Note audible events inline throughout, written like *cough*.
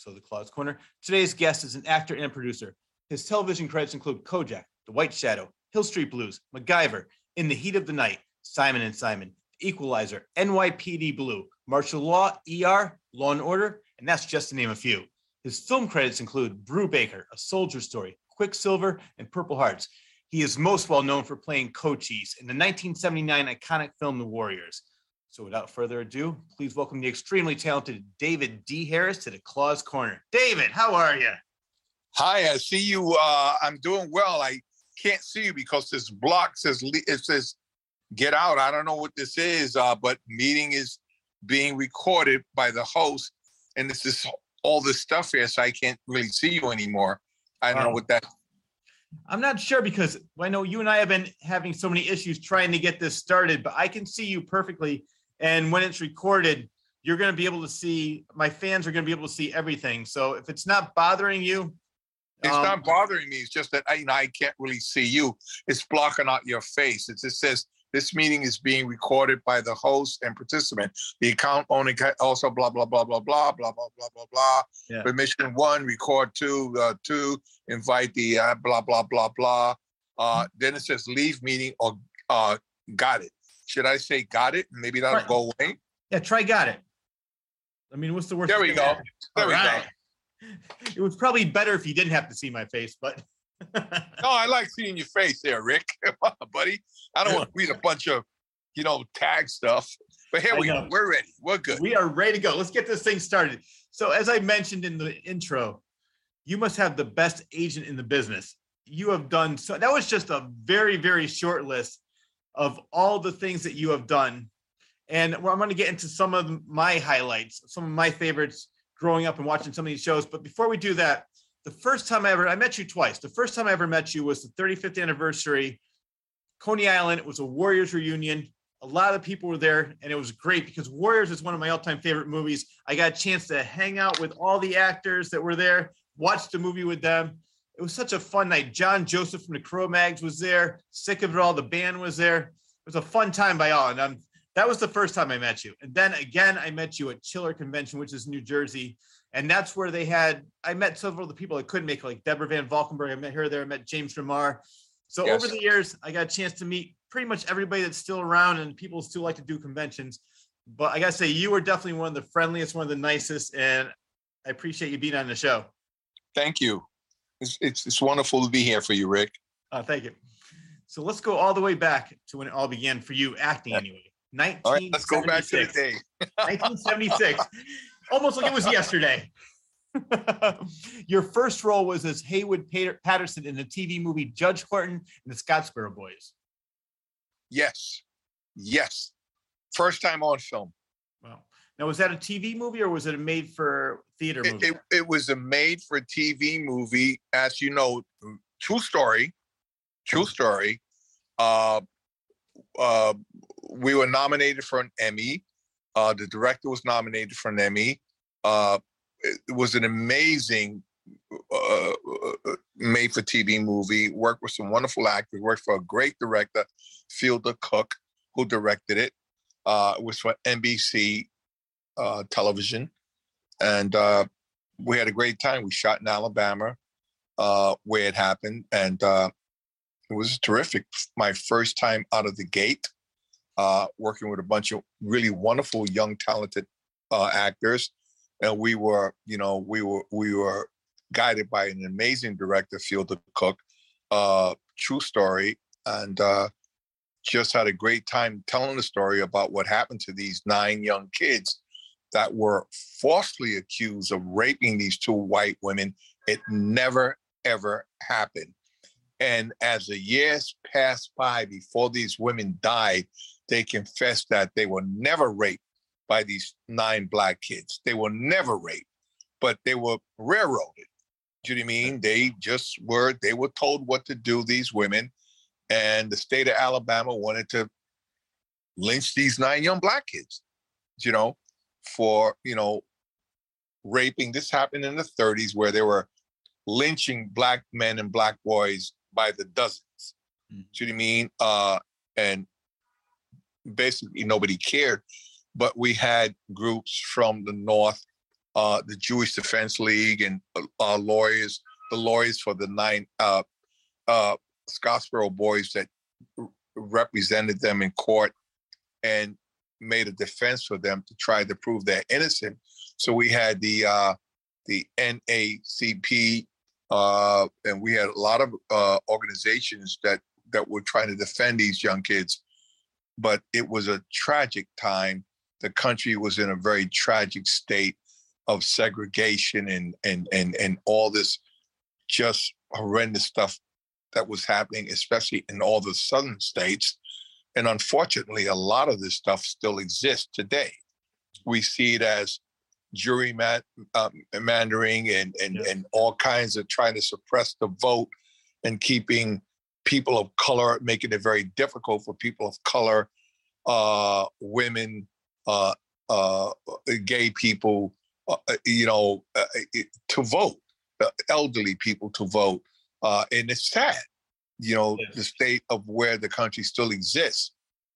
episode of The Claws Corner. Today's guest is an actor and producer. His television credits include Kojak, The White Shadow, Hill Street Blues, MacGyver, In the Heat of the Night, Simon and Simon, Equalizer, NYPD Blue, Martial Law, ER, Law and Order, and that's just to name a few. His film credits include Brubaker, A Soldier Story, Quicksilver, and Purple Hearts. He is most well known for playing Cochise in the 1979 iconic film The Warriors. So without further ado, please welcome the extremely talented David D. Harris to the Claws Corner. David, how are you? Hi, I see you. Uh, I'm doing well. I can't see you because this block says it says get out. I don't know what this is, uh, but meeting is being recorded by the host, and this is all this stuff here, so I can't really see you anymore. I don't know what that. I'm not sure because I know you and I have been having so many issues trying to get this started, but I can see you perfectly and when it's recorded, you're going to be able to see my fans are going to be able to see everything. So if it's not bothering you, it's um, not bothering me. It's just that I, you know, I can't really see you. It's blocking out your face. It just says this meeting is being recorded by the host and participant. The account owner also blah blah blah blah blah blah blah blah blah blah. Yeah. Permission one, record two, uh, two, invite the uh, blah blah blah blah. Uh, then it says leave meeting or uh, got it. Should I say got it? Maybe that'll right. go away. Yeah, try got it. I mean, what's the worst? There we go. There All we right. go. *laughs* It was probably better if you didn't have to see my face, but *laughs* no, I like seeing your face there, Rick, *laughs* buddy. I don't want to read a bunch of, you know, tag stuff. But here I we know. go. We're ready. We're good. We are ready to go. Let's get this thing started. So, as I mentioned in the intro, you must have the best agent in the business. You have done so. That was just a very, very short list of all the things that you have done. And I'm going to get into some of my highlights, some of my favorites growing up and watching some of these shows. But before we do that, the first time I ever, I met you twice. The first time I ever met you was the 35th anniversary, Coney Island. It was a Warriors reunion. A lot of people were there, and it was great because Warriors is one of my all time favorite movies. I got a chance to hang out with all the actors that were there, watch the movie with them. It was such a fun night. John Joseph from the Cro-Mags was there. Sick of it all. The band was there. It was a fun time by all. And I'm, that was the first time I met you. And then again, I met you at Chiller Convention, which is New Jersey. And that's where they had, I met several of the people I couldn't make, like Deborah Van Valkenburgh. I met her there. I met James Remar. So yes. over the years, I got a chance to meet pretty much everybody that's still around and people still like to do conventions. But I got to say, you were definitely one of the friendliest, one of the nicest. And I appreciate you being on the show. Thank you. It's, it's, it's wonderful to be here for you, Rick. Uh, thank you. So let's go all the way back to when it all began for you, acting anyway. 1976. All right, let's go back to the day. *laughs* 1976. Almost like it was yesterday. *laughs* Your first role was as Haywood Patterson in the TV movie Judge Horton and the Scottsboro Boys. Yes. Yes. First time on film. Wow. Now, was that a TV movie or was it a made for theater movie? It, it, it was a made for TV movie. As you know, true story, true story. Uh, uh, we were nominated for an Emmy. Uh, the director was nominated for an Emmy. Uh, it was an amazing uh, uh, made for TV movie. Worked with some wonderful actors. Worked for a great director, Fielder Cook, who directed it. Uh, it was for NBC uh, television, and uh, we had a great time. We shot in Alabama, uh, where it happened, and uh, it was terrific. My first time out of the gate, uh, working with a bunch of really wonderful, young, talented uh, actors, and we were, you know, we were we were guided by an amazing director, Fielder Cook. true story, and just had a great time telling the story about what happened to these nine young kids that were falsely accused of raping these two white women. It never, ever happened. And as the years passed by before these women died, they confessed that they were never raped by these nine black kids. They were never raped, but they were railroaded. Do you know what I mean? They just were, they were told what to do, these women. And the state of Alabama wanted to lynch these nine young black kids, you know? For you know raping. This happened in the 30s where they were lynching black men and black boys by the dozens. Mm. Do you know I mean? Uh, and basically nobody cared. But we had groups from the north uh, the Jewish Defense League and uh, lawyers, the lawyers for the nine uh, uh, Scottsboro boys that represented them in court and made a defense for them to try to prove they're innocent. So we had the uh, the NAACP, uh, and we had a lot of uh, organizations that that were trying to defend these young kids. But it was a tragic time. The country was in a very tragic state of segregation and and and and all this just horrendous stuff that was happening, especially in all the southern states. And unfortunately, a lot of this stuff still exists today. We see it as jury um, mandering and and, yeah. and all kinds of trying to suppress the vote and keeping people of color, making it very difficult for people of color, uh, women, uh, uh, gay people, uh, uh, you know, uh, to vote, elderly people to vote. and it's sad, you know, yes. the state of where the country still exists,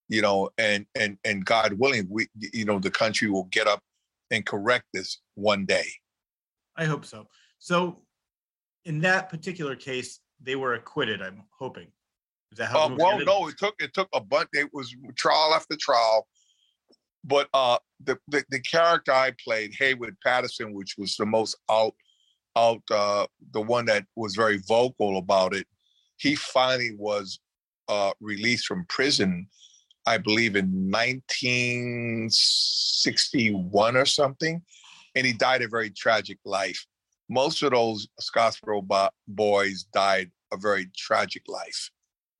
you know, and and and God willing, we, you know, the country will get up and correct this one day. I hope so. So, in that particular case, they were acquitted. I'm hoping. Is that how? Uh, well, no, it took it took a bunch. It was trial after trial, but uh, the, the the character I played, Haywood Patterson, which was the most out out uh, the one that was very vocal about it. He finally was uh, released from prison I believe in 1961 or something, and he died a very tragic life. Most of those Scottsboro boys died a very tragic life.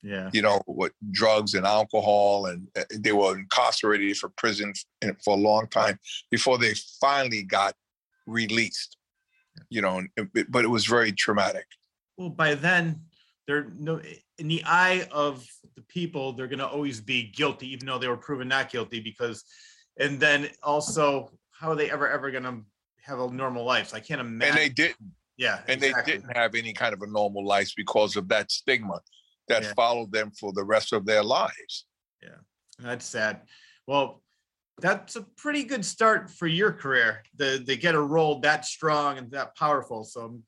Yeah, you know, with drugs and alcohol, and uh, they were incarcerated for prison for a long time before they finally got released. You know, but it was very traumatic. Well, by then, they're no in the eye of the people they're going to always be guilty even though they were proven not guilty because and then also how are they ever ever going to have a normal life? So i can't imagine and they didn't. Yeah and exactly. they didn't have any kind of a normal life because of that stigma that yeah. followed them for the rest of their lives. Yeah that's sad. Well that's a pretty good start for your career. The they get a role that strong and that powerful so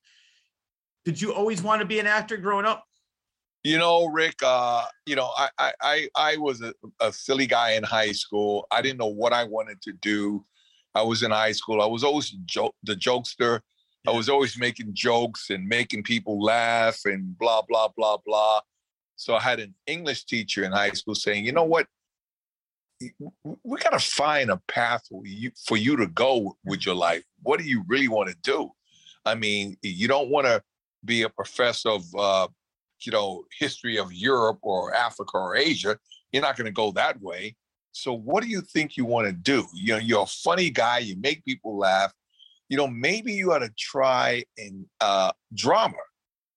did you always want to be an actor growing up? You know, Rick. Uh, you know, I I I was a, a silly guy in high school. I didn't know what I wanted to do. I was in high school. I was always jo- the jokester. I was always making jokes and making people laugh and blah blah blah blah. So I had an English teacher in high school saying, "You know what? We got to find a path for you, for you to go with your life. What do you really want to do? I mean, you don't want to be a professor of, uh, you know, history of Europe or Africa or Asia. You're not going to go that way. So what do you think you want to do? You know, you're a funny guy. You make people laugh. You know, maybe you ought to try in uh, drama.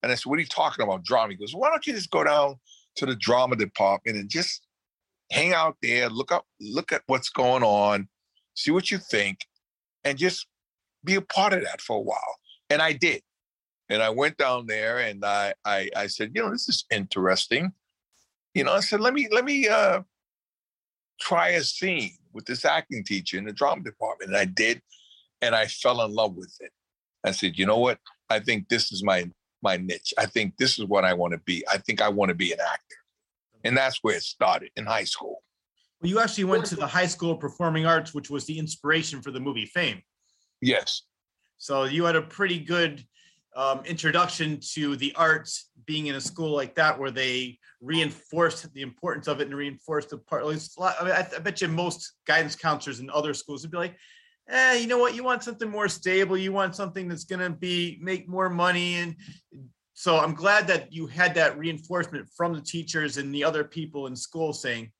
And I said, what are you talking about drama? He goes, why don't you just go down to the drama department and just hang out there, look up, look at what's going on, see what you think, and just be a part of that for a while. And I did. And I went down there and I, I, I said, you know, this is interesting. You know, I said, let me, let me uh, try a scene with this acting teacher in the drama department. And I did, and I fell in love with it. I said, you know what? I think this is my my niche. I think this is what I want to be. I think I want to be an actor. And that's where it started in high school. Well, you actually went to the High School of Performing Arts, which was the inspiration for the movie Fame. Yes. So you had a pretty good um, introduction to the arts being in a school like that where they reinforced the importance of it and reinforced the part. Least, I, mean, I, I bet you most guidance counselors in other schools would be like, eh, you know what, you want something more stable. You want something that's going to be make more money. And so I'm glad that you had that reinforcement from the teachers and the other people in school saying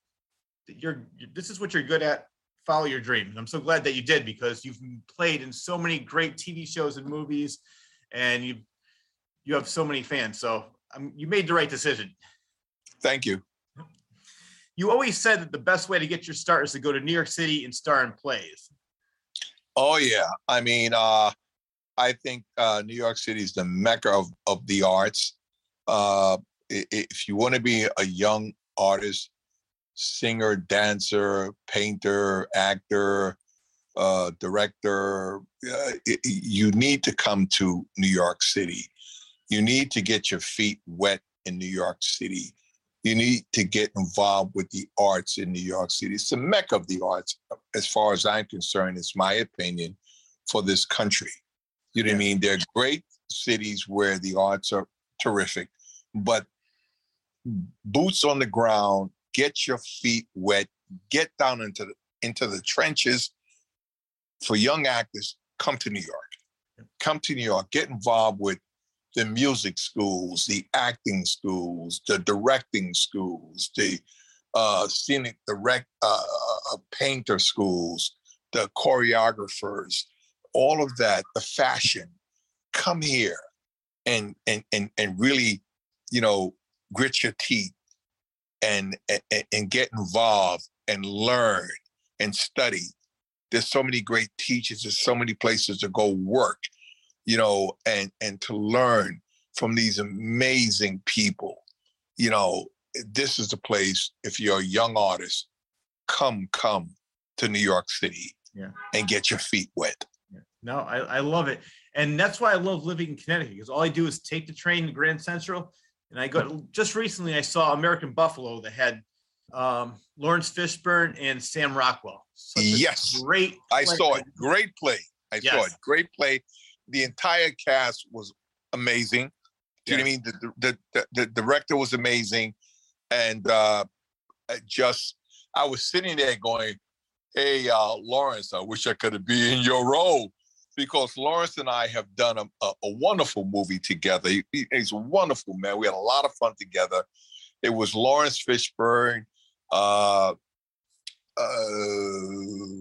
you're, this is what you're good at. Follow your dream. I'm so glad that you did because you've played in so many great TV shows and movies and you you have so many fans. So um, you made the right decision. Thank you. You always said that the best way to get your start is to go to New York City and star in plays. Oh yeah, I mean, uh, I think uh, New York City is the mecca of of the arts. Uh, if you want to be a young artist, singer, dancer, painter, actor, uh, director. Uh, it- you need to come to New York City. You need to get your feet wet in New York City. You need to get involved with the arts in New York City. It's the mecca of the arts, as far as I'm concerned. It's my opinion for this country. You know what I mean? There are great cities where the arts are terrific, but boots on the ground, get your feet wet, get down into the into the trenches. For young actors, come to New York. Come to New York. Get involved with the music schools, the acting schools, the directing schools, the uh, scenic direct uh, uh, painter schools, the choreographers, all of that, the fashion. Come here and and and and really, you know, grit your teeth and and, and get involved and learn and study. There's so many great teachers. There's so many places to go work, you know, and and to learn from these amazing people. You know, this is the place. If you're a young artist, come come to New York City Yeah. and get your feet wet. No, I, I love it. And that's why I love living in Connecticut because all I do is take the train to Grand Central. And I got just recently I saw American Buffalo that had um, Laurence Fishburne and Sam Rockwell. Such Yes. Great. I saw it. Great play. I saw it. Great play. The entire cast was amazing. Do you know what I mean? The, the, the, the director was amazing. And uh, I just, I was sitting there going, hey, uh, Laurence, I wish I could be in your role. Because Laurence and I have done a, a, a wonderful movie together. He- he- he's a wonderful man. We had a lot of fun together. It was Laurence Fishburne, uh, uh,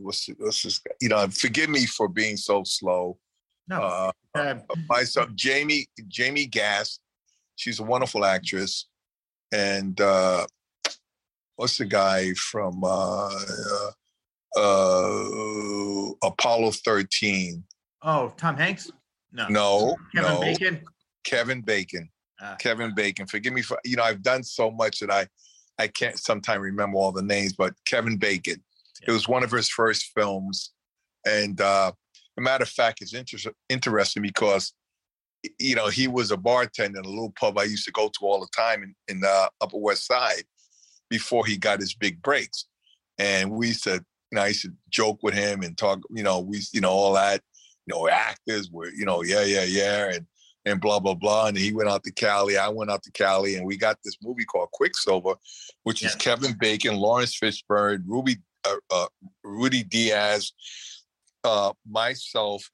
what's what's this? guy? You know, forgive me for being so slow. No. Uh, uh, myself, Jamie Jamie Gass, she's a wonderful actress, and uh, what's the guy from uh, uh, uh, Apollo thirteen? oh, Tom Hanks? No. No, Kevin no, Bacon? Kevin Bacon. Ah. Kevin Bacon. Forgive me for you know I've done so much that I I can't sometimes remember all the names, but Kevin Bacon. It was one of his first films, and uh, a matter of fact, it's inter- interesting because you know he was a bartender in a little pub I used to go to all the time in, in the Upper West Side before he got his big breaks, and we used to you know I used to joke with him and talk you know we you know all that you know actors were you know yeah yeah yeah and and blah blah blah. And he went out to Cali. I went out to Cali, and we got this movie called Quicksilver, which is Kevin Bacon, Laurence Fishburne, Ruby, uh, uh, Rudy Diaz, uh, myself,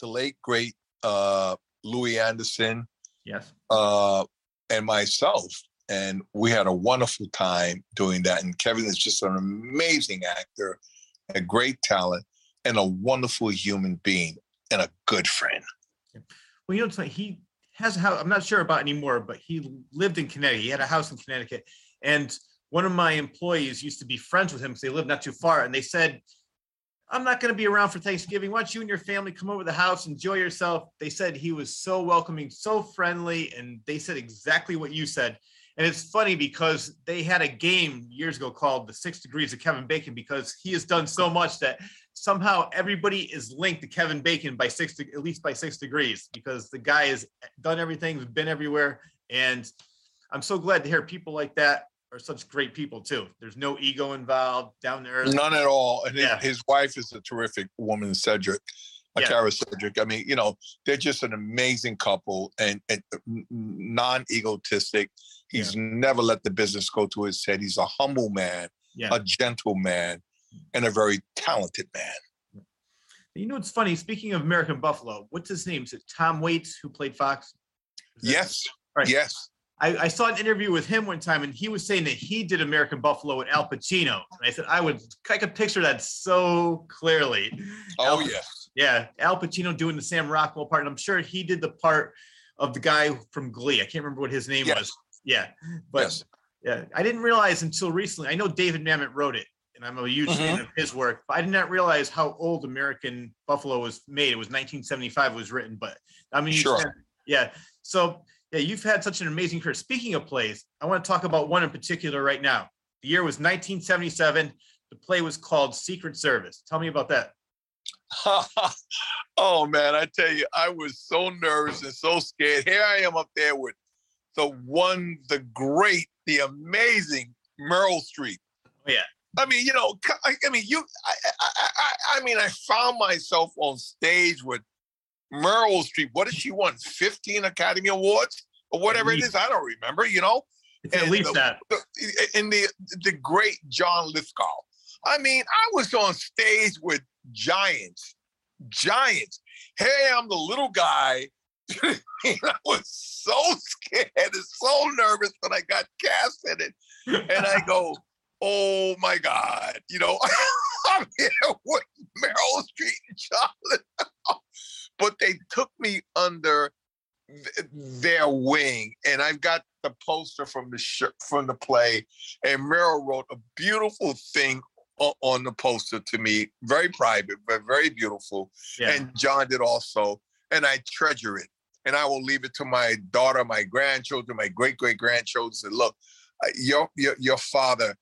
the late great uh, Louie Anderson, Yes. uh, and myself. And we had a wonderful time doing that. And Kevin is just an amazing actor, a great talent, and a wonderful human being, and a good friend. Well, you know, it's like he has a house. I'm not sure about anymore, but he lived in Connecticut. He had a house in Connecticut. And one of my employees used to be friends with him because they lived not too far. And they said, I'm not going to be around for Thanksgiving. Why don't you and your family come over the house, enjoy yourself? They said he was so welcoming, so friendly. And they said exactly what you said. And it's funny because they had a game years ago called The Six Degrees of Kevin Bacon because he has done so much that somehow everybody is linked to Kevin Bacon by six, de- at least by six degrees, because the guy has done everything, been everywhere. And I'm so glad to hear people like that are such great people too. There's no ego involved, down there. None at all. And his- Yeah. his wife is a terrific woman, Sedgwick, uh, Yeah. Kyra Sedgwick. I mean, you know, they're just an amazing couple and, and non-egotistic. He's never let the business go to his head. He's a humble man, Yeah. a gentle man, and a very talented man. You know it's funny? Speaking of American Buffalo, what's his name? Is it Tom Waits who played Fox? Yes, Right. yes. I, I saw an interview with him one time, and he was saying that he did American Buffalo with Al Pacino. And I said I would, I could picture that so clearly. Oh, Al- yes. Yeah, Al Pacino doing the Sam Rockwell part, and I'm sure he did the part of the guy from Glee. I can't remember what his name Yes. was. Yeah, but yes. yeah, I didn't realize until recently. I know David Mamet wrote it, and I'm a huge fan Mm-hmm. of his work. But I did not realize how old American Buffalo was made. It was 1975 it was written, but I mean, Sure. yeah. So yeah, you've had such an amazing career. Speaking of plays, I want to talk about one in particular right now. The year was 1977. The play was called Secret Service. Tell me about that. *laughs* oh man, I tell you, I was so nervous and so scared. Here I am up there with the one, the great, the amazing Meryl Streep. Oh, yeah. I mean, you know, I, I mean, you, I, I, I, I mean, I found myself on stage with Meryl Streep. What did she won? 15 Academy Awards or whatever it is. I don't remember, you know? It's at least the, that. The, and the, the great John Lithgow. I mean, I was on stage with giants, giants. Hey, I'm the little guy. *laughs* I was so scared and so nervous when I got cast in it. And I go, oh my God, you know, I'm here with Meryl Streep and John but they took me under th- their wing, and I've got the poster from the sh- from the play, and Meryl wrote a beautiful thing o- on the poster to me, very private but very beautiful, Yeah. and John did also, and I treasure it, and I will leave it to my daughter, my grandchildren, my great great grandchildren. Say, look, uh, your your your father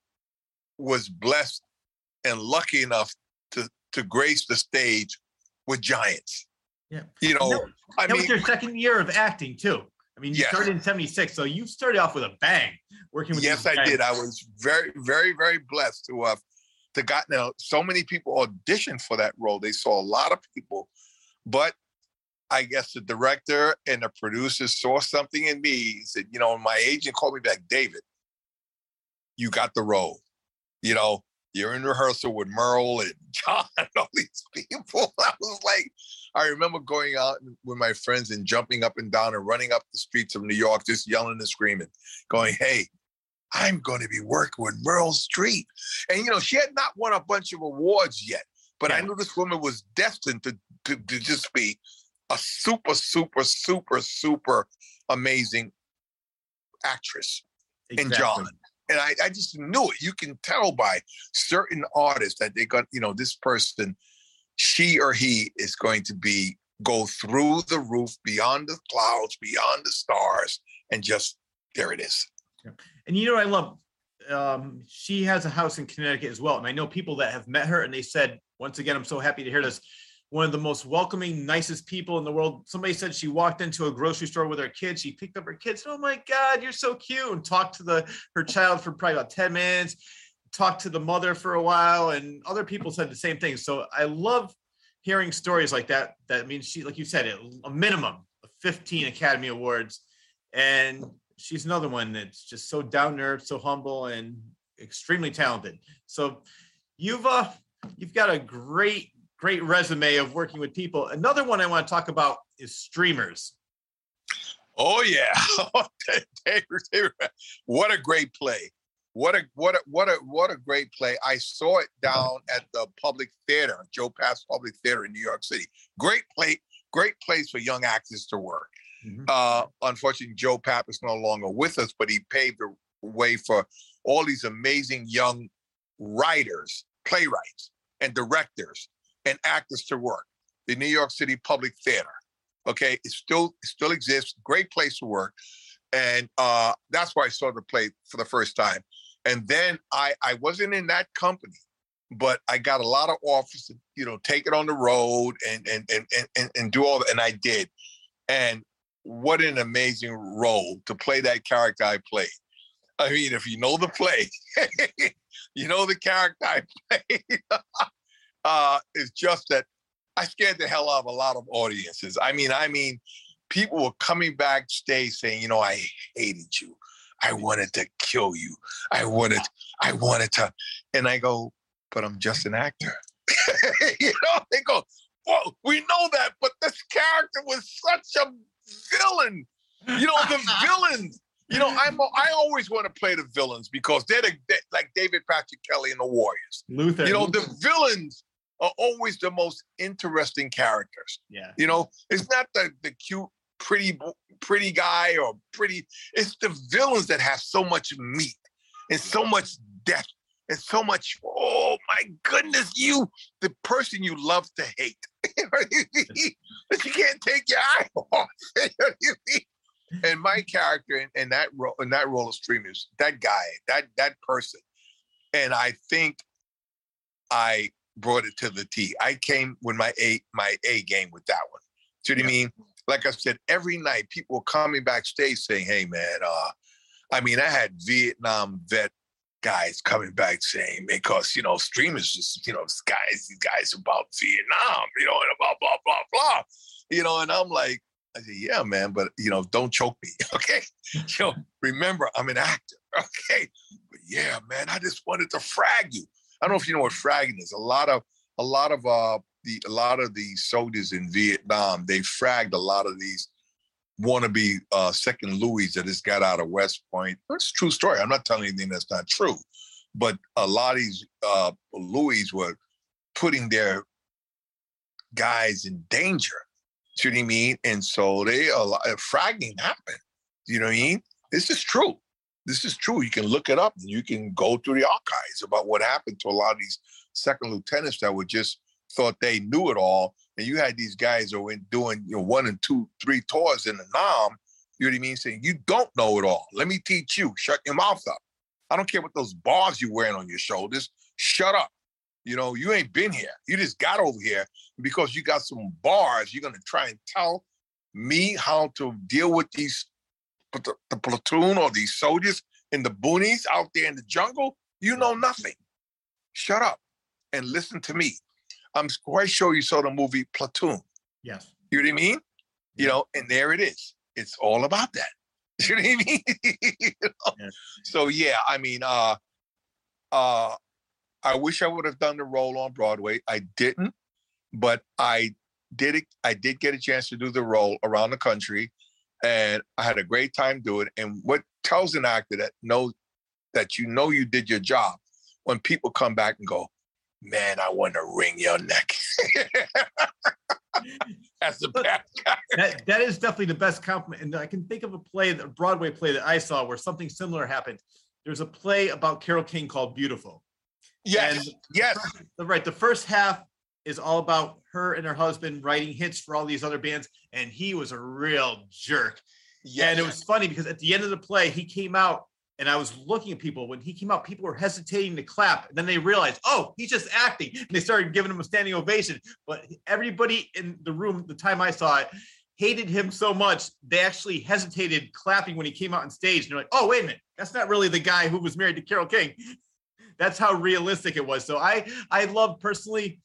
was blessed and lucky enough to to grace the stage with giants. Yeah. You know, that, I that mean, was your second year of acting too. I mean, you Yes. started in '76, so you started off with a bang, working with. yes, I did. I was very, very, very blessed to have to got now. So many people auditioned for that role. They saw a lot of people, but I guess the director and the producers saw something in me. He said, you know, my agent called me back, David, you got the role. You know, you're in rehearsal with Meryl and *laughs* John and all these people. *laughs* I was like, I remember going out with my friends and jumping up and down and running up the streets of New York, just yelling and screaming, going, hey, I'm going to be working with Meryl Streep. And, you know, she had not won a bunch of awards yet, but I knew this woman was destined to, to, to just be a super, super, super, super amazing actress in Exactly. John. And I, I just knew it. You can tell by certain artists that they got, you know, this person, she or he is going to be go through the roof, beyond the clouds, beyond the stars, and just there it is. And you know I love? Um, she has a house in Connecticut as well. And I know people that have met her and they said, once again, I'm so happy to hear this. One of the most welcoming, nicest people in the world. Somebody said she walked into a grocery store with her kids. She picked up her kids. Oh my God, you're so cute. And talked to the her child for probably about 10 minutes, talked to the mother for a while, and other people said the same thing. So I love hearing stories like that. That means she, like you said, a minimum of 15 Academy Awards. And she's another one that's just so down to earth, so humble, and extremely talented. So you've uh you've got a great great resume of working with people. Another one I want to talk about is streamers. Oh yeah, *laughs* what a great play! What a what a what a what a great play! I saw it down at the Public Theater, Joe Papp's Public Theater in New York City. Great play, great place for young actors to work. Mhm. Uh, unfortunately, Joe Papp is no longer with us, but he paved the way for all these amazing young writers, playwrights, and directors and actors to work. The New York City Public Theater, okay, it still it still exists. Great place to work, and uh, that's why I saw the play for the first time. And then I I wasn't in that company, but I got a lot of offers to you know take it on the road and and and and, and, do all that, and I did. And what an amazing role to play that character I played. I mean, if you know the play, *laughs* you know the character I played. *laughs* uh, it's just that I scared the hell out of a lot of audiences. I mean, I mean, people were coming backstage saying, you know, I hated you. I wanted to kill you. I wanted, I wanted to, and I go, but I'm just an actor. *laughs* you know, they go, well, we know that, but this character was such a villain. You know, the villains. You know, I'm I always want to play the villains because they're the they, like David Patrick Kelly and the Warriors. Luther. You know, the villains are always the most interesting characters. yeah. You know, it's not the the cute, pretty, pretty guy or pretty. It's the villains that have so much meat and so much death and so much. Oh my goodness, you, the person you love to hate, *laughs* You know what I mean? but you can't take your *laughs* eye off. *laughs* You know what I mean? And my character in, in that role, in that role of streamers, that guy, that that person, and I think I brought it to the T. I came with my A my A game with that one. See what I mean? Like I said, every night people were coming backstage saying, "Hey, man, uh, I mean, I had Vietnam vet guys coming back saying because you know streamers just you know guys these guys about Vietnam, you know, and blah blah blah blah, you know, and I'm like, I said, yeah, man, but you know, don't choke me, *laughs* okay? *laughs* Yo, remember, I'm an actor, *laughs* okay? But yeah, man, I just wanted to frag you. I don't know if you know what fragging is. A lot of a lot of uh the a lot of the soldiers in Vietnam, they fragged a lot of these wannabe uh, second Louis that just got out of West Point. That's a true story. I'm not telling anything that's not true, but a lot of these uh, Louis were putting their guys in danger. See what I mean? And so they a lot fragging happened. You know what I mean? This is true. This is true. You can look it up and you can go through the archives about what happened to a lot of these second lieutenants that were just thought they knew it all and you had these guys who were doing you know one and two, three tours in the Nam, you know what I mean? Saying you don't know it all. Let me teach you. Shut your mouth up. I don't care what those bars you're wearing on your shoulders. Shut up. You know, you ain't been here. You just got over here because you got some bars. You're gonna try and tell me how to deal with these the, the platoon or these soldiers in the boonies out there in the jungle. You know nothing. Shut up and listen to me. I'm quite sure you saw the movie Platoon. Yes. You know what I mean? You know, and there it is. It's all about that. *laughs* You know what I mean? *laughs* you know? yeah. So yeah, I mean, uh uh I wish I would have done the role on Broadway. I didn't, but I did it. I did get a chance to do the role around the country, and I had a great time doing it. And what tells an actor that knows that you know you did your job when people come back and go, man, I want to wring your neck. That's the best that, that is definitely the best compliment. And I can think of a play, a Broadway play that I saw where something similar happened. There's a play about Carole King called Beautiful. Yes. And yes. The, right. The first half is all about her and her husband writing hits for all these other bands, and he was a real jerk. Yes. And it was funny because at the end of the play, he came out and I was looking at people when he came out, people were hesitating to clap. And then they realized, oh, he's just acting. And they started giving him a standing ovation. But everybody in the room, the time I saw it, hated him so much, they actually hesitated clapping when he came out on stage. And they're like, oh, wait a minute, that's not really the guy who was married to Carole King. *laughs* That's how realistic it was. So I I love personally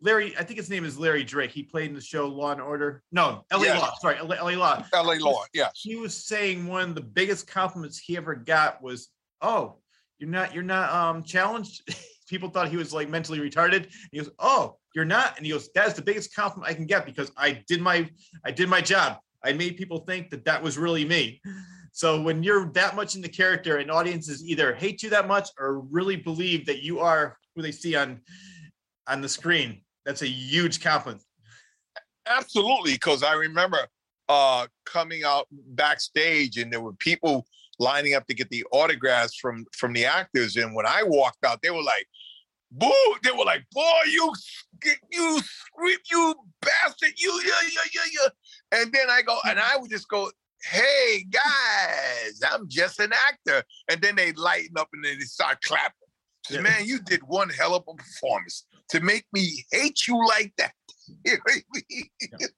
Larry, I think his name is Larry Drake. He played in the show Law and Order. No, LA yes. Law. Sorry, LA Law. LA Law. Yes. He was saying one of the biggest compliments he ever got was, "Oh, you're not you're not um challenged." *laughs* People thought he was like mentally retarded. he goes, "Oh, you're not," and he goes, "That is the biggest compliment I can get because I did my I did my job. I made people think that that was really me." So when you're that much in the character, and audiences either hate you that much or really believe that you are who they see on on the screen, that's a huge compliment. Absolutely, because I remember uh, coming out backstage and there were people lining up to get the autographs from from the actors. And when I walked out, they were like, "Boo!" They were like, "Boy, you you scream, you bastard, you yeah yeah yeah yeah." And then I go, and I would just go, "Hey guys, I'm just an actor." And then they lighten up and then they start clapping. Yeah. Man, you did one hell of a performance to make me hate you like that. *laughs*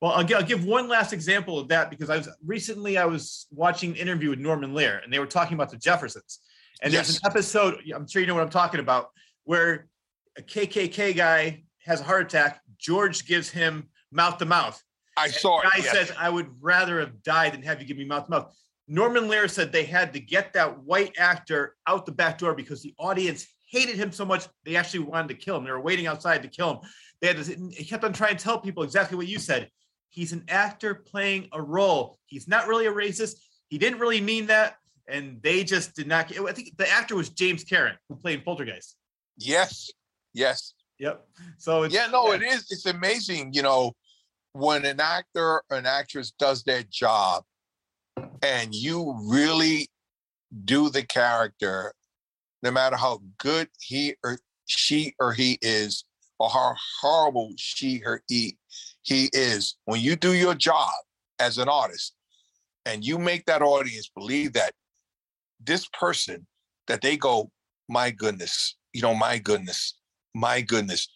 Well, I'll, I'll, give one last example of that because I was recently I was watching an interview with Norman Lear and they were talking about the Jeffersons. And yes. there's an episode, I'm sure you know what I'm talking about, where a KKK guy has a heart attack. George gives him mouth to mouth. I saw it. Guy yes. says, "I would rather have died than have you give me mouth to mouth." Norman Lear said they had to get that white actor out the back door because the audience hated him so much they actually wanted to kill him. They were waiting outside to kill him. They had to, he kept on trying to tell people exactly what you said. He's an actor playing a role. He's not really a racist. He didn't really mean that, and they just did not. I think the actor was James Karen who played Poltergeist. Yes. Yes. Yep. So yeah, no, it is. It's amazing, you know, when an actor or an actress does their job and you really do the character, no matter how good he or she or he is, or how horrible she or he, he is, when you do your job as an artist and you make that audience believe that this person, that they go, my goodness, you know, my goodness, my goodness,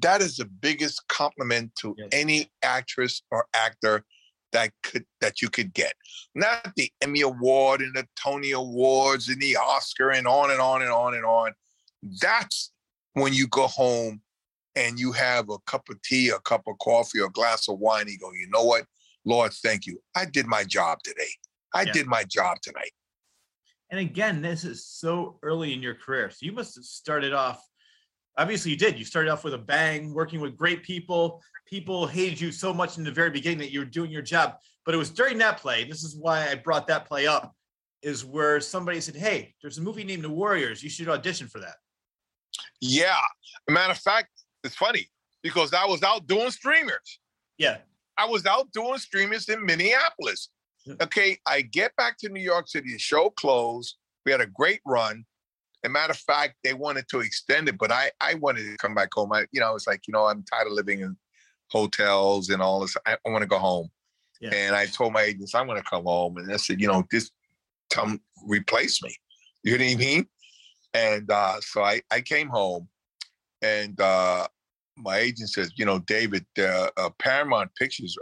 that is the biggest compliment to Yes. any actress or actor that could that you could get. Not the Emmy Award and the Tony Awards and the Oscar and on and on and on and on. That's when you go home and you have a cup of tea, a cup of coffee, or a glass of wine. You go, you know what, Lord, thank you. I did my job today. I Yeah. did my job tonight. And again, this is so early in your career. So you must have started off, obviously, you did. You started off with a bang, working with great people. People hated you so much in the very beginning that you were doing your job. But it was during that play, this is why I brought that play up, is where somebody said, Hey, there's a movie named The Warriors. You should audition for that. Yeah. Matter of fact, it's funny because I was out doing streamers. Yeah. I was out doing streamers in Minneapolis. Okay, I get back to New York City, the show closed. We had a great run. Matter of fact, they wanted to extend it, but I I wanted to come back home. I, you know, it's like, you know, I'm tired of living in hotels and all this. I, I want to go home. Yeah. And I told my agents, I'm going to come home. And they said, you know, just come replace me. You know what I mean? And uh, so I, I came home and uh, my agent says, you know, David, uh, Paramount Pictures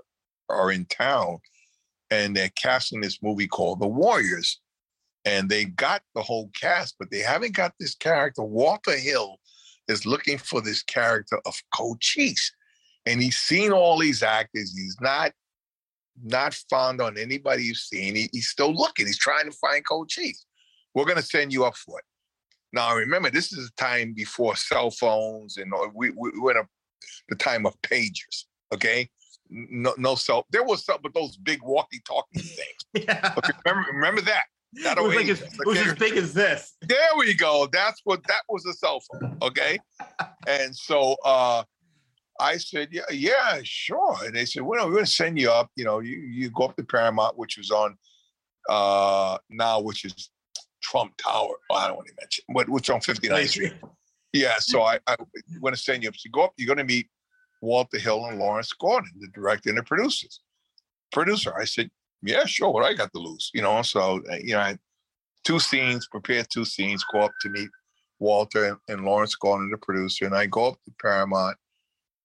are in town and they're casting this movie called The Warriors. And they got the whole cast, but they haven't got this character. Walter Hill is looking for this character of Cochise. And he's seen all these actors. He's not not found on anybody you've seen. He, he's still looking. He's trying to find Cochise. We're going to send you up for it. Now, remember, this is a time before cell phones and we, we, we're in a, the time of pagers, okay? No, no cell. There was some, but those big walkie-talkie *laughs* things. Yeah. Okay, remember, remember that. It was, like as, it was as big as this. There we go. That's what that was a cell phone. Okay. *laughs* and so uh I said, Yeah, yeah, sure. And they said, Well, we're gonna send you up. You know, you you go up to Paramount, which was on uh now, which is Trump Tower. Well, I don't want to mention, but which on 59th Street. Yeah, so I, I want to send you up. So you go up, you're going to meet Walter Hill and Lawrence Gordon, the director and the producers. Producer, I said, yeah, sure. What I got to lose, you know? So, uh, you know, I two scenes, prepared two scenes, go up to meet Walter and, and Lawrence Gordon, the producer, and I go up to Paramount.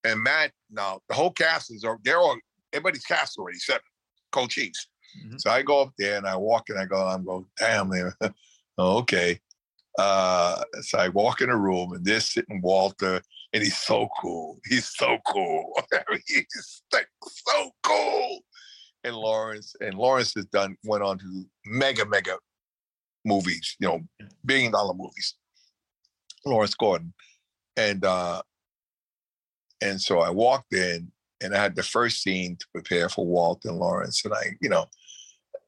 And Matt, now the whole cast is, they're all, everybody's cast already, except Cochise. Mhm. So I go up there and I walk and I go, I'm going, damn, man. *laughs* okay. Uh, so I walk in a room and there's sitting Walter, and he's so cool. He's so cool. *laughs* he's like so cool. And Lawrence, and Lawrence has done went on to mega, mega movies, you know, billion dollar movies. Lawrence Gordon. And uh and so I walked in and I had the first scene to prepare for Walt and Lawrence. And I, you know,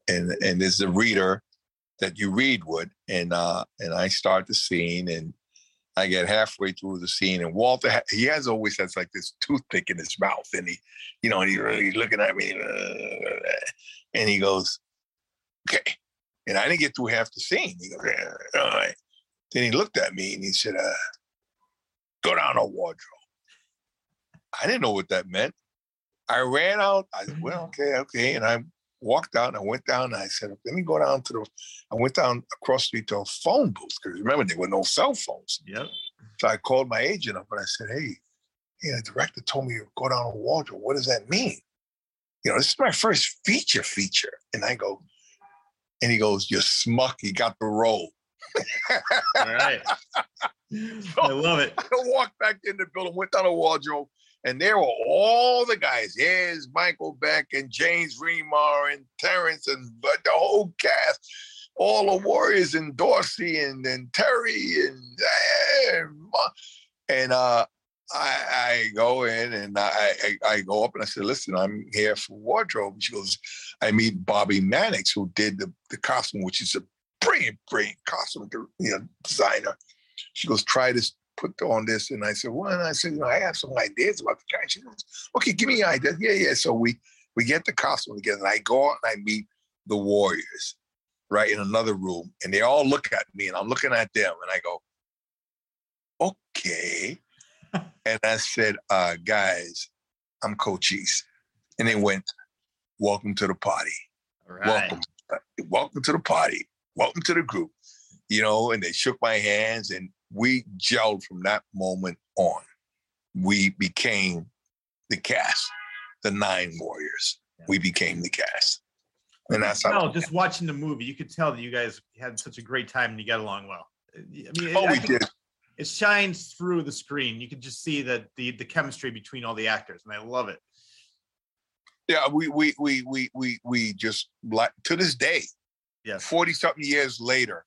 and and there's a reader that you read would, and uh and I start the scene and I get halfway through the scene, and Walter, he has always has like this toothpick in his mouth, and he, you know, and he really looking at me, uh, and he goes, "Okay," and I didn't get through half the scene. He goes, "Yeah, "All right." Then he looked at me and he said, uh, "Go down a wardrobe." I didn't know what that meant. I ran out. I said, "Well, okay, okay," and I walked out and I went down and I said, let me go down to the, I went down across the street to a phone booth because remember there were no cell phones. Yep. So I called my agent up and I said, hey, hey, the director told me to go down a wardrobe. What does that mean? You know, this is my first feature feature. And I go, and he goes, you're smuck, you got the role. All right. *laughs* I love it. I walked back in the building, went down a wardrobe, and there were all the guys. Here's Michael Beck and James Remar and Terrence and but the whole cast, all the Warriors and Dorsey and, and Terry and eh, and uh, I, I go in and I, I I go up and I said, listen, I'm here for wardrobe. She goes, I meet Bobbie Mannix, who did the, the costume, which is a brilliant, brilliant costume, you know, designer. She goes, try this put on this. And I said, well, and I said, you know, I have some ideas about the guy. She goes, okay, give me your ideas. Yeah, yeah. So we we get the costume together and I go out and I meet the Warriors, right, in another room. And they all look at me and I'm looking at them and I go, okay. *laughs* and I said, uh, guys, I'm Cochise. And they went, welcome to the party. All right. Welcome. Welcome to the party. Welcome to the group. You know, and they shook my hands and we gelled from that moment on. We became the cast, the nine warriors. We became the cast. And that's how. No, just watching the movie, you could tell that you guys had such a great time and you got along well. Uh, I mean, Oh, I we did. It shines through the screen. You can just see that the the chemistry between all the actors, and I love it. Yeah, we we we we we we just like to this day, yeah, 40 something years later.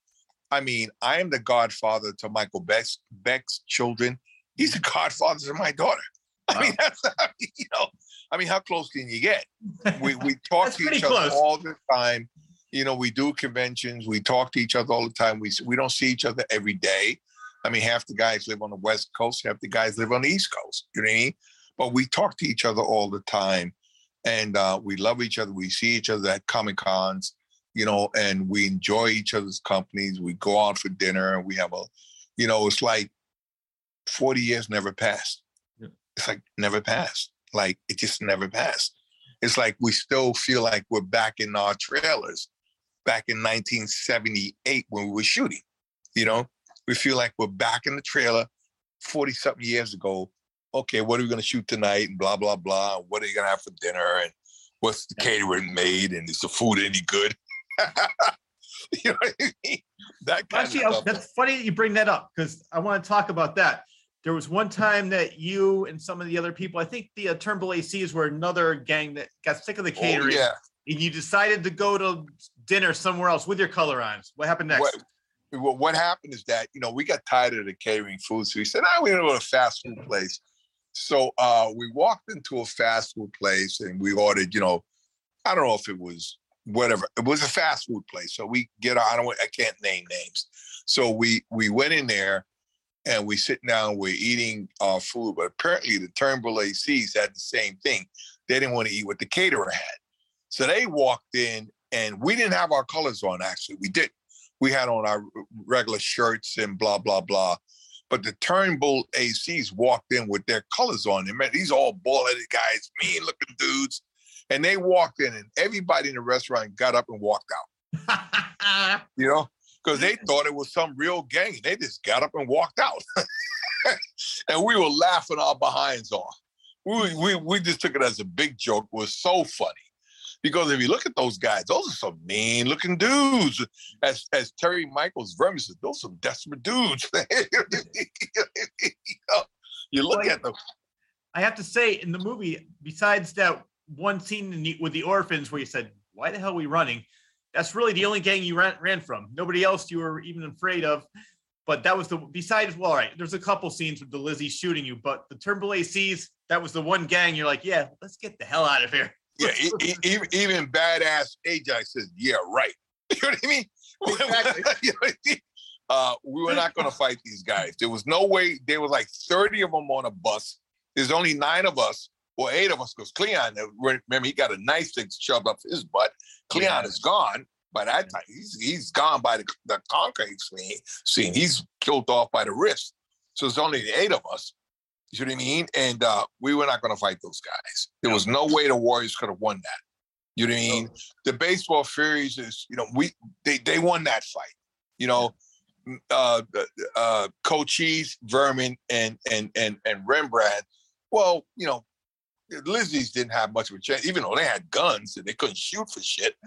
I mean, I am the godfather to Michael Beck's Beck's children. He's the godfather to my daughter. *laughs* I mean, that's I mean, you know, I mean, how close can you get? We we *laughs* talk to each other all the time. You know, we do conventions, we talk to each other all the time. We we don't see each other every day. I mean, half the guys live on the West Coast, half the guys live on the East Coast. You know what I mean? But we talk to each other all the time, and uh, we love each other. We see each other at Comic Cons, you know, and we enjoy each other's companies. We go out for dinner, and we have a, you know, it's like forty years never passed. Yeah. It's like never passed. Like it just never passed. It's like we still feel like we're back in our trailers, back in 1978 when we were shooting. You know, we feel like we're back in the trailer 40 something years ago. Okay, what are we going to shoot tonight? And blah, blah, blah. What are you going to have for dinner? And what's the catering made? And is the food any good? *laughs* you know what I mean? That kind Actually, of I- stuff. that's funny that you bring that up because I want to talk about that. There was one time that you and some of the other people, I think the uh, Turnbull ACs were another gang that got sick of the Oh, catering, yeah. and you decided to go to dinner somewhere else with your color ons. What happened next? What, what, what happened is that, you know, we got tired of the catering food. So we said, ah, we're going to go to a fast food place. So uh, we walked into a fast food place and we ordered, you know, I don't know if it was whatever. It was a fast food place. So we get, I don't, I can't name names. So we we went in there and we sit down, we're eating our food, but apparently the Turnbull ACs had the same thing. They didn't want to eat what the caterer had. So they walked in and we didn't have our colors on, actually. We did. We had on our regular shirts and blah, blah, blah. But the Turnbull ACs walked in with their colors on. Them. These all bald-headed guys, mean looking dudes. And they walked in and everybody in the restaurant got up and walked out, *laughs* you know, because they thought it was some real gang. They just got up and walked out. *laughs* and we were laughing our behinds off. We, we, we just took it as a big joke. It was so funny. Because if you look at those guys, those are some mean looking dudes. As as Terry Michaels Vermin said, those some desperate dudes. *laughs* you, look at them. I have to say, in the movie, besides that one scene in the, with the orphans where you said, "Why the hell are we running?" That's really the only gang you ran, ran from. Nobody else you were even afraid of. But that was the besides. Well, all right, there's a couple scenes with the Lizzie shooting you, but the Turnbull ACs, that was the one gang you're like, yeah, let's get the hell out of here. *laughs* Yeah, even, even badass Ajax says, "Yeah, right." *laughs* You know what I mean? Exactly. *laughs* You know what I mean? Uh, we were not going to fight these guys. There was no way. There was like thirty of them on a bus. There's only nine of us or eight of us because Cleon. uh, Remember, he got a nice thing shoved up his butt. Cleon Yeah. is gone by that time. He's he's gone by the the concrete scene. Scene. He's killed off by the Riffs. So it's only the eight of us. You know what I mean? And uh, we were not going to fight those guys. There was no way the Warriors could have won that. You know what I mean? The baseball Furies is, you know, we they they won that fight. You know, m- uh, uh, Cochise, Vermin, and and and and Rembrandt. Well, you know, the Lizzie's didn't have much of a chance, even though they had guns and they couldn't shoot for shit. *laughs*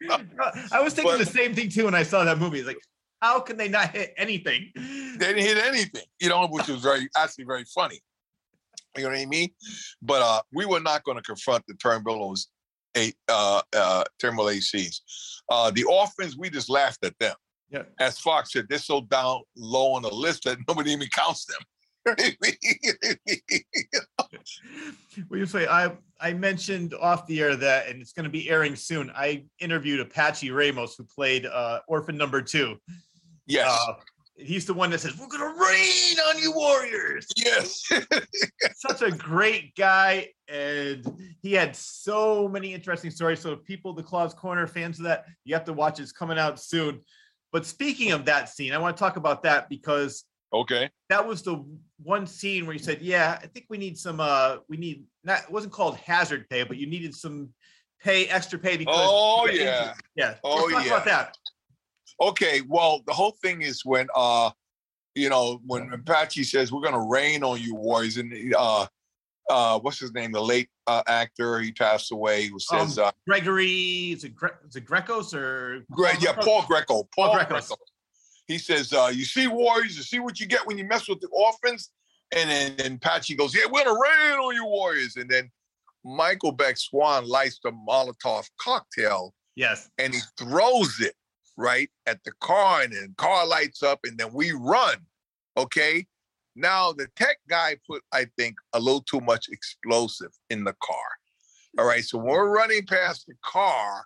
You know what *laughs* I was thinking But- the same thing too when I saw that movie. It's like, how can they not hit anything? they didn't hit anything, you know, which was very actually very funny. You know what I mean? But uh, we were not going to confront the Turnbulls, eight uh, uh, Turnbull ACs. Uh, the orphans, we just laughed at them. Yeah. As Fox said, they're so down low on the list that nobody even counts them. Well, you say I I mentioned off the air that, and it's going to be airing soon. I interviewed Apache Ramos, who played uh, Orphan Number Two. yes, Uh, he's the one that says, "We're going to rain on you, Warriors." yes. *laughs* Such a great guy, and he had so many interesting stories. So, people, the Claws Corner fans of that, you have to watch. It's coming out soon. But speaking of that scene, I want to talk about that because okay. that was the one scene where you said, "Yeah, I think we need some. uh We need not. It wasn't called hazard pay, but you needed some pay, extra pay because." Oh yeah. injured." yeah. Oh, yeah. about that. Okay, well, the whole thing is when uh, you know, when Apache says we're gonna rain on you, Warriors, and uh, uh, what's his name? The late uh, actor, he passed away. Who says, Um, uh, Gregory, is it, Gre- is it Grecos or? Greg, yeah, Paul Greco. Paul, Paul Greco. He says, uh, "You see, Warriors, you see what you get when you mess with the orphans." And then and Patchy goes, "Yeah, we're gonna rain on you, Warriors." And then Michael Beck Swan lights the Molotov cocktail Yes. and he throws it right at the car, and then car lights up, and then we run. Okay. Now the tech guy put, I think, a little too much explosive in the car. All right. So when we're running past the car,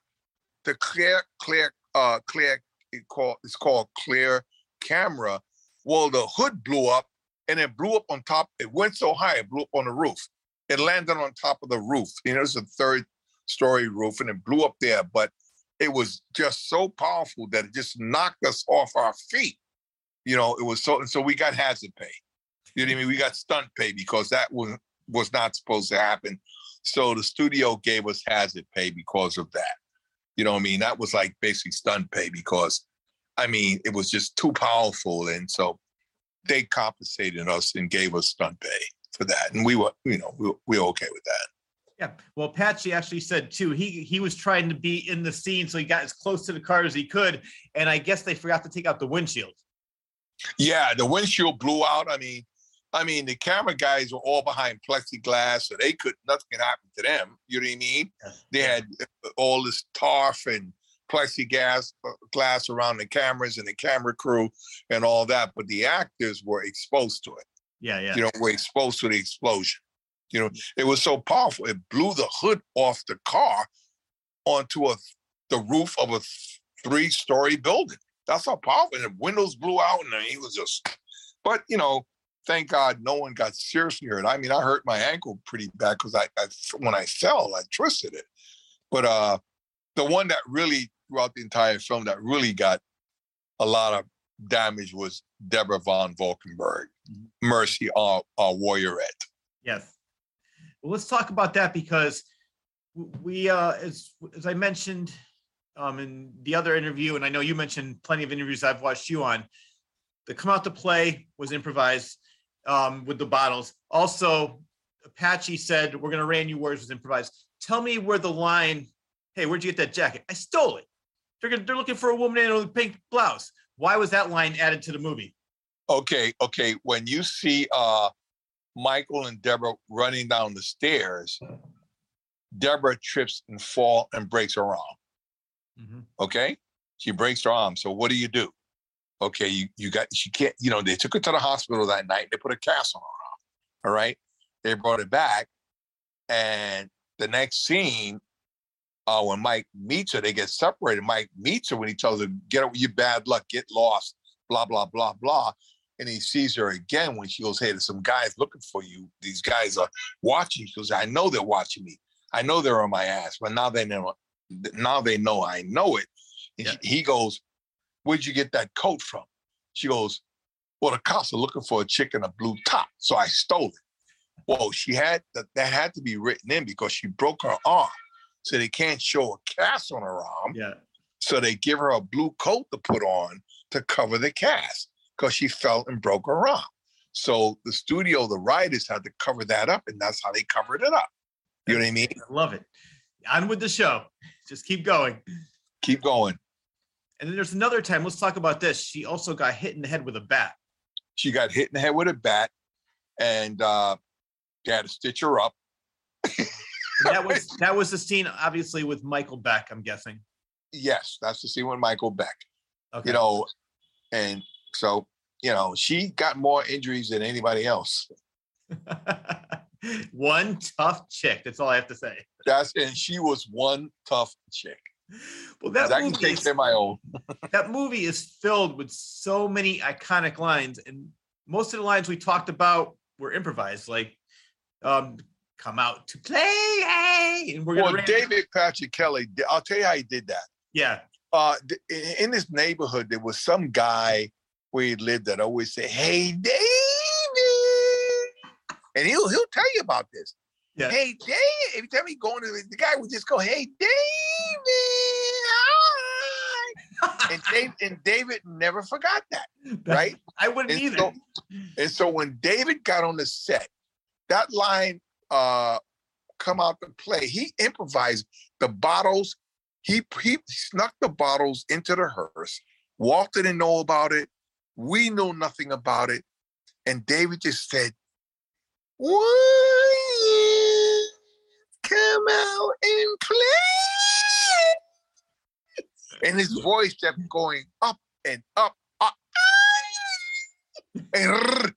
the clear, clear, uh, clear, it called, it's called clear camera. Well, the hood blew up and it blew up on top. It went so high, it blew up on the roof. It landed on top of the roof. You know, it's a third story roof and it blew up there. But it was just so powerful that it just knocked us off our feet. You know, it was so, and so we got hazard pay. You know what I mean? We got stunt pay because that was was not supposed to happen. So the studio gave us hazard pay because of that. You know what I mean? That was like basically stunt pay because, I mean, it was just too powerful, and so they compensated us and gave us stunt pay for that, and we were, you know, we we were okay with that. Yeah. Well, Patchy actually said too, he he was trying to be in the scene, so he got as close to the car as he could. And I guess they forgot to take out the windshield. Yeah, the windshield blew out. I mean, I mean, the camera guys were all behind plexiglass, so they could nothing could happen to them. You know what I mean? They had uh, all this tarf and plexiglass uh, glass around the cameras and the camera crew and all that, but the actors were exposed to it. Yeah, yeah. You know, were exposed to the explosion. You know, it was so powerful. It blew the hood off the car onto a the roof of a three-story building. That's how powerful. And the windows blew out, and he was just. But you know, thank God, no one got seriously hurt. I mean, I hurt my ankle pretty bad because I, I when I fell, I twisted it. But uh, the one that really throughout the entire film that really got a lot of damage was Deborah Van Valkenburgh, Mhm. Mercy, our, our warriorette. Yes. Well, let's talk about that because we, uh, as as I mentioned um, in the other interview, and I know you mentioned plenty of interviews I've watched you on. The come out to play was improvised um, with the bottles. Also, Apache said we're going to rain you words was improvised. Tell me where the line, "Hey, where'd you get that jacket?" I stole it. They're gonna, they're looking for a woman in a pink blouse. Why was that line added to the movie? Okay, okay. When you see uh Michael and Deborah running down the stairs, Deborah trips and fall and breaks her arm. Okay, she breaks her arm. So what do you do? Okay, you you got she can't. You know they took her to the hospital that night. And they put a cast on her. All right, they brought it back, and the next scene, uh, when Mike meets her, they get separated. Mike meets her when he tells her, "Get up, you bad luck, get lost." Blah blah blah blah and he sees her again when she goes, Hey, there's some guys looking for you. These guys are watching. She goes, I know they're watching me. I know they're on my ass, but now they know now they know I know it. And Yeah. he goes, Where'd you get that coat from? She goes, Well, the cops are looking for a chick in a blue top. So I stole it. Well, she had that that had to be written in because she broke her arm. So they can't show a cast on her arm. Yeah. So they give her a blue coat to put on to cover the cast because she fell and broke her arm. So the studio, the writers had to cover that up, and that's how they covered it up. You know what I mean? I love it. On with the show. Just keep going. Keep going. And then there's another time. Let's talk about this. She also got hit in the head with a bat. She got hit in the head with a bat, and uh, they had to stitch her up. That *laughs* was that was the scene, obviously, with Michael Beck. I'm guessing. Yes, that's the scene with Michael Beck. Okay. You know, and so you know she got more injuries than anybody else. *laughs* one tough chick. That's all I have to say. That's and she was one tough chick. *laughs* Well, that I can movie, take is, my own. *laughs* that movie is filled with so many iconic lines, and most of the lines we talked about were improvised, like um, "Come out to play," and we're. Well, David Patrick Kelly, I'll tell you how he did that. Yeah. uh in this neighborhood there was some guy where he lived that always say hey david and he'll he'll tell you about this Yeah. hey david every time he go into the, the guy would just go hey david hi and David, and David never forgot that, right? I wouldn't And either. so- And so when David got on the set, that line uh come out to play. He improvised the bottles. He he snuck the bottles into the hearse. Walter didn't know about it. We know nothing about it. And David just said, "Why come out and play?" And his voice kept going up and up, up. And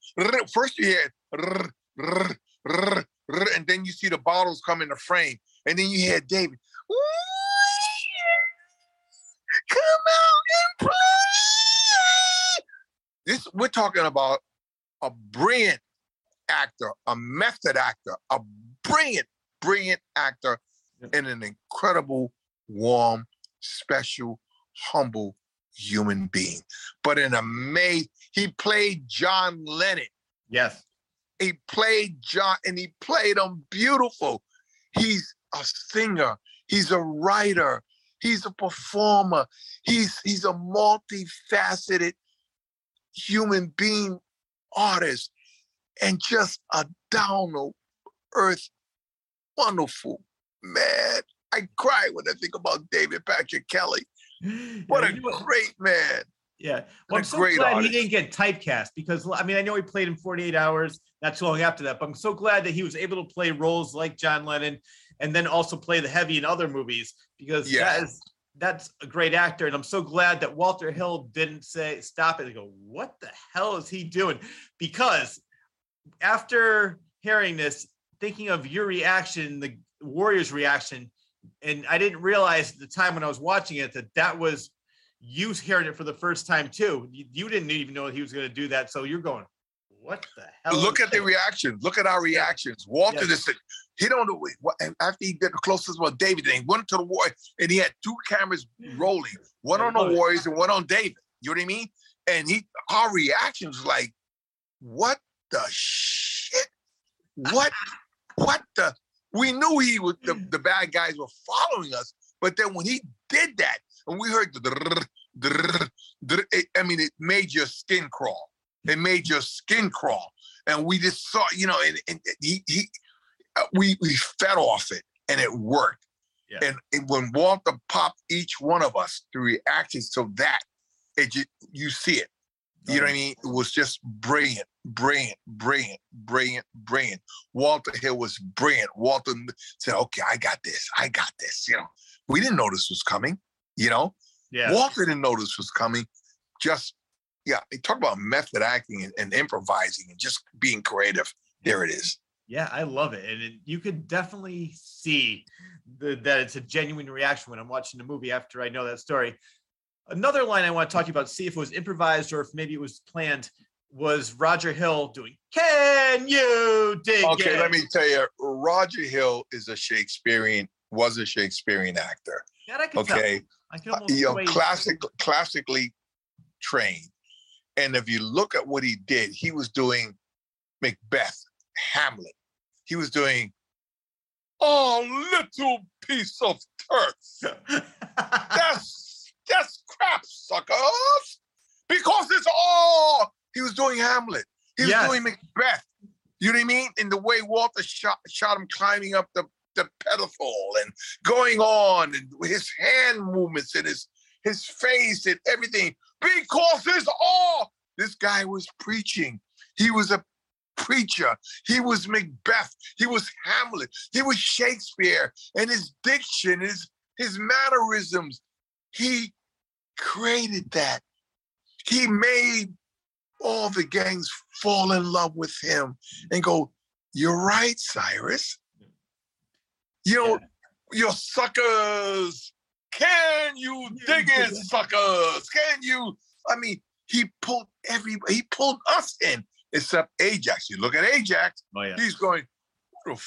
first you hear and then you see the bottles come in the frame, and then you hear David. Come out and play. This we're talking about a brilliant actor, a method actor, a brilliant, brilliant actor, and an incredible, warm, special, humble human being. But an amazing, he played John Lennon. yes. He played John, and he played him beautiful. He's a singer. He's a writer. He's a performer. He's he's a multifaceted human being, artist, and just a down earth, wonderful man. I cry when I think about David Patrick Kelly. *laughs* What Yeah, a what- great man. Yeah. Well, I'm so great glad artist. he didn't get typecast because I mean I know he played in 48 hours, not too long after that, but I'm so glad that he was able to play roles like John Lennon and then also play the heavy in other movies because Yeah. that is that's a great actor. And I'm so glad that Walter Hill didn't say stop it and go, what the hell is he doing? Because after hearing this, thinking of your reaction, the Warriors' reaction, and I didn't realize at the time when I was watching it that that was you hearing it for the first time too. You, you didn't even know he was going to do that, so you're going, "What the hell?" Look at the this?" reactions. Look at our reactions. Walter Yeah. just he don't know what and after he did the closest one, David, then he went to the war and he had two cameras rolling, one on the. Warriors and one on David. You know what I mean? And he our reactions was like, what the shit? What what the we knew he was the, the bad guys were following us, but then when he did that and we heard the drrrr, drrrr, it- I mean it made your skin crawl. It made your skin crawl and we just saw, you know, and, and he, he uh, we we fed off it and it worked. Yeah. And, and when Walter popped each one of us, the reactions to that, it just, you see it. You know what I uh-huh. mean? It was just brilliant, brilliant, brilliant, brilliant, brilliant. Walter Hill was brilliant. Walter said, "Okay, I got this. I got this." You know, we didn't know this was coming. You know, Yeah. Walter didn't know this was coming. Just yeah, they talk about method acting and, and improvising and just being creative. There it is. Yeah, I love it, and it, you could definitely see the, that it's a genuine reaction when I'm watching the movie after I know that story. Another line I want to talk to you about, see if it was improvised or if maybe it was planned, was Roger Hill doing "Can you dig Okay, it?" let me tell you, Roger Hill is a Shakespearean, was a Shakespearean actor. That I can tell. Okay, I can almost you know, sway- classic, classically trained. And if you look at what he did, he was doing Macbeth, Hamlet. He was doing, oh, little piece of turf. *laughs* That's that's crap, suckers. Because it's all he was doing Hamlet. He was Yes. doing Macbeth. You know what I mean? In the way Walter shot, shot him climbing up the, the pedestal and going on and his hand movements and his his face and everything. Because it's all this guy was preaching. He was a preacher. He was Macbeth. He was Hamlet. He was Shakespeare. And his diction, his his mannerisms, he created that. He made all the gangs fall in love with him and go, You're right, Cyrus. You know, your suckers. Can you dig it, *laughs* suckers? Can you? I mean, he pulled every he pulled us in, except Ajax. You look at Ajax, oh yeah, he's going, What the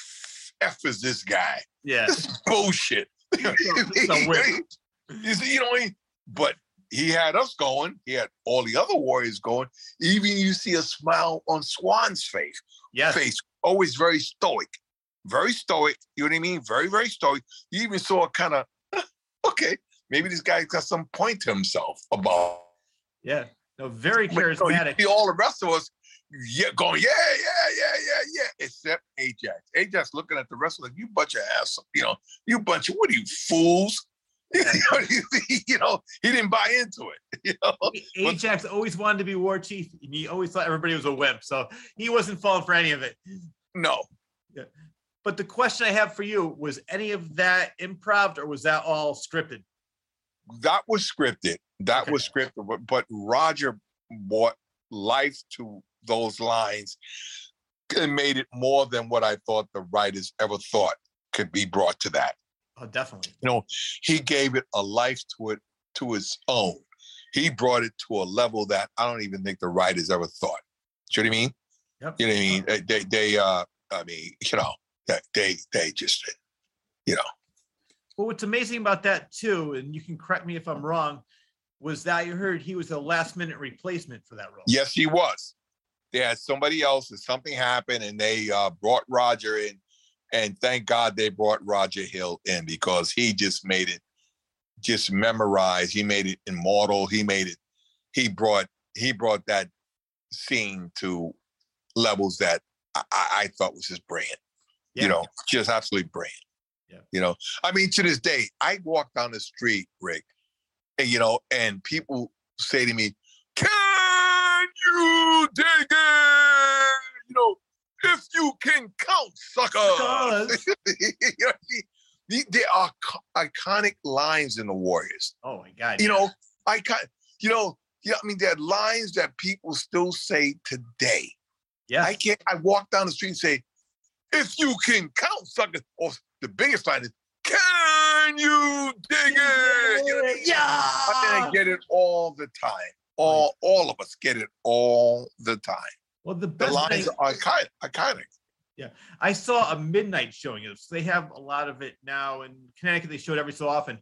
f, is this guy? yeah. This is bullshit. It's a *laughs* whip. *laughs* You see, you know, mean? But he had us going. He had all the other warriors going. Even you see a smile on Swan's face. Yes. Face always very stoic, very stoic. You know what I mean? Very, very stoic. You even saw a kind of okay. maybe this guy's got some point to himself about. Yeah, no, very But, charismatic. see all the rest of us, yeah, going yeah, yeah, yeah, yeah, yeah, except Ajax. Ajax looking at the rest of us, you bunch of ass, you know, you bunch of what are you fools? *laughs* *laughs* you, know, he, you know, he didn't buy into it. *laughs* You know, Ajax always wanted to be war chief, and he always thought everybody was a wimp, so he wasn't falling for any of it. no, Yeah. But the question I have for you was: any of that improv, or was that all scripted? that was scripted. That Okay. was scripted, but, but Roger brought life to those lines and made it more than what I thought the writers ever thought could be brought to that. Oh, definitely. You know, he gave it a life to it to its own. He brought it to a level that I don't even think the writers ever thought. Do you know what I mean? Yep. You know what I mean? They, they, they uh, I mean, you know, that they, they just, you know, Well, what's amazing about that too, and you can correct me if I'm wrong, was that you heard he was a last minute replacement for that role. Yes, he was. They had somebody else, and something happened, and they uh, brought Roger in. And thank God they brought Roger Hill in because he just made it just memorized. He made it immortal. He made it. He brought he brought that scene to levels that I, I thought was just brilliant. Yeah. You know, just absolutely brilliant. Yeah. You know, I mean, to this day, I walk down the street, Rick, and you know, and people say to me, "Can you dig it?" You know, if you can count, sucker. Suckers. you know what I mean? The- There are iconic lines in the Warriors. Oh my God. You yeah. know, I you know, yeah. I mean, there are lines that people still say today. Yeah. I can't. I walk down the street and say, "If you can count, sucker," or the biggest line is, "Can you dig it?" You know what I mean? yeah. I get it all the time. All all of us get it all the time. Well, the The best lines thing, are iconic. iconic. Yeah, I saw a midnight showing of this. They have a lot of it now in Connecticut. They show it every so often.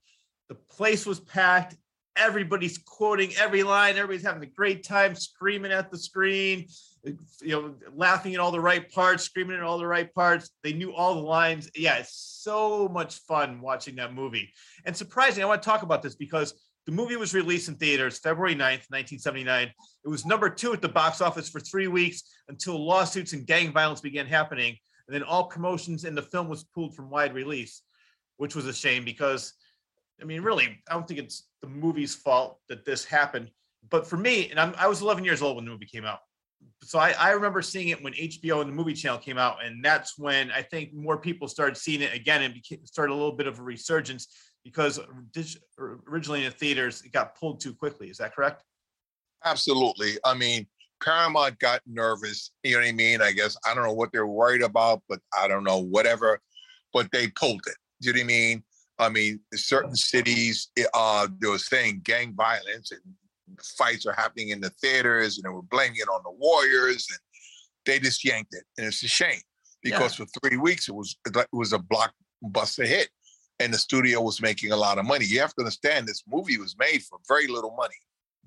The place was packed. Everybody's quoting every line. Everybody's having a great time, screaming at the screen, you know, laughing at all the right parts, screaming at all the right parts. They knew all the lines. Yeah, it's so much fun watching that movie. And surprising, I want to talk about this because the movie was released in theaters February 9th, 1979. It was number two at the box office for three weeks until lawsuits and gang violence began happening. And then all promotions in the film was pulled from wide release, which was a shame because, I mean, really, I don't think it's the movie's fault that this happened. But for me, and I'm, I was 11 years old when the movie came out. So I, I remember seeing it when HBO and the movie channel came out. And that's when I think more people started seeing it again and became, started a little bit of a resurgence because originally in the theaters, it got pulled too quickly. Is that correct? Absolutely. I mean, Paramount got nervous. You know what I mean? I guess I don't know what they're worried about, but I don't know whatever. But they pulled it. Do you know what I mean? I mean, certain cities, uh, they were saying gang violence and fights are happening in the theaters, and they were blaming it on the Warriors, and they just yanked it, and it's a shame because for three weeks it was it was a blockbuster hit, and the studio was making a lot of money. You have to understand this movie was made for very little money.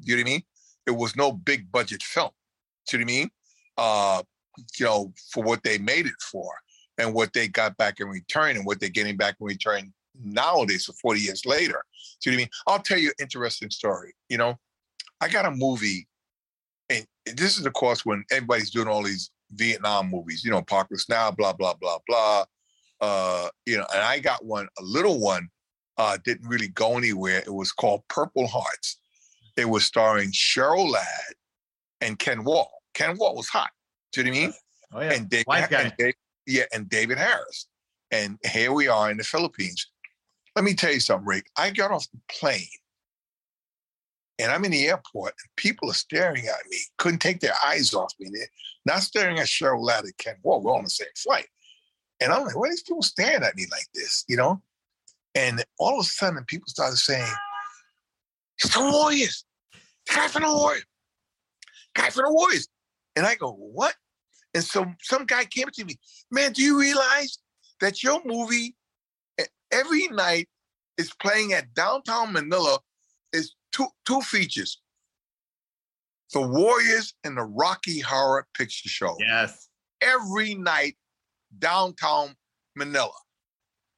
You know what I mean? It was no big budget film. You know what I mean? Uh, you know, for what they made it for and what they got back in return and what they're getting back in return nowadays for 40 years later. You know what I mean? I'll tell you an interesting story. You know, I got a movie, and this is of course when everybody's doing all these Vietnam movies, you know, Apocalypse Now, blah, blah, blah, blah. Uh, you know, and I got one, a little one, uh, didn't really go anywhere. It was called Purple Hearts. It was starring Cheryl Ladd and Ken Wahl. Ken Wahl was hot. Do you know what I mean? *laughs* Oh, yeah. And David, and Dave, yeah, and David Harris. And here we are in the Philippines. Let me tell you something, Rick. I got off the plane and I'm in the airport and people are staring at me, couldn't take their eyes off me. They're not staring at Cheryl Ladd and Ken Wahl. We're on the same flight. And I'm like, why are these people staring at me like this? You know? And all of a sudden, people started saying, it's the Warriors. The guy from the Warriors. Guy from the Warriors. And I go, what? And so some guy came to me, man, do you realize that your movie every night is playing at downtown Manila is two two features. The Warriors and the Rocky Horror Picture Show. Yes. Every night, downtown Manila.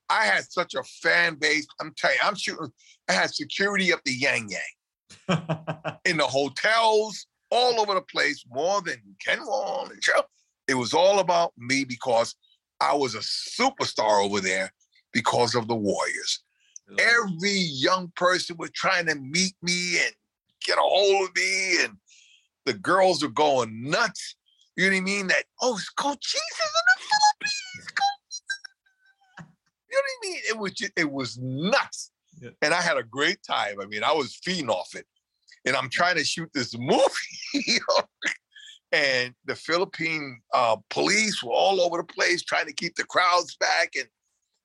I had such a fan base. I'm telling you, I'm shooting. I had security up the yang yang *laughs* in the hotels, all over the place, more than Ken Wong and. It was all about me because I was a superstar over there because of the Warriors. Every young person was trying to meet me and get a hold of me, and the girls were going nuts. You know what I mean? That oh, it's Cochise You know what I mean? It was just, it was nuts, Yeah. and I had a great time. I mean, I was feeding off it, and I'm trying to shoot this *laughs* movie, you know, and the Philippine uh, police were all over the place trying to keep the crowds back, and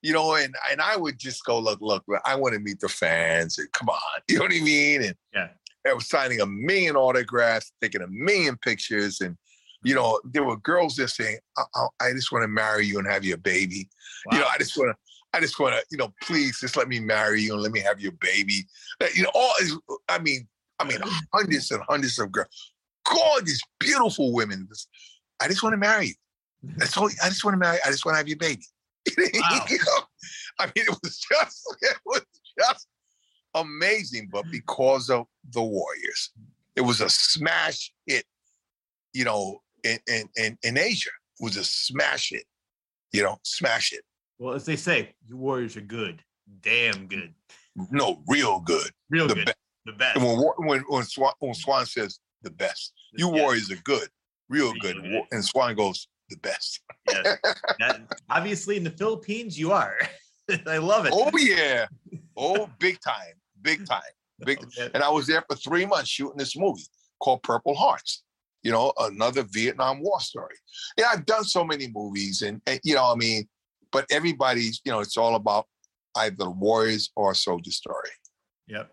you know, and and I would just go, look, look, I want to meet the fans, and come on, *laughs* you know what I mean, and Yeah. I was signing a million autographs, taking a million pictures, and you know, there were girls there saying, I, I, I just want to marry you and have your baby. You know, I just want to, I just want to, you know, please just let me marry you and let me have your baby. You know, all is, I mean, I mean, hundreds and hundreds of girls, gorgeous, beautiful women. I just want to marry you. Mm-hmm. That's all. I just want to marry. I just want to have your baby. *laughs* Wow. You know? I mean, it was just, *laughs* it was just amazing. But mm-hmm. because of the Warriors, it was a smash hit. You know, in in in, in Asia, it was a smash hit. You know, smash it. Well, as they say, you Warriors are good, damn good, No, real good. real The good, best. the best. And when when when Swan, when Swan says the best, you Yeah. Warriors are good, real good, good. and Swan goes the best. Yes. That- obviously, in the Philippines, you are. *laughs* I love it. Oh yeah, oh *laughs* big time, big time, big. Okay. And I was there for three months shooting this movie called Purple Hearts. You know, another Vietnam War story. Yeah, I've done so many movies, and, and you know, I mean, but everybody's, you know, it's all about either the Warriors or soldier story. Yep.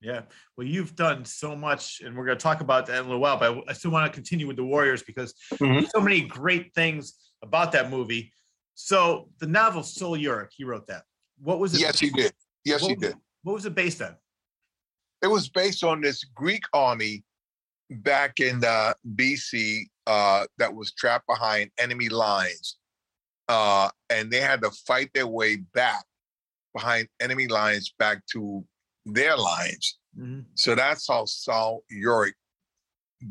Yeah. Well, you've done so much, and we're going to talk about that in a little while. But I- still want to continue with the Warriors because Mhm. so many great things about that movie. So the novel Sol Yurick, he wrote that. What was it? Yes, he did. Yes, he did. What was it based on? it was based on this Greek army back in uh, BC uh, that was trapped behind enemy lines, uh, and they had to fight their way back behind enemy lines back to their lines. Mhm. So that's how Sol Yurick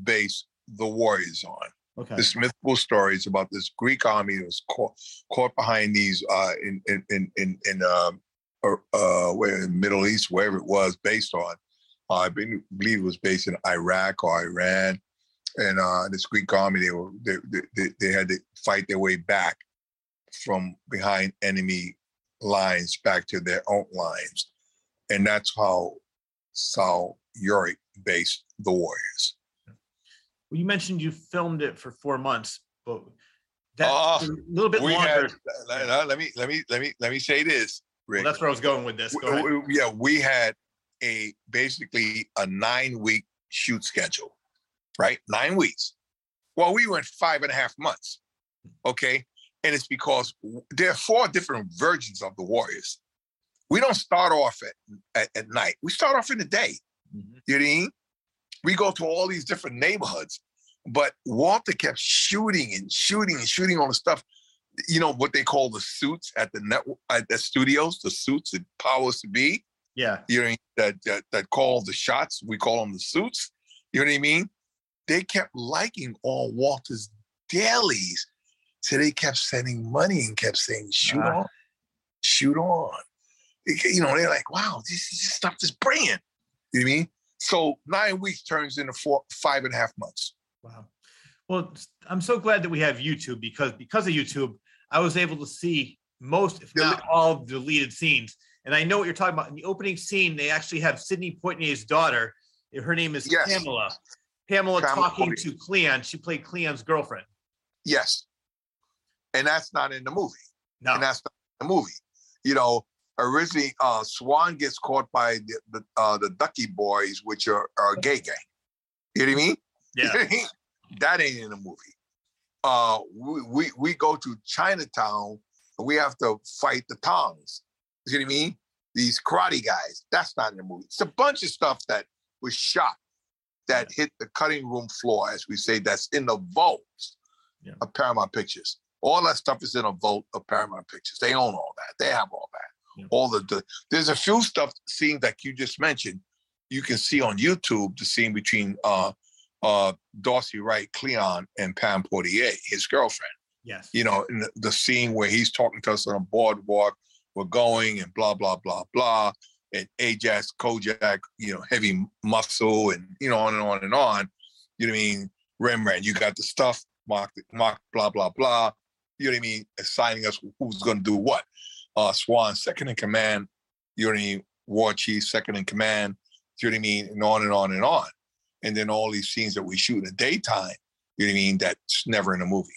based the Warriors on. Okay. This mythical story is about this Greek army that was caught caught behind these uh, in in in in, in uh, uh, where in Middle East, wherever it was based on. Uh, I believe it was based in Iraq or Iran, and uh, this Greek army they were they, they, they- they had to fight their way back from behind enemy lines back to their own lines, and that's how Sol Yurick based the Warriors. Well, you mentioned you filmed it for four months, but that's Uh, a little bit longer. had let, me let me let me let me say this, well, that's where I was going with this. Go ahead. W- w- yeah, we had a basically a nine week shoot schedule, right? Nine weeks. Well, we went five and a half months. Okay. And it's because there are four different versions of the Warriors. We don't start off at, at, at night. We start off in the day. Mhm. You know what I mean? We go to all these different neighborhoods, but Walter kept shooting and shooting and shooting on the stuff. You know what they call the suits at the net at the studios, the suits that powers to be. Yeah. You know that, that that call the shots. We call them the suits. You know what I mean? They kept liking all Walter's dailies, so they kept sending money and kept saying, "Shoot Ah. on, shoot on." You know, they're like, "Wow, this, this stuff is brilliant." You know what I mean? So nine weeks turns into four, five and a half months. Wow. Well, I'm so glad that we have YouTube because because of YouTube, I was able to see most, if not all, deleted scenes. And I know what you're talking about. In the opening scene, they actually have Sidney Poitier's daughter. Her name is Yes. Pamela. Pamela Pamela talking Poitier. to Cleon. She played Cleon's girlfriend. Yes, and that's not in the movie. No. and that's not in the movie. You know, originally uh, Swan gets caught by the the, uh, the Ducky Boys, which are, are a gay gang. You know what I mean? *laughs* Yeah. that ain't in the movie. Uh, we, we we go to Chinatown and we have to fight the Tongs. You know what I mean? These karate guys. That's not in the movie. It's a bunch of stuff that was shot that hit the cutting room floor, as we say, that's in the vaults Yeah. of Paramount Pictures. All that stuff is in a vault of Paramount Pictures. They own all that. They have all that. Yeah. All the, the there's a few stuff scenes like you just mentioned. You can see on YouTube the scene between uh uh Dorsey Wright, Cleon, and Pam Poitier, his girlfriend. Yes. You know, in the, the scene where he's talking to us on a boardwalk, we're going and blah blah blah blah. And Ajax, Kojak, you know, heavy muscle, and you know, on and on and on. You know what I mean? Rembrandt, you got the stuff, mock, mock, blah blah blah. You know what I mean? Assigning us who's going to do what. Uh, Swan, second in command. You know what I mean? War Chief, second in command. You know what I mean? And on and on and on. And then all these scenes that we shoot in the daytime. You know what I mean? That's never in a movie.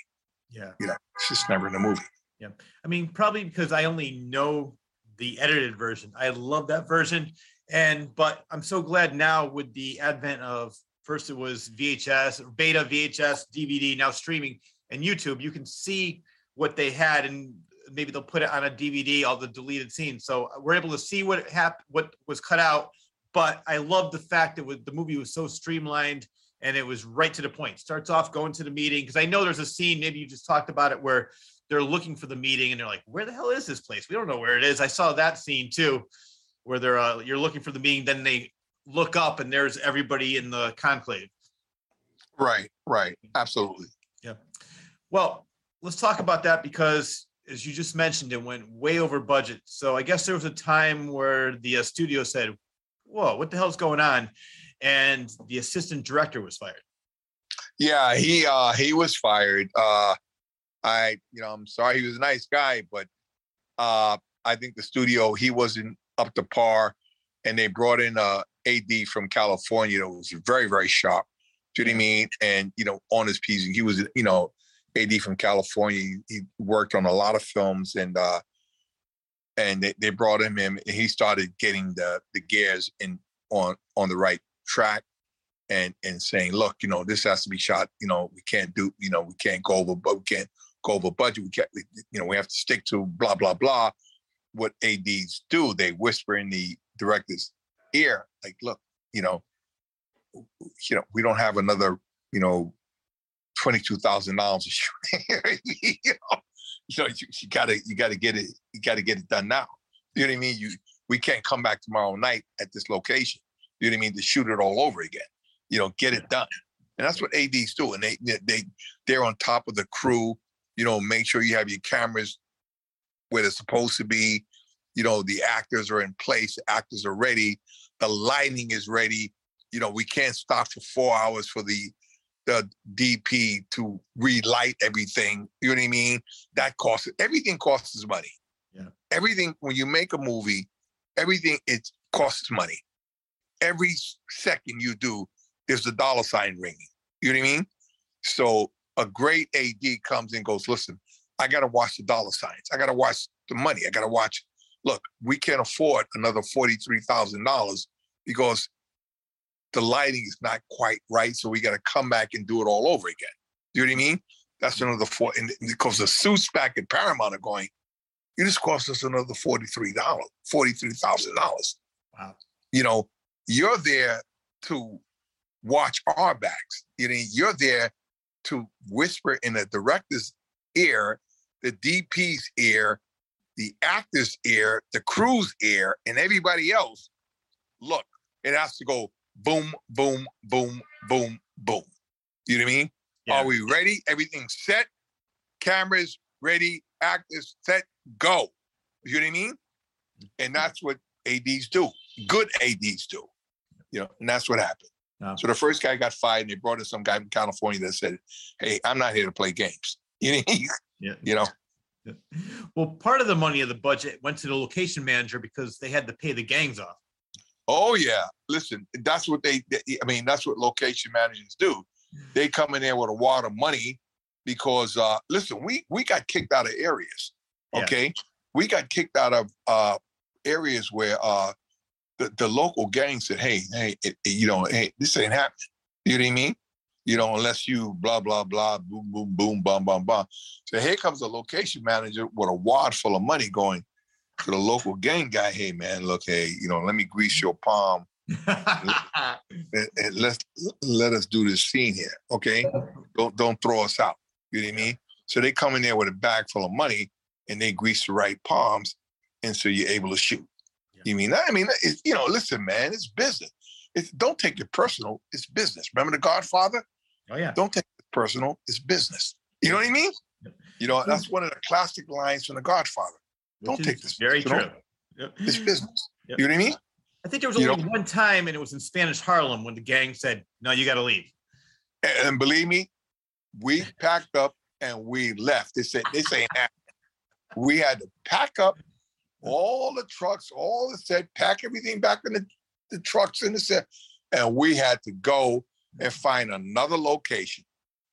Yeah. You know, it's just never in a movie. Yeah. I mean, probably because I only know the edited version. I love that version. And but I'm so glad now with the advent of first it was VHS, beta, VHS, DVD, now streaming and YouTube, you can see what they had and maybe they'll put it on a DVD, all the deleted scenes. So we're able to see what happened, what was cut out. But I love the fact that the movie was so streamlined and it was right to the point. Starts off going to the meeting because I know there's a scene, maybe you just talked about it, where they're looking for the meeting and they're like, "Where the hell is this place? We don't know where it is." I saw that scene too, where they're uh, you're looking for the meeting, then they look up and there's everybody in the conclave. Right, right. Absolutely. Yeah. Well, let's talk about that because as you just mentioned, it went way over budget. So I guess there was a time where the uh, studio said, "Whoa, what the hell's going on?" And the assistant director was fired. Yeah, he uh he was fired. Uh I, you know, I'm sorry he was a nice guy, but uh I think the studio he wasn't up to par and they brought in a AD from California that was very, very sharp. Do you know what I mean? And you know, on his piece, he was, you know, AD from California. He, worked on a lot of films and uh and they, they brought him in and he started getting the the gears in on on the right track and and saying, look, you know, this has to be shot. You know, we can't do, you know, we can't go over, but we can't go over budget. We can't, we- you know, we have to stick to blah blah blah. What ads do, they whisper in the director's ear, like, look, you know, you know, we don't have another, you know, twenty two thousand dollars a shoot. *laughs* you know, you know, you, you gotta, you gotta get it, you gotta get it done now. You know what I mean? You, we can't come back tomorrow night at this location. You know what I mean? To shoot it all over again you know, get it done. And that's what ADs do. And they they- they they're on top of the crew. You know, make sure you have your cameras where they're supposed to be. You know, the actors are in place, the actors are ready, the lighting is ready. You know, we can't stop for four hours for the the DP to relight everything. You know what I mean? That costs everything costs money. Yeah. Everything when you make a movie, everything it costs money. Every second you do, there's a dollar sign ringing. You know what I mean? So a great AD comes and goes, listen, I got to watch the dollar signs. I got to watch the money. I got to watch. Look, we can't afford another forty-three thousand dollars because the lighting is not quite right. So we got to come back and do it all over again. You know what I mean? That's another four. And because the suits back at Paramount are going, it just cost us another forty-three dollars, forty-three thousand dollars. Wow. You know, you're there to watch our backs. You know, you're there to whisper in the director's ear, the DP's ear, the actor's ear, the crew's ear, and everybody else. Look, it has to go boom, boom, boom, boom, boom. You know what I mean? Yeah. Are we ready? Everything's set. Cameras ready. Actors set. Go. You know what I mean? And mm-hmm. that's what ads do. Good ads do. You know, and that's what happened. Yeah. So the first guy got fired, and they brought in some guy from California that said, "Hey, I'm not here to play games." *laughs* You know, Yeah. you know. Well, part of the money of the budget went to the location manager because they had to pay the gangs off. Oh yeah, listen, that's what they. I mean, that's what location managers do. They come in there with a wad of money because, uh, listen, we we got kicked out of areas. Yeah. Okay, we got kicked out of uh, areas where uh, the the local gang said, "Hey, hey, it, it- you know, hey, this ain't happening." You know what I mean? You know, unless you blah blah blah, boom boom boom, bum bum bum. So here comes the location manager with a wad full of money, going to the local gang guy. Hey man, look, hey, you know, let me grease your palm *laughs* and, and let's let us do this scene here, okay? Don't don't throw us out. You know what I mean? So they come in there with a bag full of money and they grease the right palms, and so you're able to shoot. Yeah. You mean that? I mean, it's, you know, listen, man, it's business. It's, don't take it personal. It's business. Remember the Godfather? Oh yeah. Don't take it personal. It's business. You know what I mean? You know, that's one of the classic lines from the Godfather. Which Don't take this Very true. Yep. It's business. Yep. You know what I mean? I think there was You only one time, and it was in Spanish Harlem when the gang said, "No, you got to leave." And, and believe me, we packed up and we left. They said this ain't happening. We had to pack up all the trucks, all the set, pack everything back in the, the trucks in the set, and we had to go and find another location.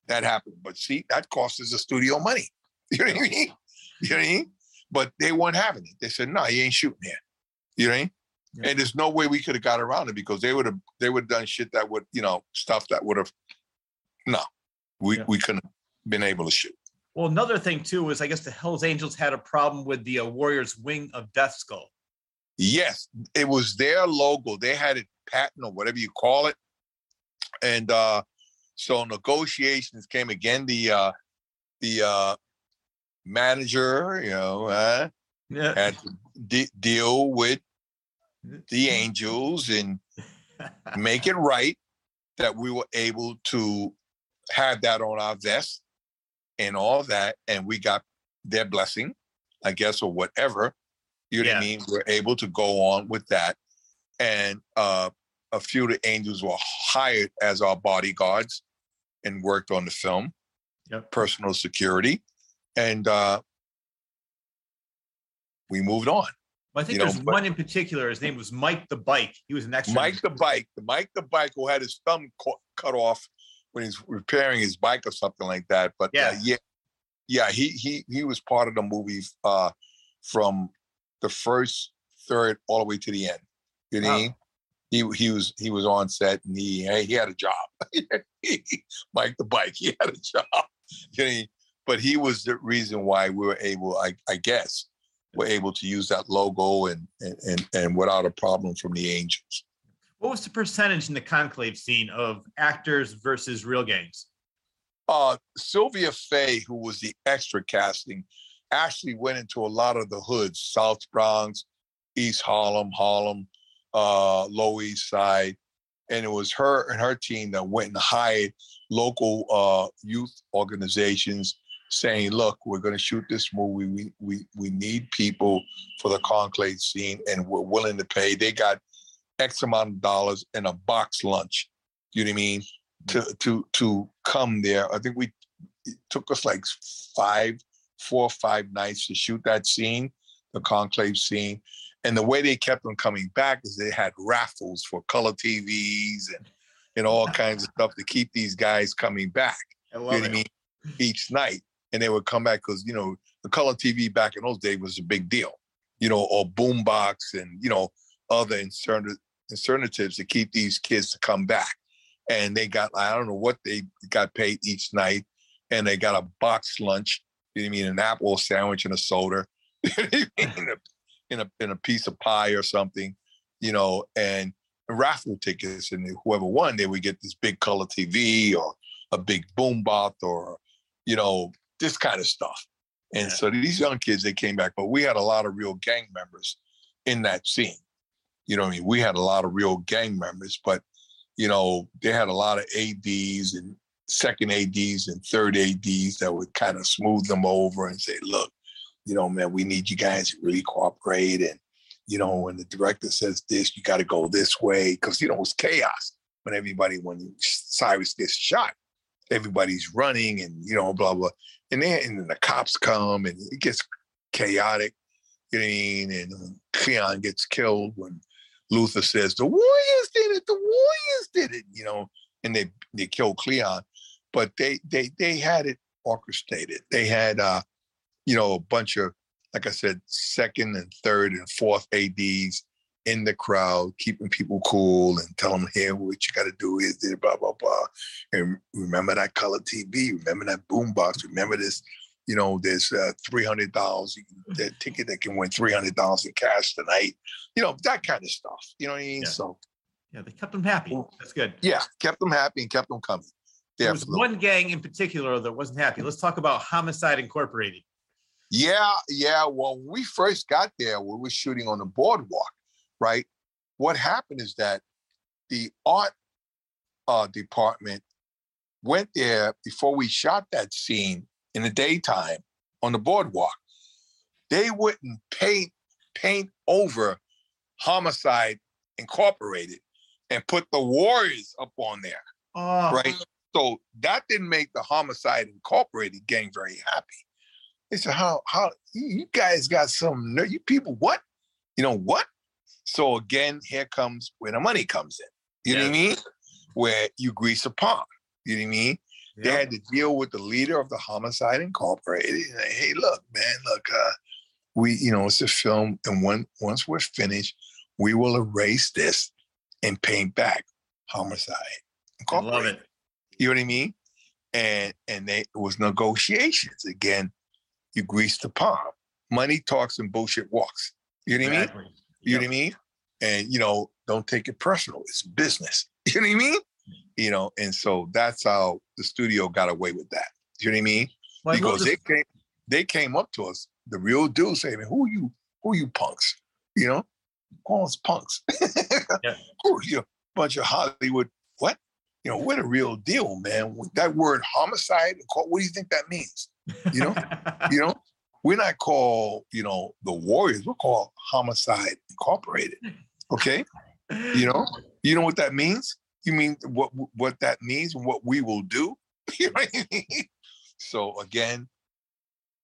That happened. But see, that cost us the studio money. *laughs* You know what I mean? You know what I mean? But they weren't having it. They said, no, you ain't shooting here. You know what I mean? Yeah. And there's no way we could have got around it because they would have they would have done shit that would, you know, stuff that would have no. We Yeah. we couldn't have been able to shoot. Well, another thing too was I guess the Hell's Angels had a problem with the uh, Warriors wing of Death Skull. Yes, it was their logo. They had it patent or whatever you call it. And uh so negotiations came again. The uh the uh manager, you know, uh, Yeah. had to de- deal with the *laughs* angels and *laughs* make it right that we were able to have that on our vest and all that and we got their blessing i guess or whatever you know what i mean? We're able to go on with that. And uh a few of the angels were hired as our bodyguards and worked on the film. Yep. personal security and uh we moved on Well, I think you know, there's but- one in particular. His name was Mike the Bike. He was an extra. Mike the bike, the Mike the bike who had his thumb cu- cut off when he's repairing his bike or something like that. But yeah, Yeah. yeah, yeah, he he he was part of the movie uh, from the first third all the way to the end. You know, Wow. he he was he was on set and he he had a job. *laughs* Mike the bike, he had a job. *laughs* You know, what I mean? But he was the reason why we were able, I, I guess, were able to use that logo and and and, and without a problem from the Angels. What was the percentage in the conclave scene of actors versus real gangs? uh, Sylvia Fay, who was the extra casting, actually went into a lot of the hoods, South Bronx, East Harlem, Harlem, uh, Lower East Side. And it was her and her team that went and hired local uh, youth organizations saying, look, we're going to shoot this movie. We, we, we need people for the conclave scene and we're willing to pay. They got X amount of dollars and a box lunch. You know what I mean? to mm-hmm. to to come there. I think we it took us like five, four or five nights to shoot that scene, the conclave scene. And the way they kept on coming back is they had raffles for color TVs and and all *laughs* kinds of stuff to keep these guys coming back. I You love know what I mean? Each night. And they would come back because you know the color TV back in those days was a big deal, you know, or boombox and you know other alternatives to keep these kids to come back. And they got I don't know what they got paid each night, and they got a box lunch. You know I mean? An apple sandwich and a soda, *laughs* in, a, in a in a piece of pie or something, you know, and raffle tickets. And whoever won, they would get this big color TV or a big boombox or you know this kind of stuff. And Yeah. so these young kids, they came back, but we had a lot of real gang members in that scene. You know what I mean? We had a lot of real gang members, but you know, they had a lot of ADs and second ADs and third ADs that would kind of smooth them over and say, look, you know, man, we need you guys to really cooperate. And, you know, when the director says this, you got to go this way. Cause, you know, it was chaos when everybody, when Cyrus gets shot, everybody's running and, you know, blah, blah. And then, and then the cops come and it gets chaotic. You know I mean? And um, Cleon gets killed when Luther says the Warriors did it, the Warriors did it, you know, and they they killed Cleon, but they they they had it orchestrated. They had uh, you know, a bunch of like I said, second and third and fourth ads in the crowd, keeping people cool and telling them here what you got to do is blah blah blah. And remember that color TV, remember that boombox, remember this. You know, there's uh, three hundred dollars. The ticket that can win three hundred dollars in cash tonight you know, that kind of stuff. You know what I mean? Yeah. So Yeah, they kept them happy. That's good. yeah, kept them happy and kept them coming. There there. was one gang in particular that wasn't happy. Let's talk about Homicide Incorporated. Yeah, yeah. Well, when we first got there, we were shooting on the boardwalk, right? What happened is that the art uh, department went there before we shot that scene in the daytime on the boardwalk. They wouldn't paint paint over Homicide Incorporated and put the Warriors up on there Oh, right? So that didn't make the Homicide Incorporated gang very happy. They said, "How how you you guys got some you people what? You know what?" So again, here comes where the money comes in. You know what I mean? Where you grease the palm. You know what I mean? They had to deal with the leader of the Homicide Incorporated. Hey, look, man, look, uh, we, you know, it's a film, and when once we're finished, we will erase this and paint back Homicide I love it. You know what I mean? And and they, it was negotiations. Again, you grease the palm. Money talks and bullshit walks. You know what I mean? You know Yep. what I mean? And you know, don't take it personal. It's business. *laughs* You know what I mean? You know, and so that's how the studio got away with that. You know what I mean? Well, I because this- they came, they came up to us, the real dudes saying, "Who are you? Who are you punks? You know, call us punks. *laughs* Yeah. Who are you? Bunch of Hollywood. What? You know, we're the real deal, man. That word homicide. What do you think that means? You know, *laughs* you know, we're not called, you know, the Warriors. We're called Homicide Incorporated. Hmm. Okay, you know, you know what that means. You mean what what that means and what we will do. *laughs* You know what I mean? So again,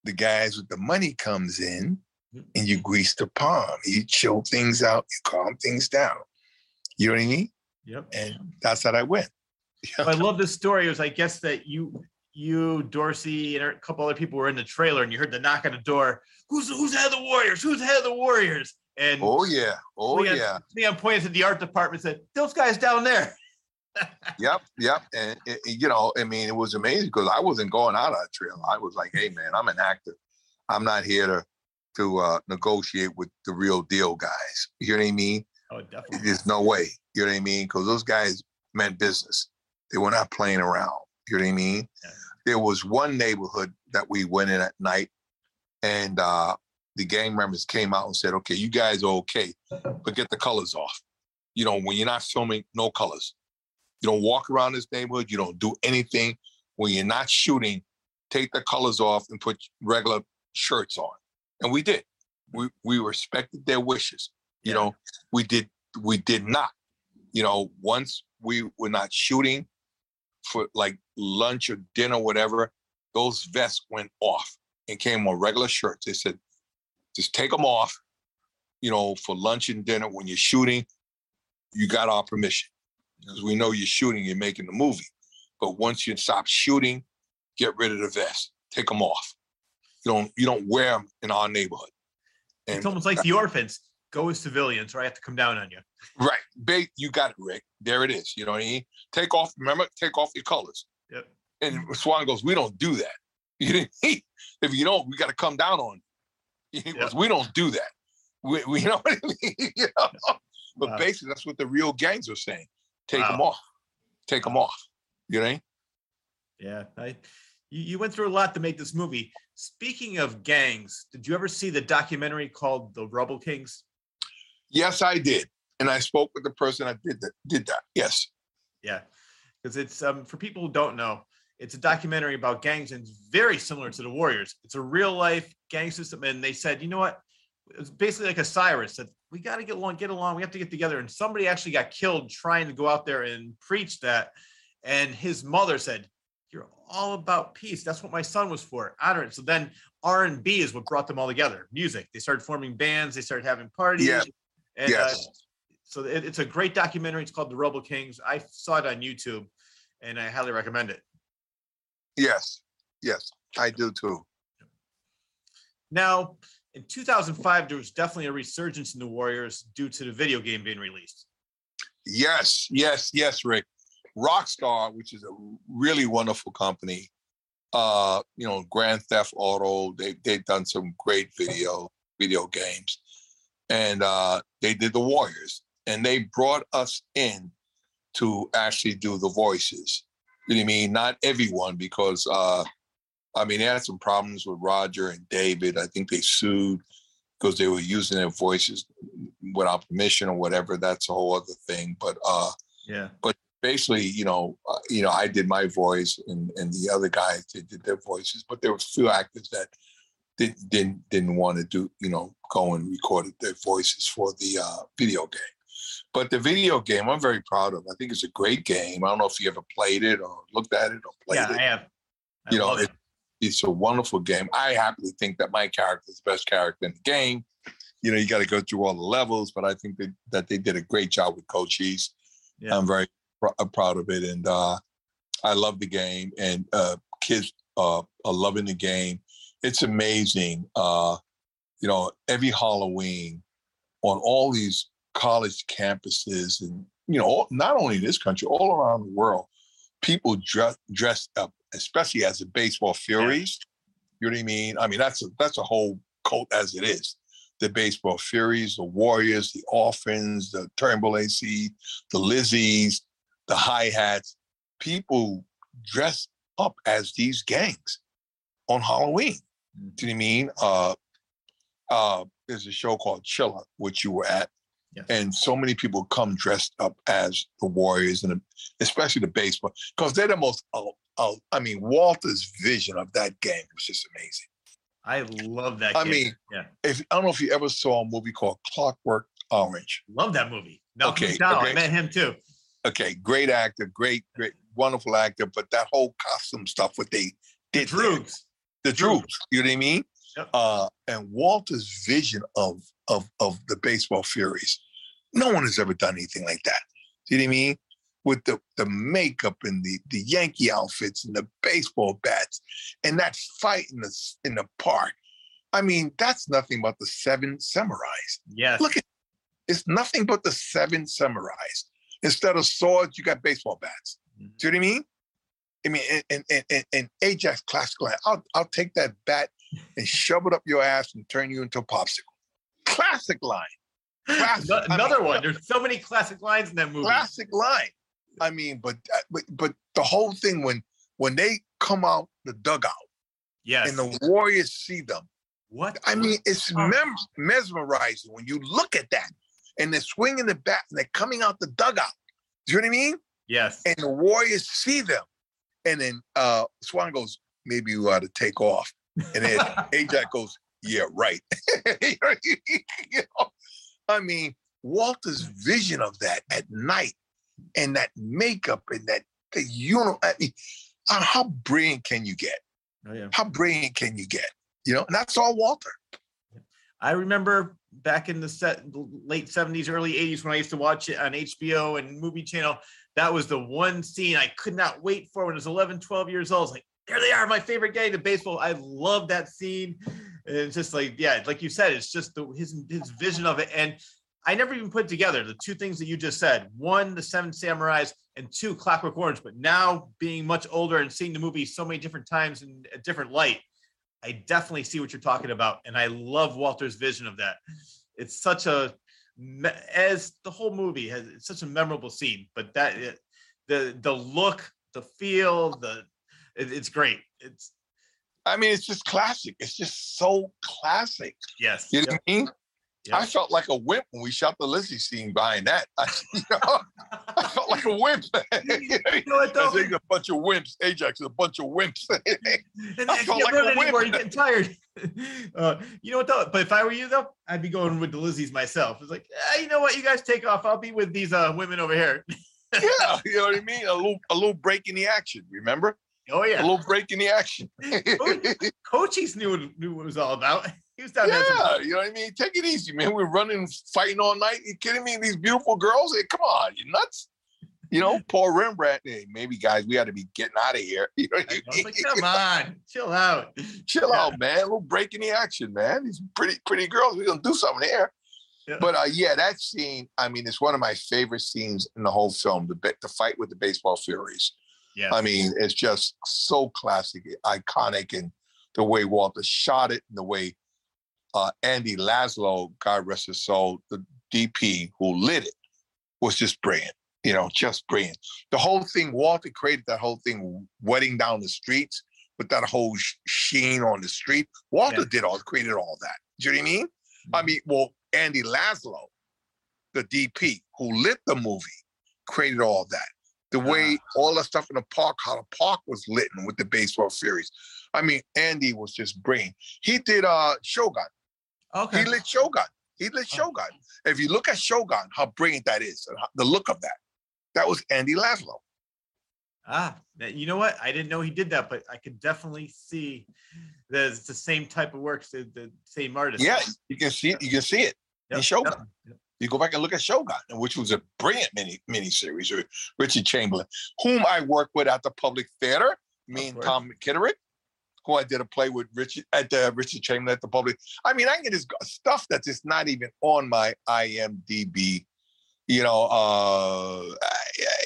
the guys with the money comes in, hmm. and you grease the palm. You chill things out. You calm things down. You know what I mean? Yep. And that's how I went. *laughs* I love this story. It was, I guess, that you, you, Dorsey, and a couple other people were in the trailer, and you heard the knock on the door. Who's who's head of the Warriors? Who's head of the Warriors? And Oh yeah. Oh Leon, yeah. Leon pointed to the art department, and said, "Those guys down there." *laughs* Yep, yep. And, it- you know, I mean, it was amazing because I wasn't going out of that trailer. I was like, hey man, I'm an actor. I'm not here to to uh, negotiate with the real deal guys. You know what I mean? Oh, definitely. There's no way. You know what I mean? Because those guys meant business. They were not playing around. You know what I mean? Yeah. There was one neighborhood that we went in at night, and uh, the gang members came out and said, "Okay, you guys are okay, but get the colors off. You know, when you're not filming, no colors. You don't walk around this neighborhood. You don't do anything. When you're not shooting, take the colors off and put regular shirts on." And we did. We we respected their wishes. You know, we did we did not. You know, once we were not shooting for like lunch or dinner, whatever, those vests went off and came on regular shirts. They said, just take them off, you know, for lunch and dinner. When you're shooting, you got our permission. Because we know you're shooting, you're making the movie. But once you stop shooting, get rid of the vest. Take them off. You don't you don't wear them in our neighborhood. It's almost like the orphans go as civilians, or I have to come down on you. Right. You got it, Rick. There it is. You know what I mean? Take off, remember, take off your colors. Yep. And Swan goes, We don't do that. *laughs* You didn't if you don't, we got to come down on you. *laughs* He goes, We don't do that. We, we *laughs* you know what I mean? you know? But Wow. basically, that's what the real gangs are saying. Take them off. Take them off. You know what I mean? Yeah, I, you, you went through a lot to make this movie. Speaking of gangs, did you ever see the documentary called The Rubble Kings? Yes, I did. And I spoke with the person that did that. Did that. Yes. Yeah, because it's um for people who don't know, it's a documentary about gangs and it's very similar to the Warriors. It's a real life gang system, and they said, you know what? It's basically like a Cyrus said, we got to get along, get along. We have to get together. And somebody actually got killed trying to go out there and preach that. And his mother said, "You're all about peace. That's what my son was for. Honor it." So then R and B is what brought them all together. Music. They started forming bands. They started having parties. Yeah. And, yes. Uh, so it, it's a great documentary. It's called The Rubble Kings. I saw it on YouTube, and I highly recommend it. yes. Yes. I do too. Now, in 2005, there was definitely a resurgence in the Warriors due to the video game being released. Yes, yes, yes, Rick. Rockstar, which is a really wonderful company, uh, you know, Grand Theft Auto, they they've done some great video video games. And uh they did the Warriors and they brought us in to actually do the voices. You know what I mean? Not everyone, because uh, I mean, they had some problems with Roger and David. I think they sued because they were using their voices without permission or whatever. That's a whole other thing. But uh, Yeah. But basically, you know, uh, you know, I did my voice, and and the other guys did, did their voices. But there was few actors that did, didn't didn't want to do, you know, go and recorded their voices for the uh, video game. But the video game, I'm very proud of. I think it's a great game. I don't know if you ever played it or looked at it or played it. Yeah, it I have. I you know, it, it's a wonderful game. I happily think that my character is the best character in the game. You know, you got to go through all the levels, but I think that, that they did a great job with Cochise. Yeah. I'm very pr- uh, proud of it, and uh, I love the game. And uh, kids uh, are loving the game. It's amazing. Uh, you know, every Halloween on all these college campuses, and you know, not only in this country, all around the world, people dress dressed up, especially as the baseball furies. You know what I mean? I mean, that's a that's a whole cult as it is. The baseball furies, the Warriors, the Orphans, the Turnbull AC, the Lizzies, the hi hats. People dress up as these gangs on Halloween. Do you know what I mean? Uh, uh, there's a show called Chiller, which you were at, Yes. and so many people come dressed up as the Warriors and especially the baseball because they're the most. Uh, uh, I mean, Walter's vision of that game was just amazing. I love that. I game. mean, yeah, If I don't know if you ever saw a movie called Clockwork Orange. love that movie. Malcolm Okay, McDowell, I okay. met him too. Okay, great actor, great, great, wonderful actor, but that whole costume stuff, what they did, there, Droogs. The troops. You know what I mean? Yep. Uh, and Walter's vision of of of the baseball furies, no one has ever done anything like that. You know what I mean? With the the makeup and the the Yankee outfits and the baseball bats and that fight in the in the park. I mean, that's nothing but the seven samurais. Yes. Look at it's nothing but the seven samurais. Instead of swords, you got baseball bats. Mhm. Do you know what I mean? I mean, and, and, and, and, and Ajax classic line, I'll, I'll take that bat and shove it up your ass and turn you into a popsicle. Classic line. Classic. No- I mean, Another one. *laughs* There's so many classic lines in that movie. Classic line. I mean, but, uh, but but the whole thing when when they come out the dugout Yes. and the Warriors see them, what? I mean, it's mem- mesmerizing when you look at that and they're swinging the bat and they're coming out the dugout. Do you know what I mean? yes. and the Warriors see them. And then uh Swan goes, maybe you ought to take off. And then Ajax *laughs* goes, yeah, right. *laughs* You know? I mean, Walter's vision of that at night and that makeup and that the uni I mean, how brilliant can you get? Oh, yeah. How brilliant can you get? You know, and that's all Walter. I remember back in the set, late 70s, early 80s when I used to watch it on HBO and Movie Channel. That was the one scene I could not wait for when I was 11, 12 years old. Like, there they are, my favorite gang, the baseball. I love that scene. And it's just like, yeah, like you said, it's just the, his his vision of it. And I never even put together the two things that you just said. One, the Seven Samurais, and two, Clockwork Orange. But now being much older and seeing the movie so many different times in a different light, I definitely see what you're talking about, and I love Walter's vision of that. It's such a as the whole movie has it's such a memorable scene, but that it, the the look, the feel, the it, it's great. It's I mean, it's just classic. It's just so classic. yes, You know yep, what I mean? Yep. I felt like a wimp when we shot the Lizzie scene behind that. *laughs* I, you know, I felt like a wimp. *laughs* *laughs* you know what though? There's a bunch of wimps. Ajax is a bunch of wimps. And I felt like a anymore. You're getting tired. Uh, you know what though? But if I were you though, I'd be going with the Lizzies myself. It's like, eh, you know what? You guys take off. I'll be with these uh, women over here. yeah, you know what I mean? A little, a little break in the action. Remember? Oh yeah. A little break in the action. Cochise knew knew what it was all about. He was down there. yeah, you know what I mean? Take it easy, man. We're running, fighting all night. You kidding me? These beautiful girls. Hey, come on, you nuts? You know, *laughs* Paul Rembrandt. Hey, maybe guys, we got to be getting out of here. *laughs* You know I I mean? like, come on, chill out. chill Yeah. out, man. A little break in the action, man. These pretty, pretty girls. We're gonna do something here. Yeah. But uh, yeah, that scene. I mean, it's one of my favorite scenes in the whole film. The the fight with the baseball furies. Yeah. I mean, it's just so classic, iconic, and the way Walter shot it, and the way uh, Andy Laszlo, God rest his soul, the DP who lit it, was just brilliant. You know, just brilliant. The whole thing, Walter created that whole thing, wetting down the streets with that whole sheen on the street. Walter Yeah. did all, created all that. Do you know what I mean? I mean, well, Andy Laszlo, the DP who lit the movie, created all that. The way all the stuff in the park, how the park was lit with the baseball furies. I mean, Andy was just brilliant. He did uh Shogun. Okay. He lit Shogun. He lit Shogun. If you look at Shogun, how brilliant that is, the look of that. That was Andy Laszlo. Ah, you know what? I didn't know he did that, but I could definitely see that it's the same type of works, the, the same artist. Yeah, you can see it. You can see it. Yep, in Shogun. yep, yep. You go back and look at Shogun, which was a brilliant mini mini series with Richard Chamberlain, whom I worked with at the Public Theater. Me and. Tom Kitterick, who I did a play with Richard at the Richard Chamberlain at the Public. I mean, I get this stuff that's just not even on my IMDb. You know, uh,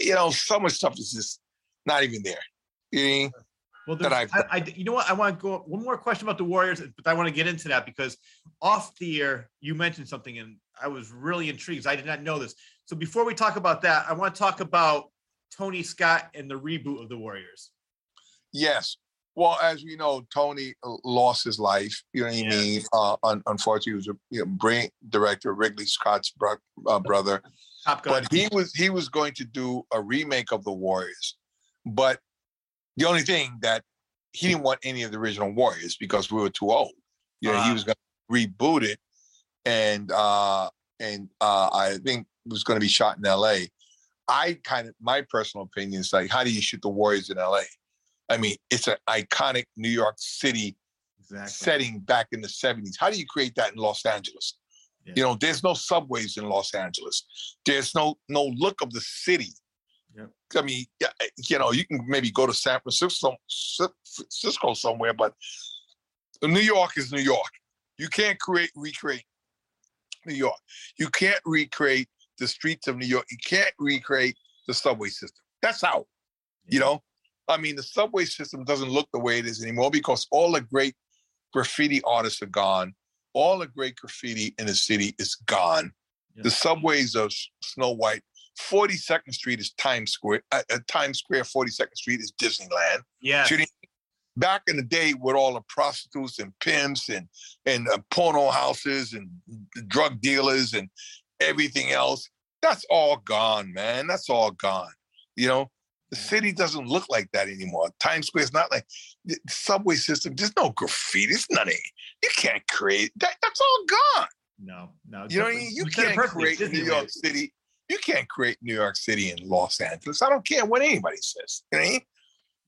you know, so much stuff is just not even there. You know what I mean? Well, that I've I, I, you know what? I want to go one more question about the Warriors, but I want to get into that because off the air you mentioned something, and I was really intrigued. I did not know this. So before we talk about that, I want to talk about Tony Scott and the reboot of the Warriors. Yes. Well, as we know, Tony uh, lost his life. You know what I mean? Uh, un- unfortunately, he was a you know, brilliant director, Ridley Scott's bro- uh, brother. But he was he was going to do a remake of the Warriors, but the only thing that he didn't want any of the original Warriors because we were too old. You know, he Ah. was going to reboot it, and uh, and uh, I think it was going to be shot in L.A. I kind of my personal opinion is like, how do you shoot the Warriors in L.A.? I mean, it's an iconic New York City exactly. setting back in the 70s. How do you create that in Los Angeles? Yeah. You know, there's no subways in Los Angeles. There's no no look of the city. Yep. I mean, eh, you know, you can maybe go to San Francisco, Cisco somewhere, but New York is New York. You can't create recreate New York. You can't recreate the streets of New York. You can't recreate the subway system. That's out. You know, I mean, the subway system doesn't look the way it is anymore because all the great graffiti artists are gone. All the great graffiti in the city is gone. Yeah. The subways are S- Snow White. 42nd Street is Times Square. Uh, uh, Times Square, 42nd Street is Disneyland. Yeah. Back in the day, with all the prostitutes and pimps and and uh, porno houses and drug dealers and everything else, that's all gone, man. That's all gone. You know, the city doesn't look like that anymore. Times Square is not like the subway system. There's no graffiti. It's nothing. You can't create that. That's all gone. No, no. You know what I mean? You can't create New. York City. You can't create New York City and Los Angeles. I don't care what anybody says. You know I mean?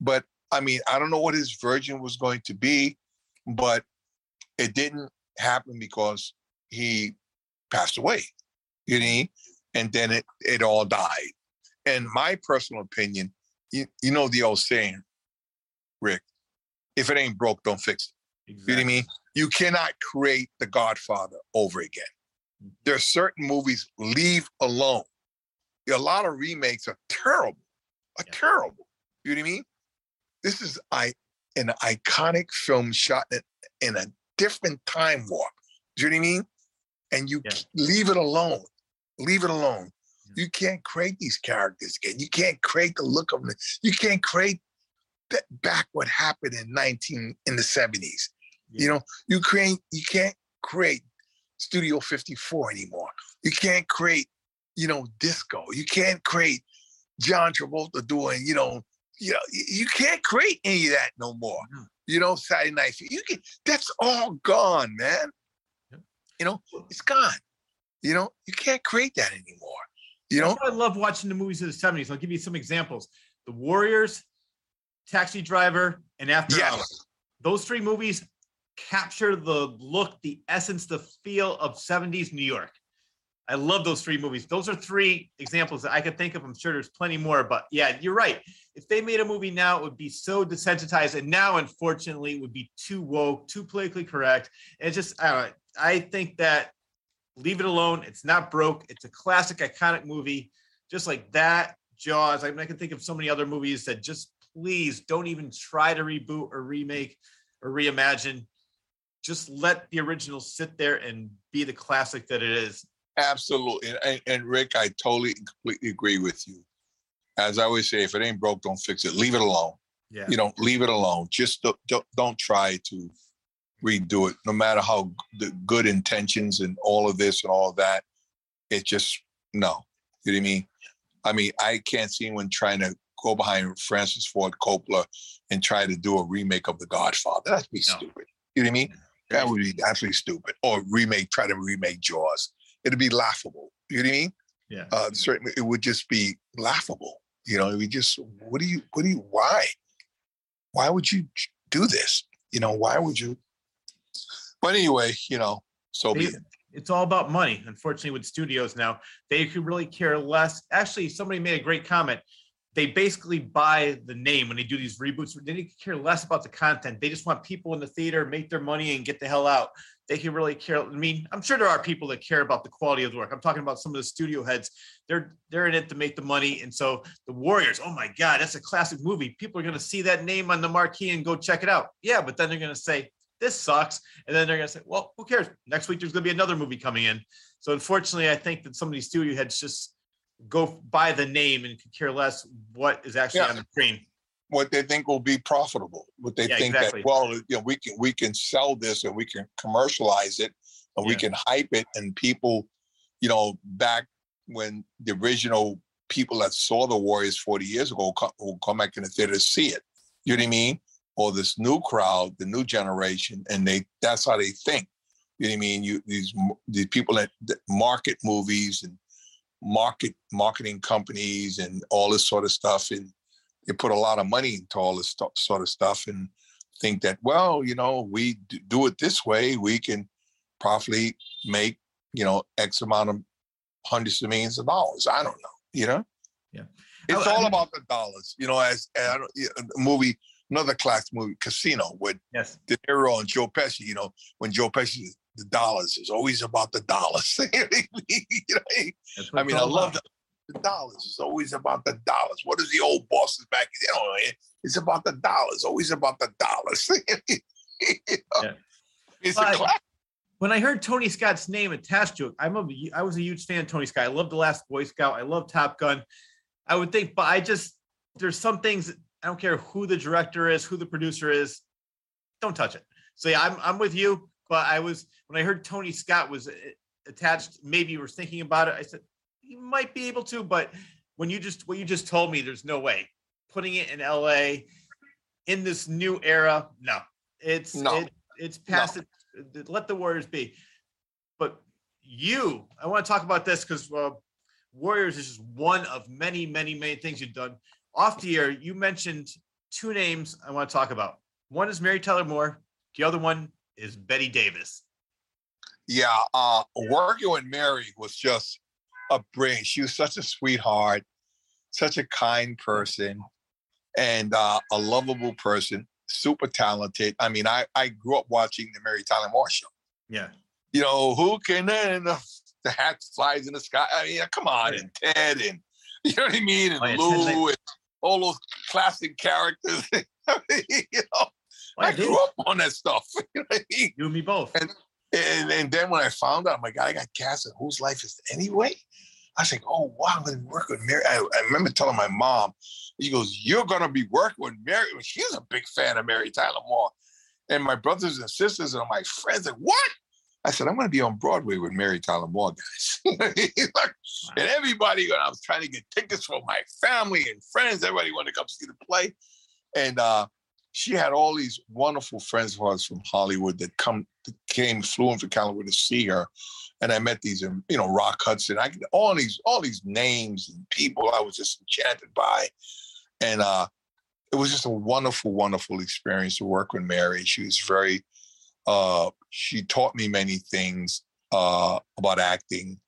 But I mean, I don't know what his version was going to be, but it didn't happen because he passed away. You know I mean? And then it it all died. And my personal opinion, you, you know the old saying, Rick, if it ain't broke, don't fix it. You know what I mean? You cannot create The Godfather over again. Mm-hmm. There are certain movies leave alone. A lot of remakes are terrible, are Yeah. terrible. You know what I mean? This is I an iconic film shot in, in a different time warp. Do you know what I mean? And you Yeah. leave it alone. Leave it alone. Yeah. You can't create these characters again. You can't create the look of them. You can't create that back what happened in 19 in the 70s. You know, you create you can't create Studio 54 anymore. You can't create, you know, disco. You can't create John Travolta doing, you know, you know, you can't create any of that no more. No. You know, Saturday Night You can that's all gone, man. Yep. You know, it's gone. You know, you can't create that anymore. You know, I love watching the movies of the 70s. I'll give you some examples. The Warriors, Taxi Driver, and After Yes. Hours. Those three movies capture the look, the essence, the feel of 70s New York. I love those three movies. Those are three examples that I could think of. I'm sure there's plenty more, but yeah, you're right. If they made a movie now, it would be so desensitized. And now, unfortunately, it would be too woke, too politically correct. And it's just, I don't know. I think that leave it alone. It's not broke. It's a classic, iconic movie, just like that. Jaws. I, mean, I can think of so many other movies that just please don't even try to reboot or remake or reimagine. Just let the original sit there and be the classic that it is. Absolutely. And, and Rick, I totally and completely agree with you. As I always say, if it ain't broke, don't fix it. Leave it alone. Yeah. You know, leave it alone. Just don't, don't, don't try to redo it, no matter how the good intentions and all of this and all of that. It just, no. You know what I mean? I mean, I can't see anyone trying to go behind Francis Ford Coppola and try to do a remake of The Godfather. That'd be No. stupid. You know what I mean? That would be absolutely stupid. Or remake, try to remake Jaws. It'd be laughable. You know what I mean? Yeah. Uh, certainly, it would just be laughable. You know, we just, what do you, what do you, why? Why would you do this? You know, why would you? But anyway, you know, so be it. it's all about money. Unfortunately, with studios now, they could really care less. Actually, somebody made a great comment. They basically buy the name when they do these reboots. They care less about the content. They just want people in the theater, make their money, and get the hell out. They can really care. I mean, I'm sure there are people that care about the quality of the work. I'm talking about some of the studio heads. They're they're in it to make the money. And so the Warriors, oh my God, that's a classic movie. People are gonna see that name on the marquee and go check it out. Yeah, but then they're gonna say, this sucks. And then they're gonna say, well, who cares? Next week there's gonna be another movie coming in. So unfortunately, I think that some of these studio heads just go by the name and could care less what is actually Yeah. on the screen. what they think will be profitable. What they Yeah, think exactly. that well, you know, we can we can sell this and we can commercialize it and we can hype it and people, you know, back when the original people that saw the Warriors 40 years ago come, will come back in the theater to see it. You know what I mean? Or this new crowd, the new generation, and they that's how they think. You know what I mean? You these these people that, that market movies and market marketing companies and all this sort of stuff and they put a lot of money into all this sto- sort of stuff and think that well you know we do it this way we can probably make you know x amount of hundreds of millions of dollars i don't know you know Yeah. it's I- I all mean- about the dollars you know as, as I don't- yeah, a movie another classic movie casino with Yes. De Niro and Joe Pesci, you know, when Joe Pesci, the dollars is always about the dollars. *laughs* You know, I mean, I love the, the dollars. It's always about the dollars. What is the old bosses back? You know, it's about the dollars. Always about the dollars. *laughs* You know? Yeah. It's a But- class. when I heard Tony Scott's name attached to it, I'm a, I was a huge fan of Tony Scott. I love The Last Boy Scout. I love Top Gun. I would think, but I just there's some things I don't care who the director is, who the producer is, don't touch it. So yeah, I'm I'm with you. But I was when I heard Tony Scott was uh, attached, maybe you were thinking about it. I said he might be able to, but when you just what you just told me, there's no way putting it in L.A. in this new era. No, it's No. it, it's past it. Let the Warriors be. But you, I want to talk about this because uh, Warriors is just one of many, many, many things you've done. Off the air, you mentioned two names I want to talk about. One is Mary Tyler Moore. The other one is Bette Davis. Yeah, uh, working with Mary was just a brilliant. She was such a sweetheart, such a kind person, and uh, a lovable person. Super talented. I mean, I I grew up watching the Mary Tyler Moore show. Yeah. you know, who can *laughs* end the, hat flies in the sky? I mean, come on, and Ted, and *laughs* you know what I mean, and Oh, yeah, Lou, Knight. and all those classic characters. *laughs* you know, oh, I dude, grew up on that stuff. *laughs* You know I mean? You and me both. And- And, and then when I found out, I'm like, I got cast in Whose Life Is It Anyway? I was like, oh, wow, I'm going to work with Mary. I, I remember telling my mom, she goes, You're going to be working with Mary. She's a big fan of Mary Tyler Moore. And my brothers and sisters and my friends, like, what? I said, I'm going to be on Broadway with Mary Tyler Moore, guys. Like, *laughs* and everybody, when I was trying to get tickets for my family and friends, everybody wanted to come see the play. And uh, she had all these wonderful friends of ours from Hollywood that come came flew in from California to see her. And I met these, um, you know, Rock Hudson. I all these all these names and people I was just enchanted by, and uh, it was just a wonderful, wonderful experience to work with Mary. She was very, uh, she taught me many things uh, about acting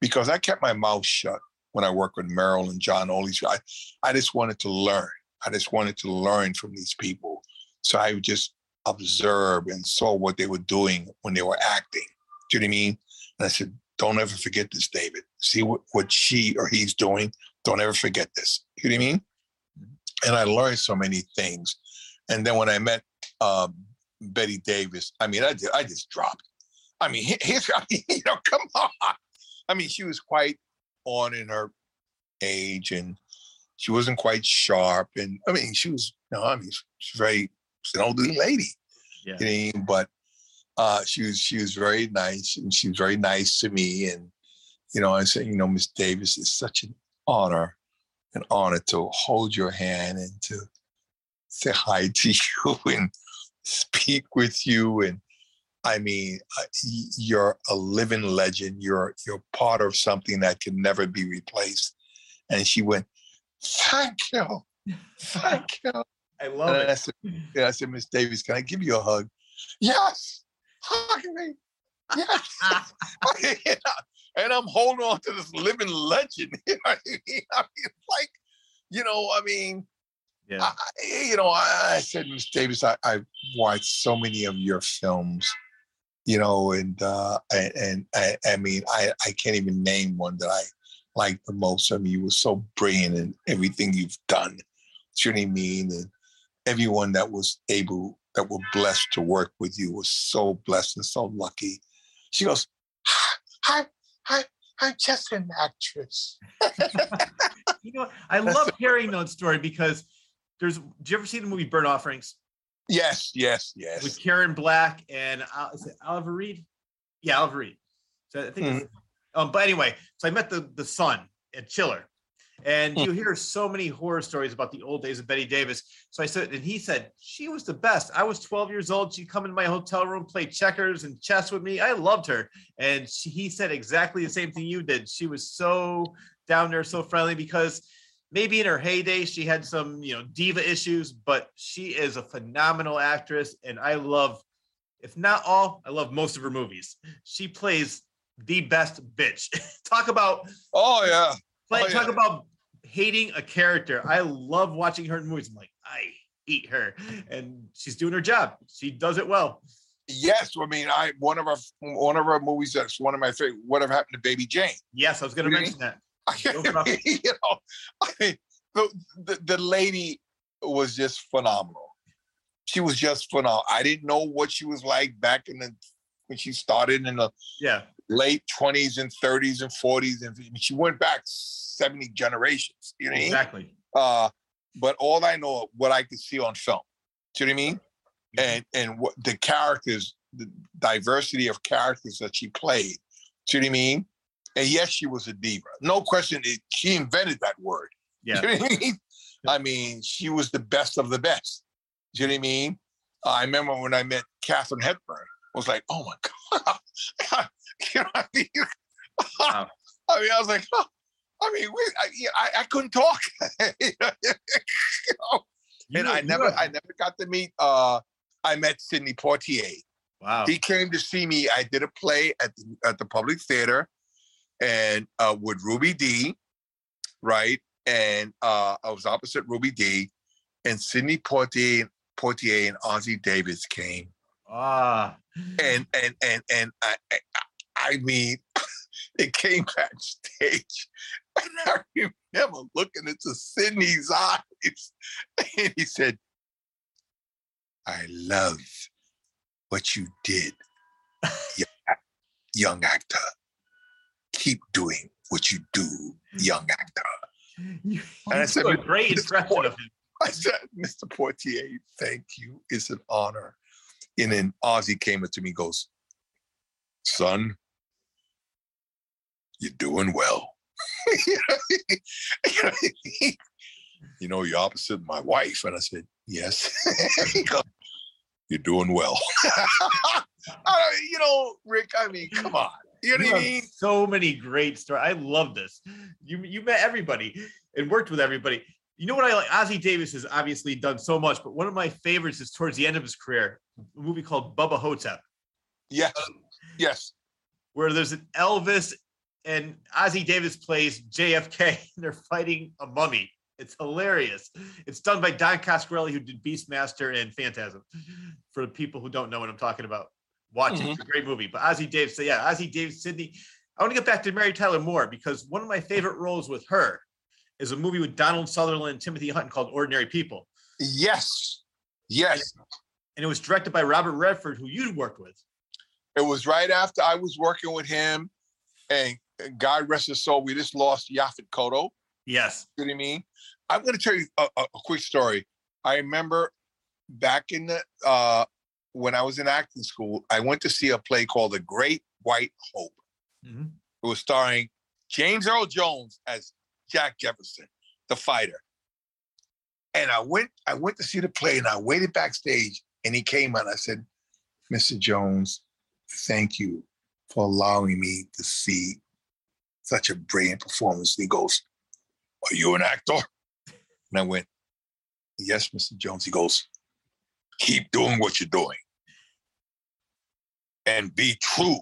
because I kept my mouth shut when I worked with Meryl and John. All these, I, I just wanted to learn. I just wanted to learn from these people. So I would just observe and saw what they were doing when they were acting. Do you know what I mean? And I said, don't ever forget this, David. See what, what she or he's doing. Don't ever forget this. You know what I mean? And I learned so many things. And then when I met uh, Bette Davis, I mean, I, did, I just dropped. I mean, here's, *laughs* I mean, you know, come on. I mean, she was quite on in her age, and she wasn't quite sharp. And I mean, she was, you know, I mean, she's very, she's an older lady. Yeah. You know, I mean? but uh, she was she was very nice, and she was very nice to me. And you know, I said, you know, Miss Davis, it's such an honor, an honor to hold your hand and to say hi to *laughs* you and speak with you. And I mean, uh, you're a living legend. You're you're part of something that can never be replaced. And she went, thank you, thank you. I love And I it. said, yeah, I said, Miss Davis, can I give you a hug? Yes, hug me. Yes. *laughs* And I'm holding on to this living legend. *laughs* You know I mean? I mean, like, you know, I mean, Yeah. I, you know, I, I said, Miss Davis, I, I watched so many of your films, you know, and uh, and, and I, I mean, I, I can't even name one that I like the most. I mean, you were so brilliant in everything you've done. Do you know what I mean? And everyone that was able, that were blessed to work with you was so blessed and so lucky. She goes, I, I, I'm just an actress. *laughs* You know, I *laughs* love hearing that story because there's. Did you ever see the movie Burnt Offerings Yes, yes, yes. with Karen Black and Al- is it Oliver Reed? Yeah, Oliver Reed. So I think. it's- mm-hmm. Um, but anyway, so I met the the son at Chiller, and hmm. you hear so many horror stories about the old days of Bette Davis. So I said, and he said she was the best. I was 12 years old. She'd come in my hotel room, play checkers and chess with me. I loved her, and she, he said exactly the same thing you did. She was so down there, so friendly because maybe in her heyday she had some you know diva issues, but she is a phenomenal actress, and I love. If not all, I love most of her movies. She plays the best bitch. *laughs* talk about Oh yeah. play, Oh, talk yeah. about hating a character. I love watching her in movies. I'm like, I hate her, and she's doing her job. She does it well. Yes, I mean, I one of our one of our movies that's one of my favorite. Whatever happened to Baby Jane? Yes, I was going to mention that. *laughs* I Go for it. mean, you know, I mean, the, the the lady was just phenomenal. She was just phenomenal. I didn't know what she was like back in the when she started in the Yeah, late twenties and thirties and forties, and she went back seventy generations. You know what I mean? exactly. Uh, but all I know, what I could see on film. Do you know what I mean? Mhm. And and what the characters, the diversity of characters that she played. Do you know what I mean? And yes, she was a diva. No question. She invented that word. Yeah. *laughs* You know what I mean? I mean, she was the best of the best. Do you know what I mean? I remember when I met Katharine Hepburn. I was like, oh my *laughs* god. *laughs* you know I mean? Wow. I mean, I was like, oh. I mean, we, I, I, I couldn't talk. You know? And I never, I never got to meet. uh I met Sidney Poitier. wow. He came to see me. I did a play at the, at the Public Theater, and uh, with Ruby Dee, right? And uh, I was opposite Ruby Dee, and Sidney Poitier, Poitier and Ossie Davis came, Ah, and and and and I, I, I mean, *laughs* it came backstage, *laughs* and I remember looking into Sidney's *laughs* eyes, and he said, "I love what you did, young, young actor. Keep doing what you do, mm. young actor." you, And I *laughs* said, a great Mr. impression Porter." of him. *laughs* I said, Mr. Portier, thank you. It's an honor. And then Ossie came up to me, and goes, son, you're doing well. you, *laughs* know, you know, you're opposite my wife. And I said, yes. He goes, you're doing well. I- you know, Rick, I mean, come on. You know You what I mean? so many great stories. I love this. You you met everybody and worked with everybody. You know what I like? Ossie Davis has obviously done so much, but one of my favorites is towards the end of his career, a movie called Bubba Ho-Tep, Yes. Yes. where there's an Elvis and Ossie Davis plays JFK *laughs* and they're fighting a mummy. It's hilarious. It's done by Don Coscarelli, who did Beastmaster and Phantasm. For the people who don't know what I'm talking about, watch it. It's a great movie. But Ossie Davis, so yeah, Ossie Davis, Sidney. I want to get back to Mary Tyler Moore because one of my favorite roles with her is a movie with Donald Sutherland and Timothy Hutton called Ordinary People. Yes. Yes. And it was directed by Robert Redford, who you worked with. It was right after I was working with him, and God rest his soul, we just lost Yaphet Kotto. Yes. You know what I mean? I'm going to tell you a, a, a quick story. I remember back in the uh, when I was in acting school, I went to see a play called The Great White Hope. Mhm. It was starring James Earl Jones as Jack Jefferson, the fighter. And I went, I went to see the play, and I waited backstage, and he came on. I said, "Mr. Jones, thank you for allowing me to see such a brilliant performance." And he goes, "Are you an actor?" And I went, "Yes, Mr. Jones." He goes, "Keep doing what you're doing, and be true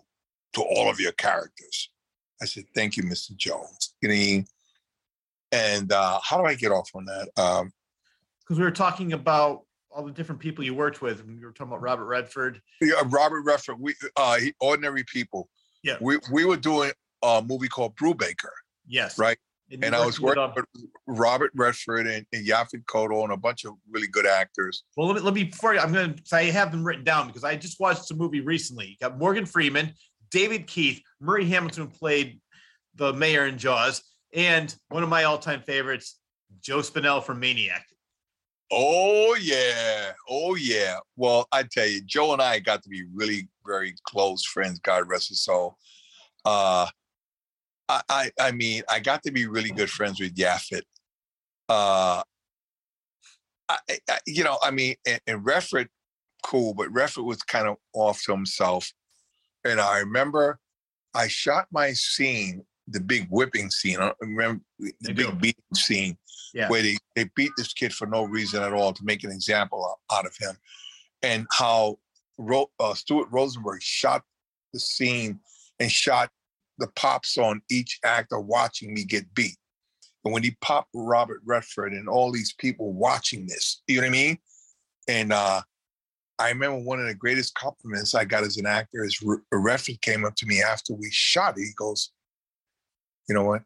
to all of your characters." I said, "Thank you, Mr. Jones." You know what I mean? And uh, how do I get off on that? Um, Because we were talking about all the different people you worked with. We were talking about Robert Redford. yeah, Robert Redford, we uh, ordinary people. Yeah. we we were doing a movie called Brubaker, Yes. Right. And I was working with Robert Redford and, and Yaphet Kotto and a bunch of really good actors. Well, let me, let me before I'm going to, I have them written down because I just watched a movie recently. You got Morgan Freeman, David Keith, Murray Hamilton played the mayor in Jaws, and one of my all time favorites, Joe Spinell from Maniac. Oh yeah, oh yeah. Well, I tell you, Joe and I got to be really very close friends. God rest his soul. Uh, I, I, I mean, I got to be really good friends with Yaphet. Uh, I, I, you know, I mean, and, and cool, but Redford was kind of off to himself. And I remember I shot my scene, the big whipping scene. I remember the do. big beating scene Yeah. where they, they beat this kid for no reason at all to make an example out- out of him, and how Ro- uh, Stuart Rosenberg shot the scene and shot the pops on each actor watching me get beat. And when he popped Robert Redford and all these people watching this, you know what I mean? And uh, I remember one of the greatest compliments I got as an actor is R- Redford came up to me after we shot it. He goes, "You know what?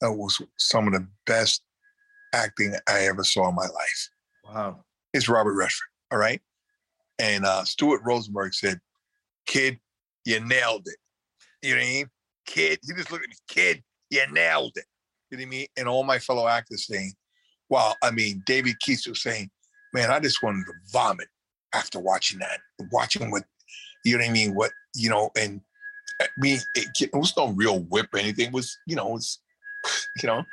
That was some of the best acting I ever saw in my life. Wow. It's Robert Redford, all right? And uh, Stuart Rosenberg said, Kid, you nailed it. You know what I mean? Kid, he just looked at me, kid, you nailed it. You know what I mean? And all my fellow actors saying, wow, I mean, David Keith was saying, man, I just wanted to vomit after watching that, watching what, you know what I mean? What, you know, and I mean, it, it was no real whip or anything. It was, you know, it's, *laughs* you know,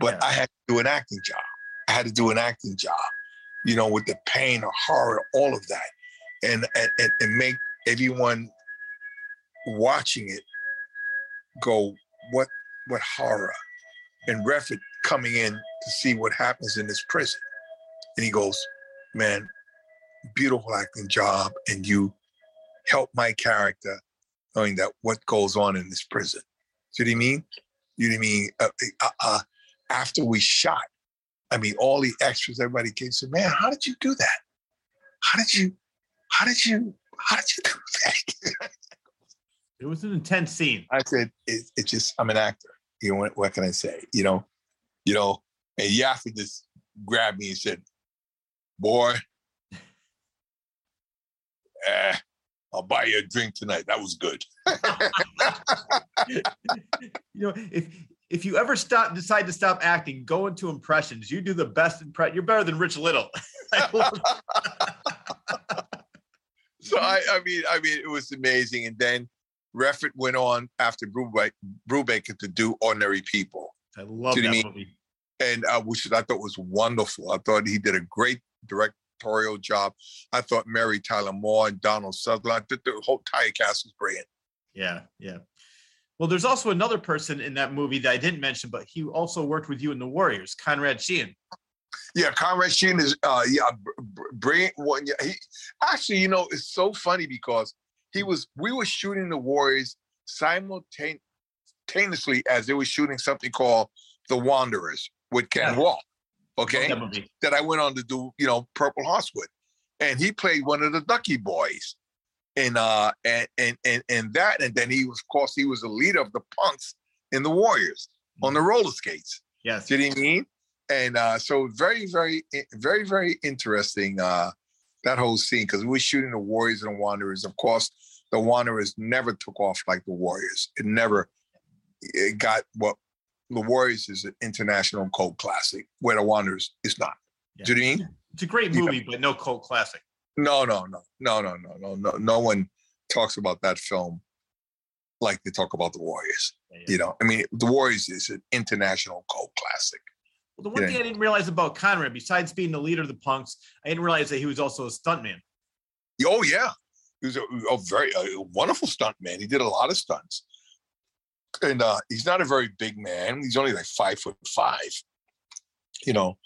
but Yeah. I had to do an acting job. I had to do an acting job, you know, with the pain or horror, all of that, and and and, and make everyone watching it go, what what horror? And Redford coming in to see what happens in this prison, and he goes, man, beautiful acting job, and you help my character knowing that what goes on in this prison. See what I mean? You know what I mean? Uh, uh, uh, after we shot, I mean, all the extras, everybody came and said, man, how did you do that? How did you, how did you, how did you do that? *laughs* It was an intense scene. I said, it, it's just, I'm an actor. You know, what, what can I say? You know, you know, and Yaphet just grabbed me and said, boy, *laughs* eh, I'll buy you a drink tonight. That was good. *laughs* you know, if if you ever stop decide to stop acting, go into impressions. You do the best impression. You're better than Rich Little. *laughs* So I, I mean, I mean, it was amazing. And then Redford went on after Brubaker, Brubaker to do Ordinary People, I love that mean- movie. and uh, which I thought it was wonderful. I thought he did a great directorial job. I thought Mary Tyler Moore and Donald Sutherland, I thought the whole entire cast was brilliant. Yeah, yeah. Well, there's also another person in that movie that I didn't mention, but he also worked with you in the Warriors, Konrad Sheehan. Yeah, Konrad Sheen is uh yeah br- br- brilliant one. Yeah, he actually, you know, it's so funny because he was we were shooting the Warriors simultaneously as they were shooting something called The Wanderers with Ken Yeah. Wahl. Okay, that I went on to do, you know, Purple with, and he played one of the Ducky Boys, and uh and and and and that, and then he was, of course, he was the leader of the punks in the Warriors on the roller skates. Yes. Do you know what I mean? And uh, so very, very, very, very interesting uh, that whole scene because we were shooting the Warriors and the Wanderers. Of course, the Wanderers never took off like the Warriors. It never, it got what the Warriors is an international cult classic, where the Wanderers is not. Do you know I mean? It's a great Yeah. movie, but no cult classic. No, no, no, no, no, no, no, no. No one talks about that film like they talk about the Warriors. Yeah, yeah. You know, I mean, the Warriors is an international cult classic. Well, the one Yeah. thing I didn't realize about Konrad, besides being the leader of the punks, I didn't realize that he was also a stuntman. Oh yeah, he was a, a very a wonderful stuntman. He did a lot of stunts, and uh, he's not a very big man. He's only like five foot five, you know.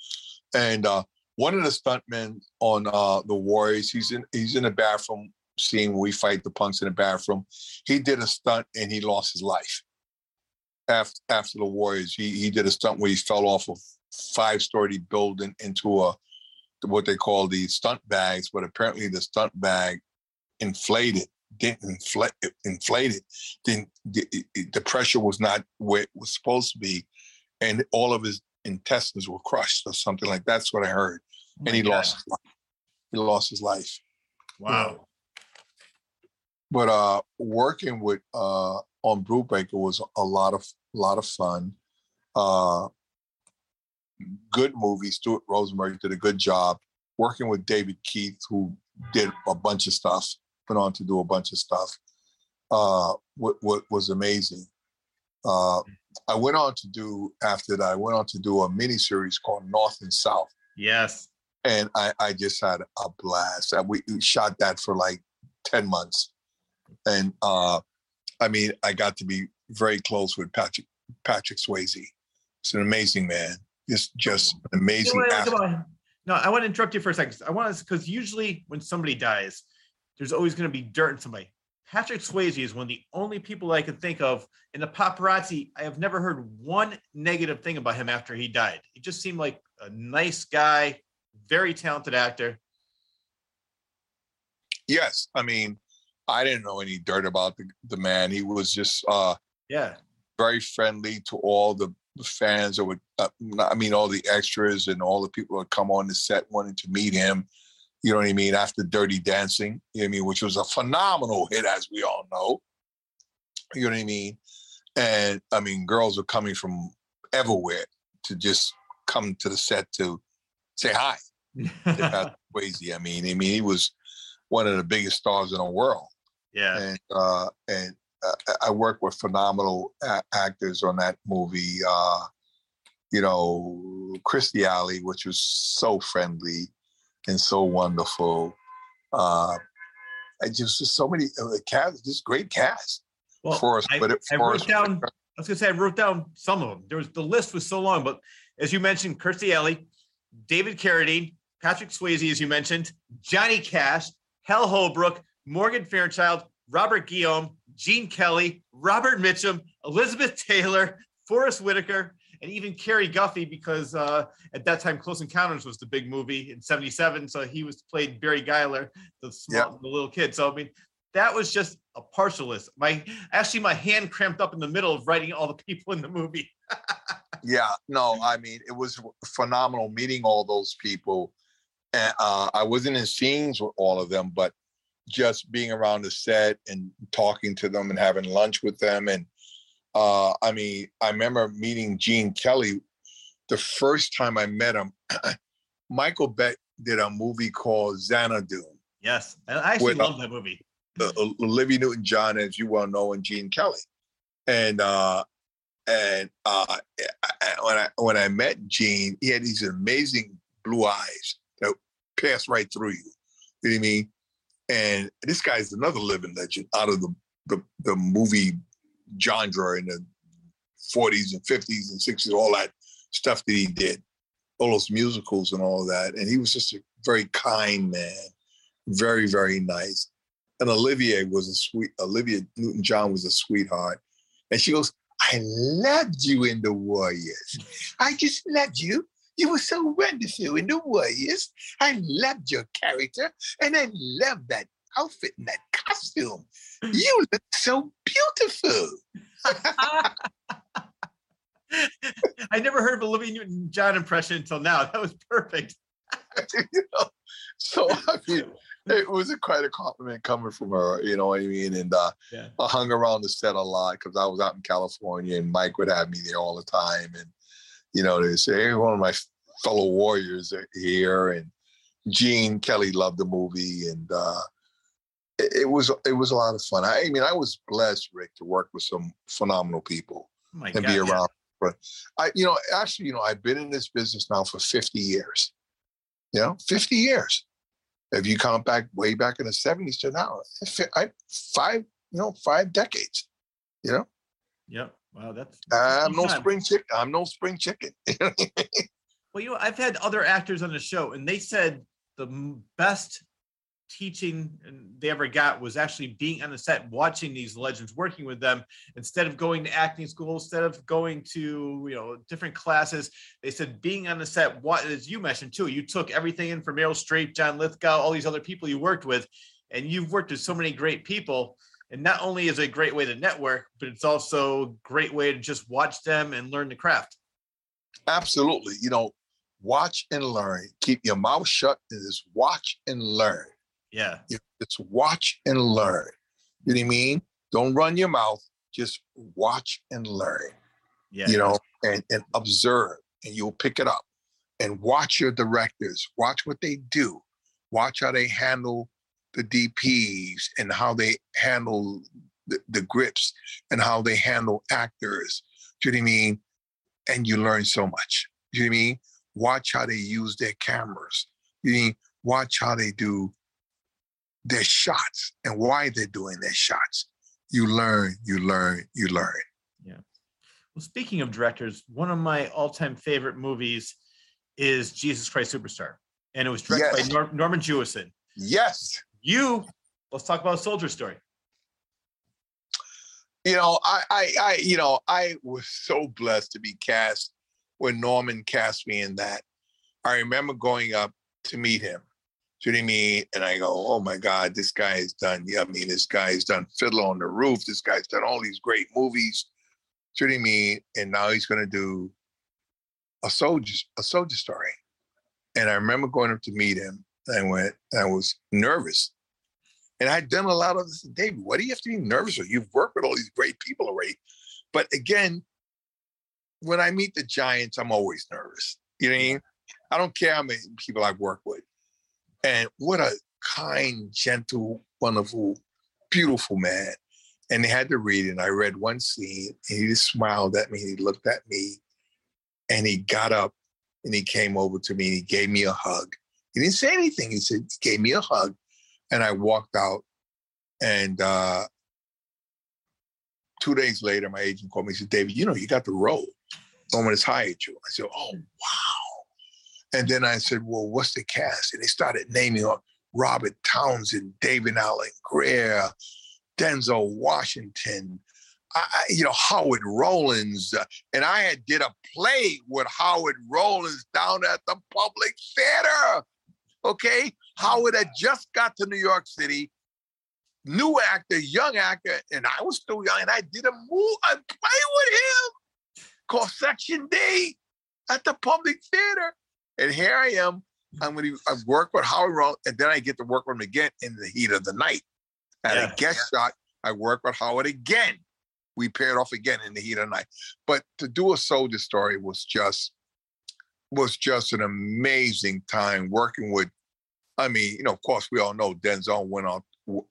And uh, one of the stuntmen on uh, the Warriors, he's in he's in the bathroom scene where we fight the punks in the bathroom. He did a stunt and he lost his life. After after the Warriors, he he did a stunt where he fell off a five story building into a what they call the stunt bags, but apparently the stunt bag inflated, didn't inflate, inflated, didn't the, the pressure was not where it was supposed to be, and all of his intestines were crushed or something like that's what I heard, Oh and he God. lost his life. he lost his life. Wow. But uh, working with uh on Brubaker was a lot of lot of fun. Uh, good movie. Stuart Rosenberg did a good job working with David Keith, who did a bunch of stuff, went on to do a bunch of stuff. Uh, what, what was amazing. Uh, I went on to do after that. I went on to do a mini series called North and South, Yes. and I, I just had a blast. And we, we shot that for like ten months, and uh, I mean, I got to be very close with Patrick Patrick Swayze. He's an amazing man. Just just an amazing what I like actor. about him? No, I want to interrupt you for a second. I want to because usually when somebody dies, there's always going to be dirt in somebody. Patrick Swayze is one of the only people I can think of in the paparazzi. I have never heard one negative thing about him after he died. He just seemed like a nice guy, very talented actor. Yes, I mean, I didn't know any dirt about the, the man. He was just uh, Yeah, very friendly to all the fans that would, uh, I mean, all the extras and all the people that come on the set wanting to meet him. You know what I mean? After Dirty Dancing, you know what I mean, which was a phenomenal hit, as we all know. You know what I mean? And I mean, girls were coming from everywhere to just come to the set to say hi *laughs* crazy. I mean, I mean, he was one of the biggest stars in the world yeah. and uh, and I worked with phenomenal actors on that movie. Uh, you know, Kirstie Alley, which was so friendly and so wonderful. Uh, I just just so many uh, cast, just great cast Well, for us. I- but it, I for wrote down. I was gonna say I wrote down some of them. There was the list was so long, but as you mentioned, Kirstie Alley, David Carradine, Patrick Swayze, as you mentioned, Johnny Cash, Hal Holbrook, Morgan Fairchild, Robert Guillaume, Gene Kelly, Robert Mitchum, Elizabeth Taylor, Forest Whitaker, and even Cary Guffey, because uh, at that time Close Encounters was the big movie in '77, so he was played Barry Guiler, the small, the little kid. So I mean, that was just a partial list. My actually, my hand cramped up in the middle of writing all the people in the movie. *laughs* yeah, no, I mean, it was phenomenal meeting all those people. And uh, I wasn't in scenes with all of them, but just being around the set and talking to them and having lunch with them. And uh, I mean, I remember meeting Gene Kelly the first time I met him. *clears throat* Michael Beck did a movie called Xanadu. Yes, and I actually uh, love that movie. uh, Olivia Newton John, as you well know, and Gene Kelly. And uh, and uh, I- when I when I met Gene, he had these amazing blue eyes that passed right through you. You know what I mean? And this guy's another living legend out of the the, the movie genre in the 40s and 50s and 60s, all that stuff that he did, all those musicals and all that. And he was just a very kind man, very, very nice. And Olivia was a sweet, Olivia Newton John was a sweetheart. And she goes, I loved you in the Warriors. I just loved you. You were so wonderful in the Warriors. I loved your character and I loved that outfit and that costume. You look so beautiful. *laughs* I never heard of a Olivia Newton-John impression until now. That was perfect. *laughs* you know? so I mean, it was a quite a compliment coming from her. You know what I mean? And uh, Yeah. I hung around the set a lot because I was out in California, and Mike would have me there all the time. And you know, they say hey, one of my fellow warriors are here, and Gene Kelly loved the movie, and uh, it, it was it was a lot of fun. I, I mean, I was blessed, Rick, to work with some phenomenal people Oh and God, be yeah. around. But I, you know, actually, you know, I've been in this business now for 50 years. You know, 50 years. If you count back way back in the 70s to now, I, five, you know, five decades. You know, Yep. Wow, that's. I'm no Time. spring chicken. I'm no spring chicken. *laughs* Well, you know, I've had other actors on the show, and they said the best teaching they ever got was actually being on the set, watching these legends, working with them instead of going to acting school, instead of going to you know different classes. They said being on the set, what as you mentioned too, you took everything in from Meryl Streep, John Lithgow, all these other people you worked with, and you've worked with so many great people. And not only is it a great way to network, but it's also a great way to just watch them and learn the craft. Absolutely. You know, watch and learn. Keep your mouth shut and just watch and learn. Yeah. Just watch and learn. You know what I mean? Don't run your mouth. Just watch and learn. Yeah. you know, and, and observe, and you'll pick it up. And watch your directors, watch what they do, watch how they handle the DPs and how they handle the, the grips and how they handle actors. Do you know what I mean? And you learn so much. Do you know what I mean? Watch how they use their cameras. You know I mean? Watch how they do their shots and why they're doing their shots. You learn, you learn, you learn. Yeah. Well, speaking of directors, one of my all-time favorite movies is Jesus Christ Superstar, and it was directed Yes. by Nor- Norman Jewison. Yes. You, let's talk about a Soldier Story. you know, I, I, I, you know, I was so blessed to be cast when Norman cast me in that. I remember going up to meet him. I mean? And I go, oh my God, this guy done, yeah, I mean, this guy done Fiddler on the Roof. This guy's done all these great movies. I mean? And now he's going to do a soldier, a soldier story. And I remember going up to meet him. I went, I was nervous. And I'd done a lot of this. David, what do you have to be nervous for? You've worked with all these great people already. But again, when I meet the Giants, I'm always nervous. You know what I mean? I don't care how many people I've worked with. And what a kind, gentle, wonderful, beautiful man. And they had to read. And I read one scene and he just smiled at me. He looked at me and he got up and he came over to me and he gave me a hug. He didn't say anything. He said, he gave me a hug. And I walked out. And uh, two days later, my agent called me and said, David, you know, you got the role. Norman has hired you. I said, oh, wow. And then I said, well, what's the cast? And they started naming up Robert Townsend, David Alan Grier, Denzel Washington, I, you know, Howard Rollins. and I had did a play with Howard Rollins down at the Public Theater. Okay. Howard had just got to New York City, new actor, young actor, and I was still young, and I did a move, I played with him called Section D at the Public Theater. And here I am. I'm going to I work with Howard and then I get to work with him again in the heat of the night. At Yeah. a guest shot, I work with Howard again. We paired off again in the heat of the night. But to do a soldier story was just was just an amazing time working with. I mean, you know, of course, we all know Denzel went on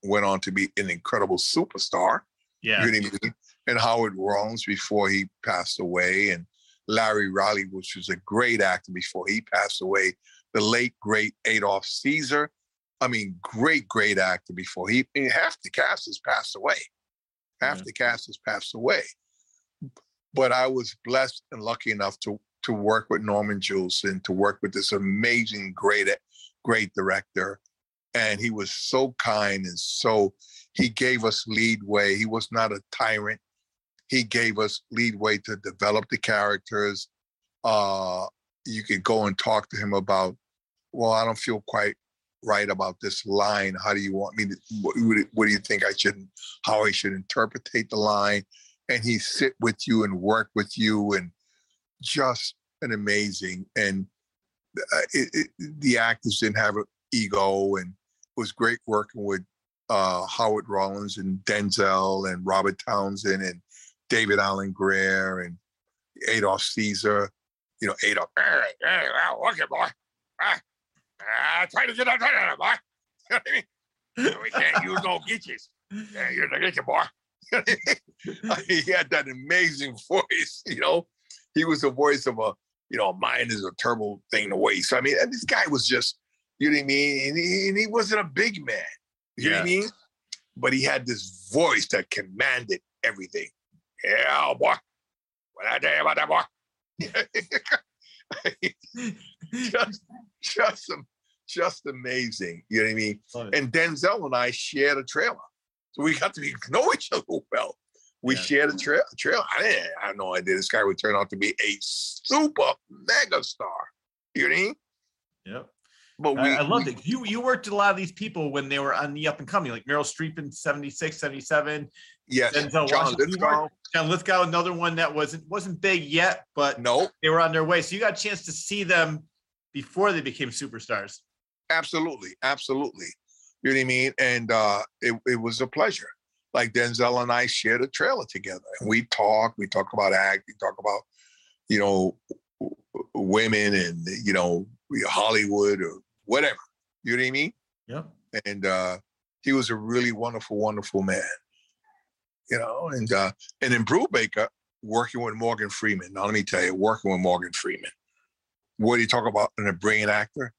went on to be an incredible superstar. Yeah. You know what I mean? And Howard Rollins before he passed away, and Larry Riley, which was a great actor before he passed away. The late great Adolph Caesar. I mean, great, great actor before he. I mean, half the cast has passed away. Half Yeah. the cast has passed away. But I was blessed and lucky enough to to work with Norman Jewison, to work with this amazing, great, great director, and he was so kind and so he gave us leadway. He was not a tyrant. He gave us leadway to develop the characters. Uh, you could go and talk to him about, well, I don't feel quite right about this line. How do you want me to? What, what do you think I should? How I should interpret the line? And he sit with you and work with you, and just an amazing. And uh, it, it, the actors didn't have an ego, and it was great working with uh, Howard Rollins and Denzel and Robert Townsend and David Alan Grier and Adolph Caesar. You know, Adolph. Hey, hey, it, boy. Ah, ah, try to get out there, boy. *laughs* You know what I mean? We can't use no gitches. Yeah, you're the gitchy boy. *laughs* he had that amazing voice, you know. He was the voice of a, you know, mind is a terrible thing to waste. So, I mean, this guy was just, you know what I mean? And he, and he wasn't a big man, you know what I mean? But he had this voice that commanded everything. Yeah, boy. What I tell about that boy? *laughs* just, just, just amazing. You know what I mean? And Denzel and I shared a trailer. So we got to *laughs* know each other well. We Yeah. shared a tra- Trail. I didn't I had no idea this guy would turn out to be a super mega star. You know what I mean? Yep. But we, I, I loved we- it. You you worked with a lot of these people when they were on the up and coming, like Meryl Streep in 76, 77. Yes, Denzel John Lithgow. John Lithgow, another one that wasn't wasn't big yet, but No, they were on their way. So you got a chance to see them before they became superstars. absolutely, absolutely. You know what I mean? And uh, it, it was a pleasure. Like Denzel and I shared a trailer together, and we talk, We talk about acting, talk about you know women and you know Hollywood or whatever. You know what I mean? Yeah. and uh, he was a really wonderful, wonderful man. You know, and uh, and in Brubaker, working with Morgan Freeman. Now let me tell you, working with Morgan Freeman. What do you talk about in a brilliant actor?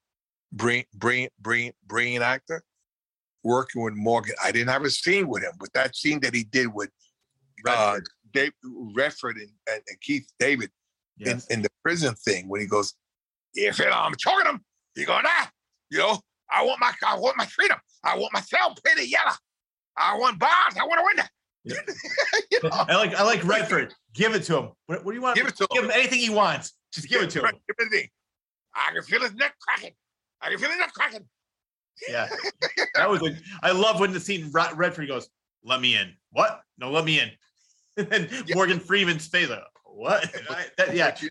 Brilliant, brilliant, brilliant, brilliant actor. Working with Morgan, I didn't have a scene with him, but that scene that he did with uh, Dave Redford and, and, Keith David yes. in, in the prison thing when he goes, if it, I'm choking him, you go, nah, you know, I want my, I want my freedom. I want my cell painted yellow. I want bars. I want to win that. *laughs* you know, I like I like Redford. Give it to him. What, what do you want? give it to Give him. him anything he wants. Just give it to him. Give it to him. I can feel his neck cracking. I can feel his neck cracking. Yeah. That was a, I love when the scene Red- Redford goes, let me in. What? No, let me in. *laughs* And then Yeah. Morgan Freeman's face, like, what? *laughs* I- that- yeah, you,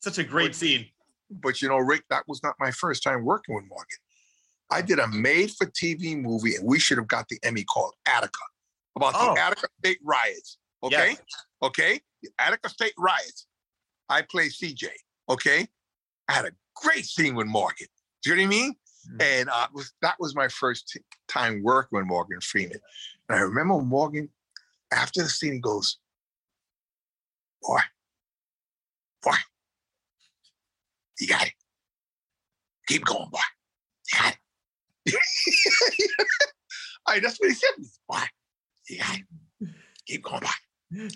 such a great but- scene. but you know, Rick, that was not my first time working with Morgan. I did a made-for-TV movie, and we should have got the Emmy called Attica about Oh. the Attica State riots. Okay, Yes. okay, the Attica State riots. I play CJ. Okay, I had a great scene with Morgan. Do you know what I mean? And uh, was, that was my first t- time working with Morgan Freeman. And I remember Morgan after the scene, he goes, "Boy, boy, you got it. Keep going, boy. You got it." *laughs* I, that's what he said. Boy, you got it. Keep going, boy. *laughs*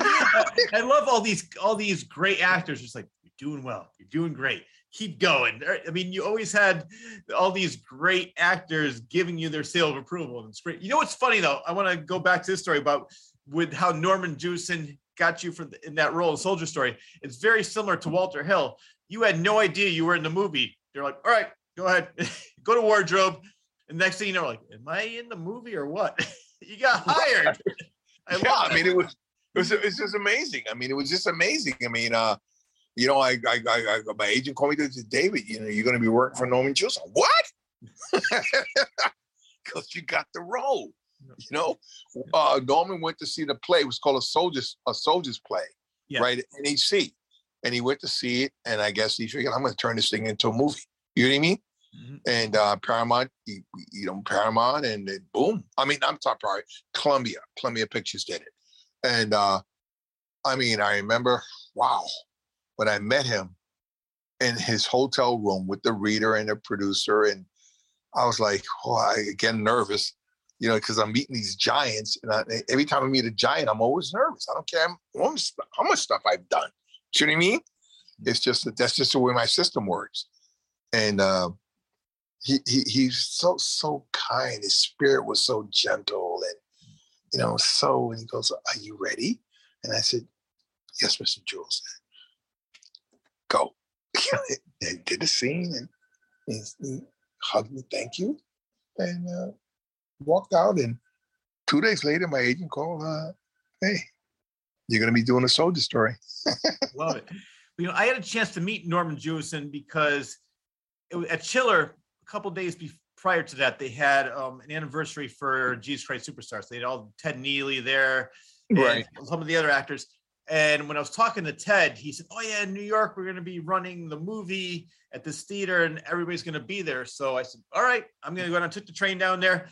I love all these all these great actors. Just like you're doing well, you're doing great. Keep going. I mean, you always had all these great actors giving you their seal of approval, and it's great. You know what's funny though? I want to go back to this story about with how Norman Jewison got you for the, in that role in Soldier Story. It's very similar to Walter Hill. You had no idea you were in the movie. They're like, all right, go ahead, *laughs* go to wardrobe. And next thing you know, like, am I in the movie or what? *laughs* you got hired. *laughs* I yeah, love I mean, it was it was it's just amazing. I mean, it was just amazing. I mean, uh, you know, I, I, I, I my agent called me to David, you know, you're going to be working for Norman Jewison. What? *laughs* Because you got the role. You know, uh, Norman went to see the play. It was called a soldiers a soldiers play, Yeah. right? At NEC, and he went to see it, and I guess he figured I'm going to turn this thing into a movie. You know what I mean? Mhm. and uh, Paramount, you, you know, Paramount, and then boom. I mean, I'm talking sorry, Columbia, Columbia Pictures did it, and uh, I mean, I remember, wow, when I met him in his hotel room with the reader and the producer, and I was like, oh, I get nervous, you know, because I'm meeting these giants, and I, every time I meet a giant, I'm always nervous. I don't care how much, how much stuff I've done. Do you know what I mean? It's just that that's just the way my system works, and. Uh, he, he he's so so kind. His spirit was so gentle and you know so. And he goes, "Are you ready?" And I said, "Yes, Mr. Jules." Go. *laughs* they did the scene and he, he hugged me, thank you, and uh, walked out. And two days later, my agent called. Uh, hey, you're going to be doing a soldier story. *laughs* Love it. You know, I had a chance to meet Norman Jewison because it was at Chiller a couple days be, prior to that. They had um, an anniversary for Jesus Christ Superstars. They had all Ted Neeley there, and Right. Some of the other actors. And when I was talking to Ted, he said, "Oh yeah, in New York, we're going to be running the movie at this theater, and everybody's going to be there." So I said, "All right, I'm going to go." And I took the train down there.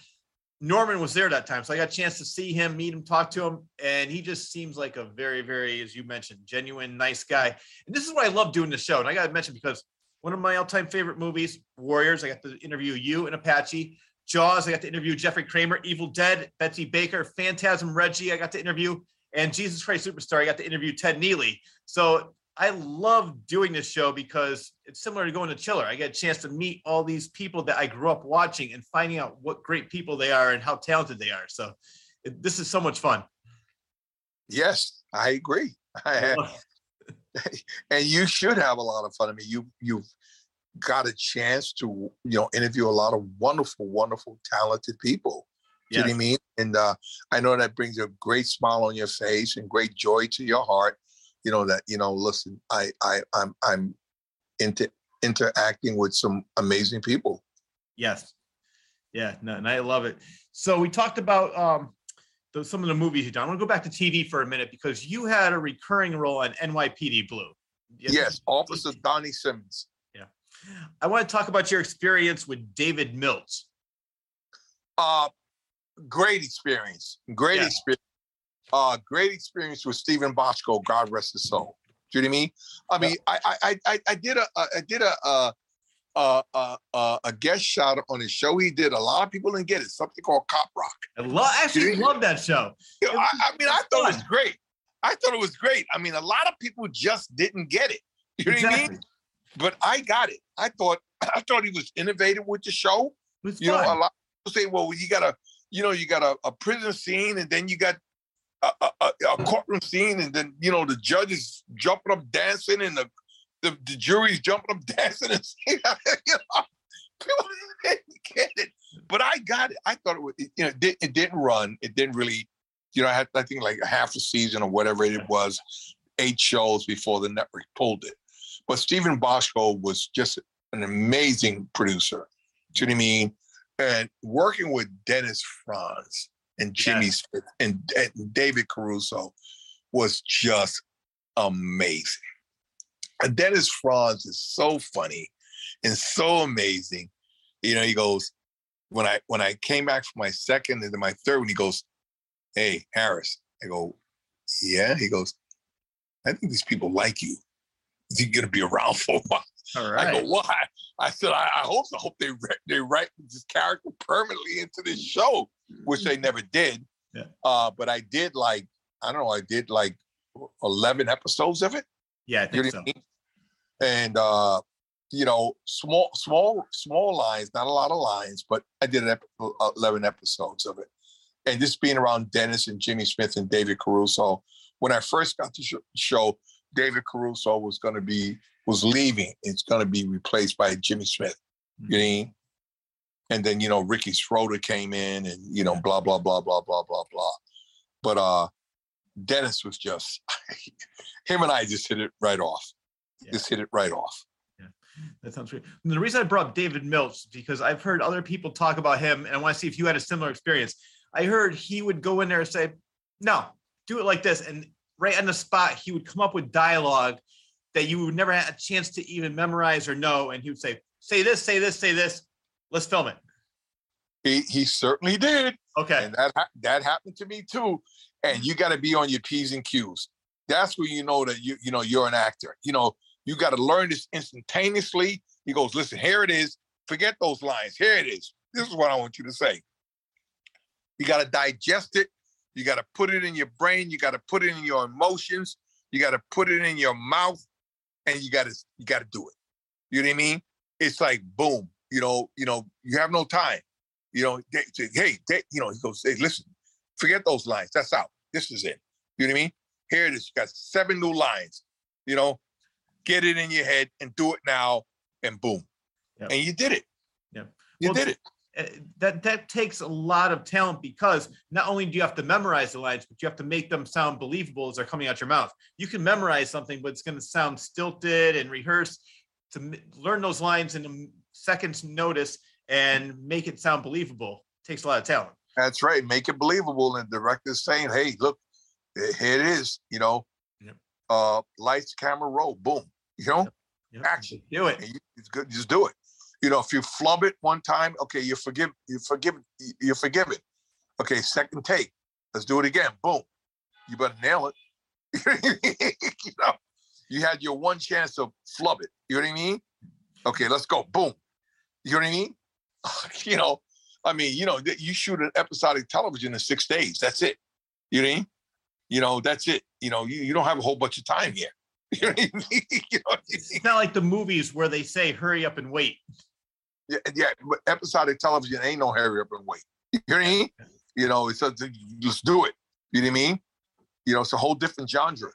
Norman was there that time, so I got a chance to see him, meet him, talk to him, and he just seems like a very, very, as you mentioned, genuine, nice guy. And this is what I love doing the show. And I got to mention because one of my all-time favorite movies, Warriors. I got to interview you and Apache. Jaws. I got to interview Jeffrey Kramer. Evil Dead. Betsy Baker. Phantasm Reggie. I got to interview, and Jesus Christ Superstar. I got to interview Ted Neeley. So I love doing this show because it's similar to going to Chiller. I get a chance to meet all these people that I grew up watching and finding out what great people they are and how talented they are. So it, this is so much fun. Yes, I agree. *laughs* I, and you should have a lot of fun. I mean, you you've got a chance to you know interview a lot of wonderful, wonderful, talented people. Do you know what I mean? And uh, I know that brings a great smile on your face and great joy to your heart. You know that you know. Listen, I I I'm I'm into interacting with some amazing people. Yes. Yeah, no, and I love it. So we talked about um the, some of the movies you've done. I want to go back to TV for a minute because you had a recurring role on NYPD Blue. Yes, Officer Donnie Simmons. Yeah, I want to talk about your experience with David Milch. Uh, great experience. Great Yeah. experience. Uh, great experience with Steven Bochco. God rest his soul. Do you know what I mean? I mean, I I I- I I did a I did a uh uh uh uh, a guest shot on his show. He did a lot of people didn't get it. Something called Cop Rock. I love actually love that show. I, I mean, I thought it was great. I thought it was great. I mean, a lot of people just didn't get it. You know what I mean? But I got it. I thought *clears throat* I thought he was innovative with the show. You know, a lot of people say, well, you got a, you know, you got a, a prison scene, and then you got a, a, a- a hmm. courtroom scene, and then you know the judges jumping up dancing, and the the, the jury's jumping up *laughs* dancing, and *laughs* you know, people didn't *laughs* get it. But I got it. I thought it was, you know, it, did, it didn't run. It didn't really, you know, I had I think like a half a season or whatever it was, eight shows before the network pulled it. But Steven Bochco was just an amazing producer. Do you know what I mean? And working with Dennis Franz and Jimmy Yes. Smits and, and David Caruso was just amazing. And Dennis Franz is so funny and so amazing. You know, he goes, when I when I came back from my second and then my third one, he goes, Hey, Harris. I go, Yeah. He goes, I think these people like you. Is he gonna be around for a while? All I go, why? I said, I, I hope so. I hope they they write this character permanently into this show, which they never did. Yeah. Uh, but I did like, I don't know, I did like eleven episodes of it. Yeah, I You think know so. I mean? And uh, you know, small, small, small lines, not a lot of lines, but I did an ep- uh, eleven episodes of it. And just being around Dennis and Jimmy Smits and David Caruso. When I first got the sh- show, David Caruso was going to be was leaving. It's going to be replaced by Jimmy Smits. You know? what I mean? And then you know Ricky Schroder came in, and you know blah blah blah blah blah blah blah. But uh, Dennis was just *laughs* him and I just hit it right off. Yeah. Just hit it right off. Yeah, that sounds great. And the reason I brought up David Milch because I've heard other people talk about him, and I want to see if you had a similar experience. I heard he would go in there and say, "No, do it like this," and right on the spot, he would come up with dialogue that you would never had a chance to even memorize or know, and he would say, "Say this, say this, say this. Let's film it." He he certainly did, Okay. and that that happened to me too. And you got to be on your p's and q's. That's where you know that you you know you're an actor. You know you got to learn this instantaneously. He goes, listen, here it is. Forget those lines. Here it is. This is what I want you to say. You got to digest it. You got to put it in your brain. You got to put it in your emotions. You got to put it in your mouth, and you got to you got to do it. You know what I mean? It's like boom. You know, you know, you have no time. You know, they, say, hey, they, you know, he goes, hey, listen, forget those lines. That's out. This is it. You know what I mean? Here it is. You got seven new lines. You know, get it in your head and do it now, and boom, Yep. and you did it. Yeah, You Well, did it. Uh, that that takes a lot of talent because not only do you have to memorize the lines, but you have to make them sound believable as they're coming out your mouth. You can memorize something, but it's going to sound stilted and rehearsed. To learn those lines in a seconds notice and make it sound believable takes a lot of talent. That's right. Make it believable. And director's saying, hey, look, eh, here it is, you know. Yep. Uh lights, camera, roll, boom. You know, Yep. Action. Do it. you, it's good, just do it. You know, if you flub it one time, okay, you forgive, you forgive, you forgive it. Okay, second take. Let's do it again. Boom. You better nail it. *laughs* you know, you had your one chance to flub it. You know what I mean? Okay, let's go. Boom. You know what I mean? *laughs* you know, I mean, you know, you shoot an episodic television in six days. That's it. You know what I mean? You know, that's it. You know, you, you don't have a whole bunch of time here. *laughs* You know I mean? You know I mean? It's not like the movies where they say hurry up and wait. Yeah, yeah, but episodic television ain't no hurry up and wait. You know what I mean? You know, it's a, just do it. You know what I mean? You know, it's a whole different genre.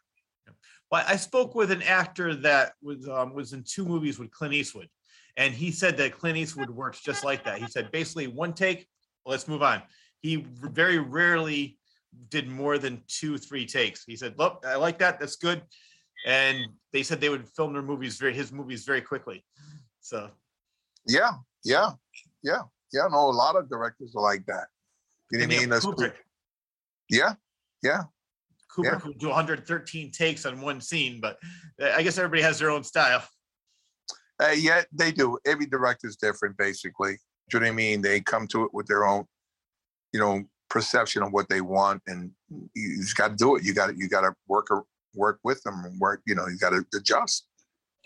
But I spoke with an actor that was um, was in two movies with Clint Eastwood, and he said that Clint Eastwood works just like that. He said basically one take, let's move on. He very rarely did more than two, three takes. He said, "Look, I like that. That's good." And they said they would film their movies very his movies very quickly. So Yeah, yeah, yeah, yeah. No, a lot of directors are like that. You know what I mean? Kubrick. yeah, yeah. Kubrick would do 113 takes on one scene, but uh, I guess everybody has their own style. Uh, yeah, they do. Every director's different, basically. Do you know what I mean? They come to it with their own, you know, perception of what they want, and you just got to do it. You got to you got to work work with them and work. You know, you got to adjust.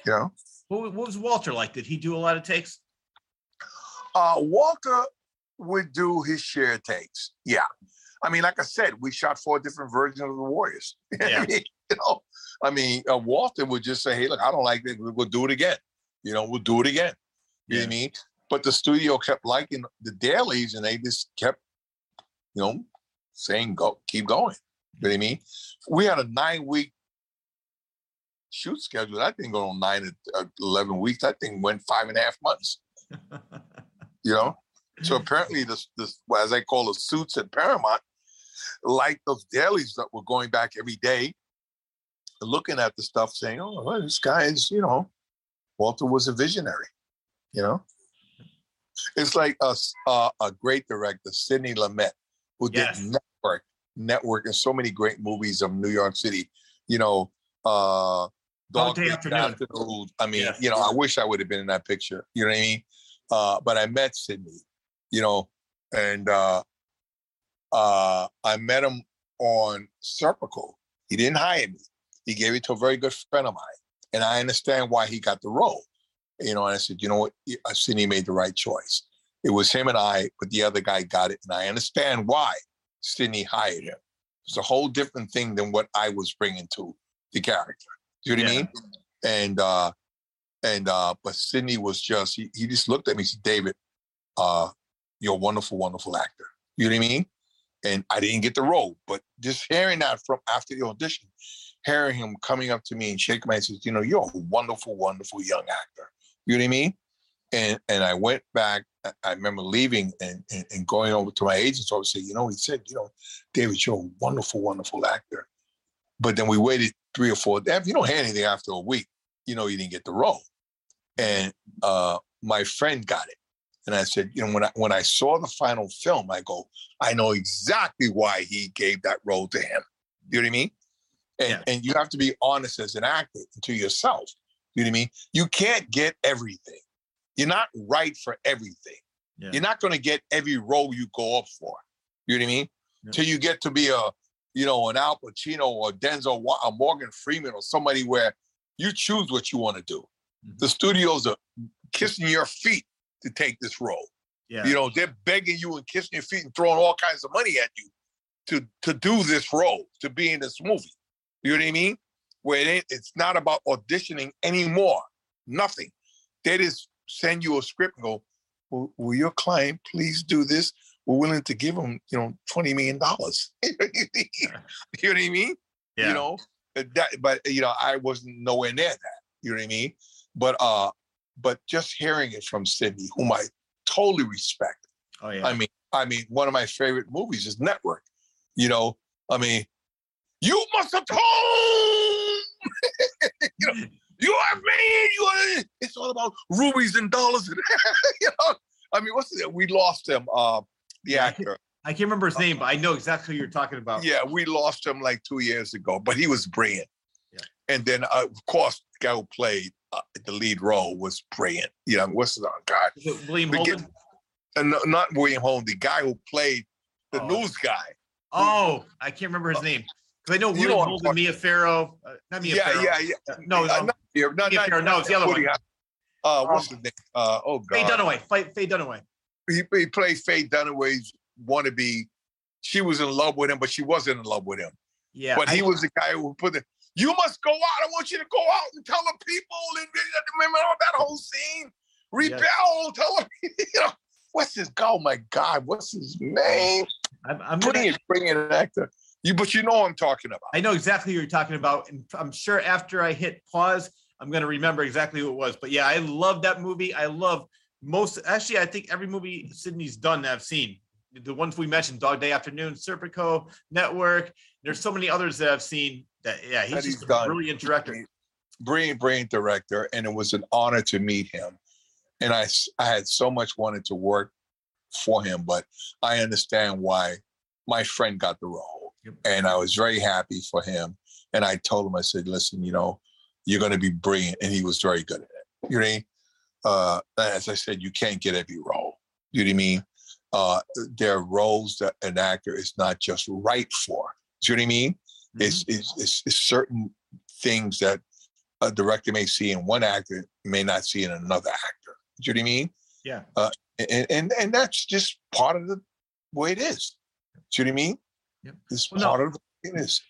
You know. What, what was Walter like? Did he do a lot of takes? Uh, Walter would do his share takes. Yeah. I mean, like I said, we shot four different versions of the Warriors. Yeah. *laughs* you know, I mean, uh, Walter would just say, "Hey, look, I don't like it. We'll do it again. You know, we'll do it again." You know what I mean? But the studio kept liking the dailies, and they just kept, you know, saying, "Go, keep going." You know what I mean? We had a nine-week shoot schedule. That didn't go on nine to uh, eleven weeks. That thing went five and a half months *laughs* you know. So apparently, this this as I call the suits at Paramount, like those dailies that were going back every day, looking at the stuff, saying, "Oh, well, this guy is," you know, Walter was a visionary, you know. It's like a uh, a great director, Sidney Lumet, who did Network, Network, and so many great movies of New York City. You know, uh, Dog Day Afternoon. Afternoon. I mean, Yes. you know, I wish I would have been in that picture. You know what I mean? Uh, but I met Sidney, you know, and uh, uh, I met him on Serpico. He didn't hire me. He gave it to a very good friend of mine, and I understand why he got the role. You know, and I said, you know what, uh, Sidney made the right choice. It was him and I, but the other guy got it, and I understand why Sidney hired him. It's a whole different thing than what I was bringing to the character. Do you know what I mean? And uh, and uh, but Sidney was just he, he just looked at me and said, David, uh, you're a wonderful, wonderful actor. You know what I mean? And I didn't get the role, but just hearing that from after the audition, hearing him coming up to me and shaking my hand, says, you know, you're a wonderful, wonderful young actor. You know what I mean? And and I went back. I- I remember leaving and, and, and going over to my agent's office. Say, you know, he said, you know, David, you're a wonderful, wonderful actor. But then we waited three or four. If you don't hear anything after a week, you know you didn't get the role. And uh, my friend got it. And I said, you know, when I when I saw the final film, I go, I know exactly why he gave that role to him. You know what I mean? And Yeah. and you have to be honest as an actor to yourself. You know what I mean? You can't get everything. You're not right for everything. Yeah. You're not going to get every role you go up for. You know what I mean? Yeah. Till you get to be a, you know, an Al Pacino or Denzel, or Morgan Freeman or somebody where you choose what you want to do. The mm-hmm. studios are kissing your feet to take this role. Yeah. You know, they're begging you and kissing your feet and throwing all kinds of money at you to to do this role, to be in this movie. You know what I mean? Where it ain't, it's not about auditioning anymore. Nothing. They just send you a script and go, will, will your client please do this? We're willing to give them, you know, $20 million. *laughs* you know what I mean? yeah. You know, that, but you know, I wasn't nowhere near that. You know what I mean? But uh, but just hearing it from Sidney, whom I totally respect. oh yeah. I mean, I mean, one of my favorite movies is Network. You know, I mean, you must atone. *laughs* you know, You are man. You are. It's all about rubies and dollars. And *laughs* you know, I mean, what's it? We lost him. Uh, the Yeah, I actor. I can't remember his name, but I know exactly who you're talking about. Yeah, we lost him like two years ago, but he was brilliant. Yeah. And then, uh, of course, the guy who played uh, the lead role was brilliant. You know, what's his name? God? William Holden? And no, not William Holm, the guy who played the Oh. news guy. Oh, I can't remember his name. Because I know You know William Holden, Mia Farrow. Uh, not Mia yeah, Farrow. yeah, yeah. Uh, No, Uh, no. not, not, Mia not, Farrow, no, it's the other Woody one. Uh, what's Um, his name? Uh, oh Faye Dunaway. Faye, Faye Dunaway. he, he played Faye Dunaway's wannabe. She was in love with him, but she wasn't in love with him. Yeah. but I- he was the guy who put the. You must go out. I want you to go out and tell the people. And remember all that whole scene. Rebel. Tell them. *laughs* You know what's his? Oh my God, what's his name? I'm, I'm gonna, it, bring in an actor. You, but you know what I'm talking about. I know exactly who you're talking about. And I'm sure after I hit pause, I'm going to remember exactly who it was. But yeah, I love that movie. I love most, actually, I think every movie Sidney's done that I've seen. The ones we mentioned, Dog Day Afternoon, Serpico, Network. There's so many others that I've seen that, yeah, he's he's just a done. brilliant director. brilliant, brilliant director, and it was an honor to meet him. And I, I had so much wanted to work for him, but I understand why my friend got the role, Yep. and I was very happy for him. And I told him, I said, "Listen, you know, you're going to be brilliant," and he was very good at it. You know, what I mean? uh, as I said, you can't get every role. You know what I mean? Uh, there are roles that an actor is not just right for. Do you know what I mean? Mm-hmm. It's, it's, it's, it's certain things that a director may see in one actor may not see in another actor. Do you know what I mean? Yeah. And and, and that's just part of the way it is. Do you know what I mean? Yep. It's Well, no. part of the way it is.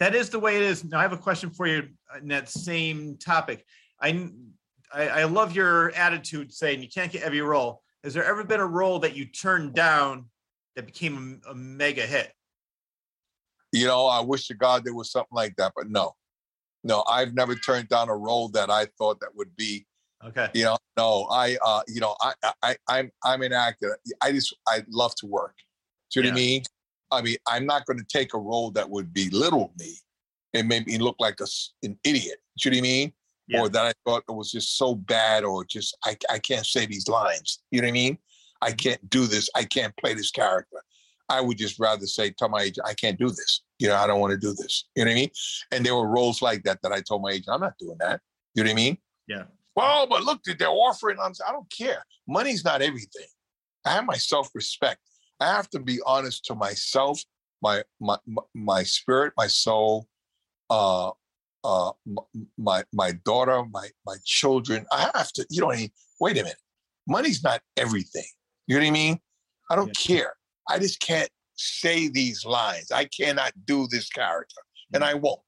That is the way it is. Now I have a question for you in that same topic. I, I, I love your attitude saying you can't get every role. Has there ever been a role that you turned down that became a, a mega hit? You know, I wish to God there was something like that, but no. No, I've never turned down a role that I thought that would be Okay. you know no i uh you know i i i'm i'm an actor. I just i love to work. Do you know what i mean? I mean i'm not going to take a role that would belittle me and make me look like a an idiot. Do you know what i mean? Yeah. or that i thought it was just so bad or just i i can't say these lines. You know what i mean? I Mm-hmm. can't do this. I can't play this character i would just rather say tell my agent i can't do this you know i don't want to do this you know what i mean and there were roles like that that i told my agent i'm not doing that you know what i mean Yeah. well, but look, they're offering. I'm, I don't care. Money's not everything. I have my self-respect. I have to be honest to myself, my my my- my spirit, my soul, uh, uh, my my daughter, my my children. I have to. You know what I mean? Wait a minute. Money's not everything. You know what I mean? I don't care. I just can't say these lines. I cannot do this character, and mm. I won't.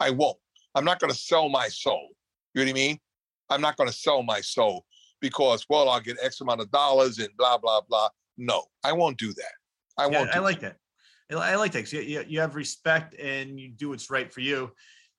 I won't. I'm not going to sell my soul. You know what I mean? I'm not going to sell my soul because, well, I'll get X amount of dollars and blah, blah, blah. No, I won't do that. I Yeah, won't. I like that. I I like that. You, you, you have respect and you do what's right for you.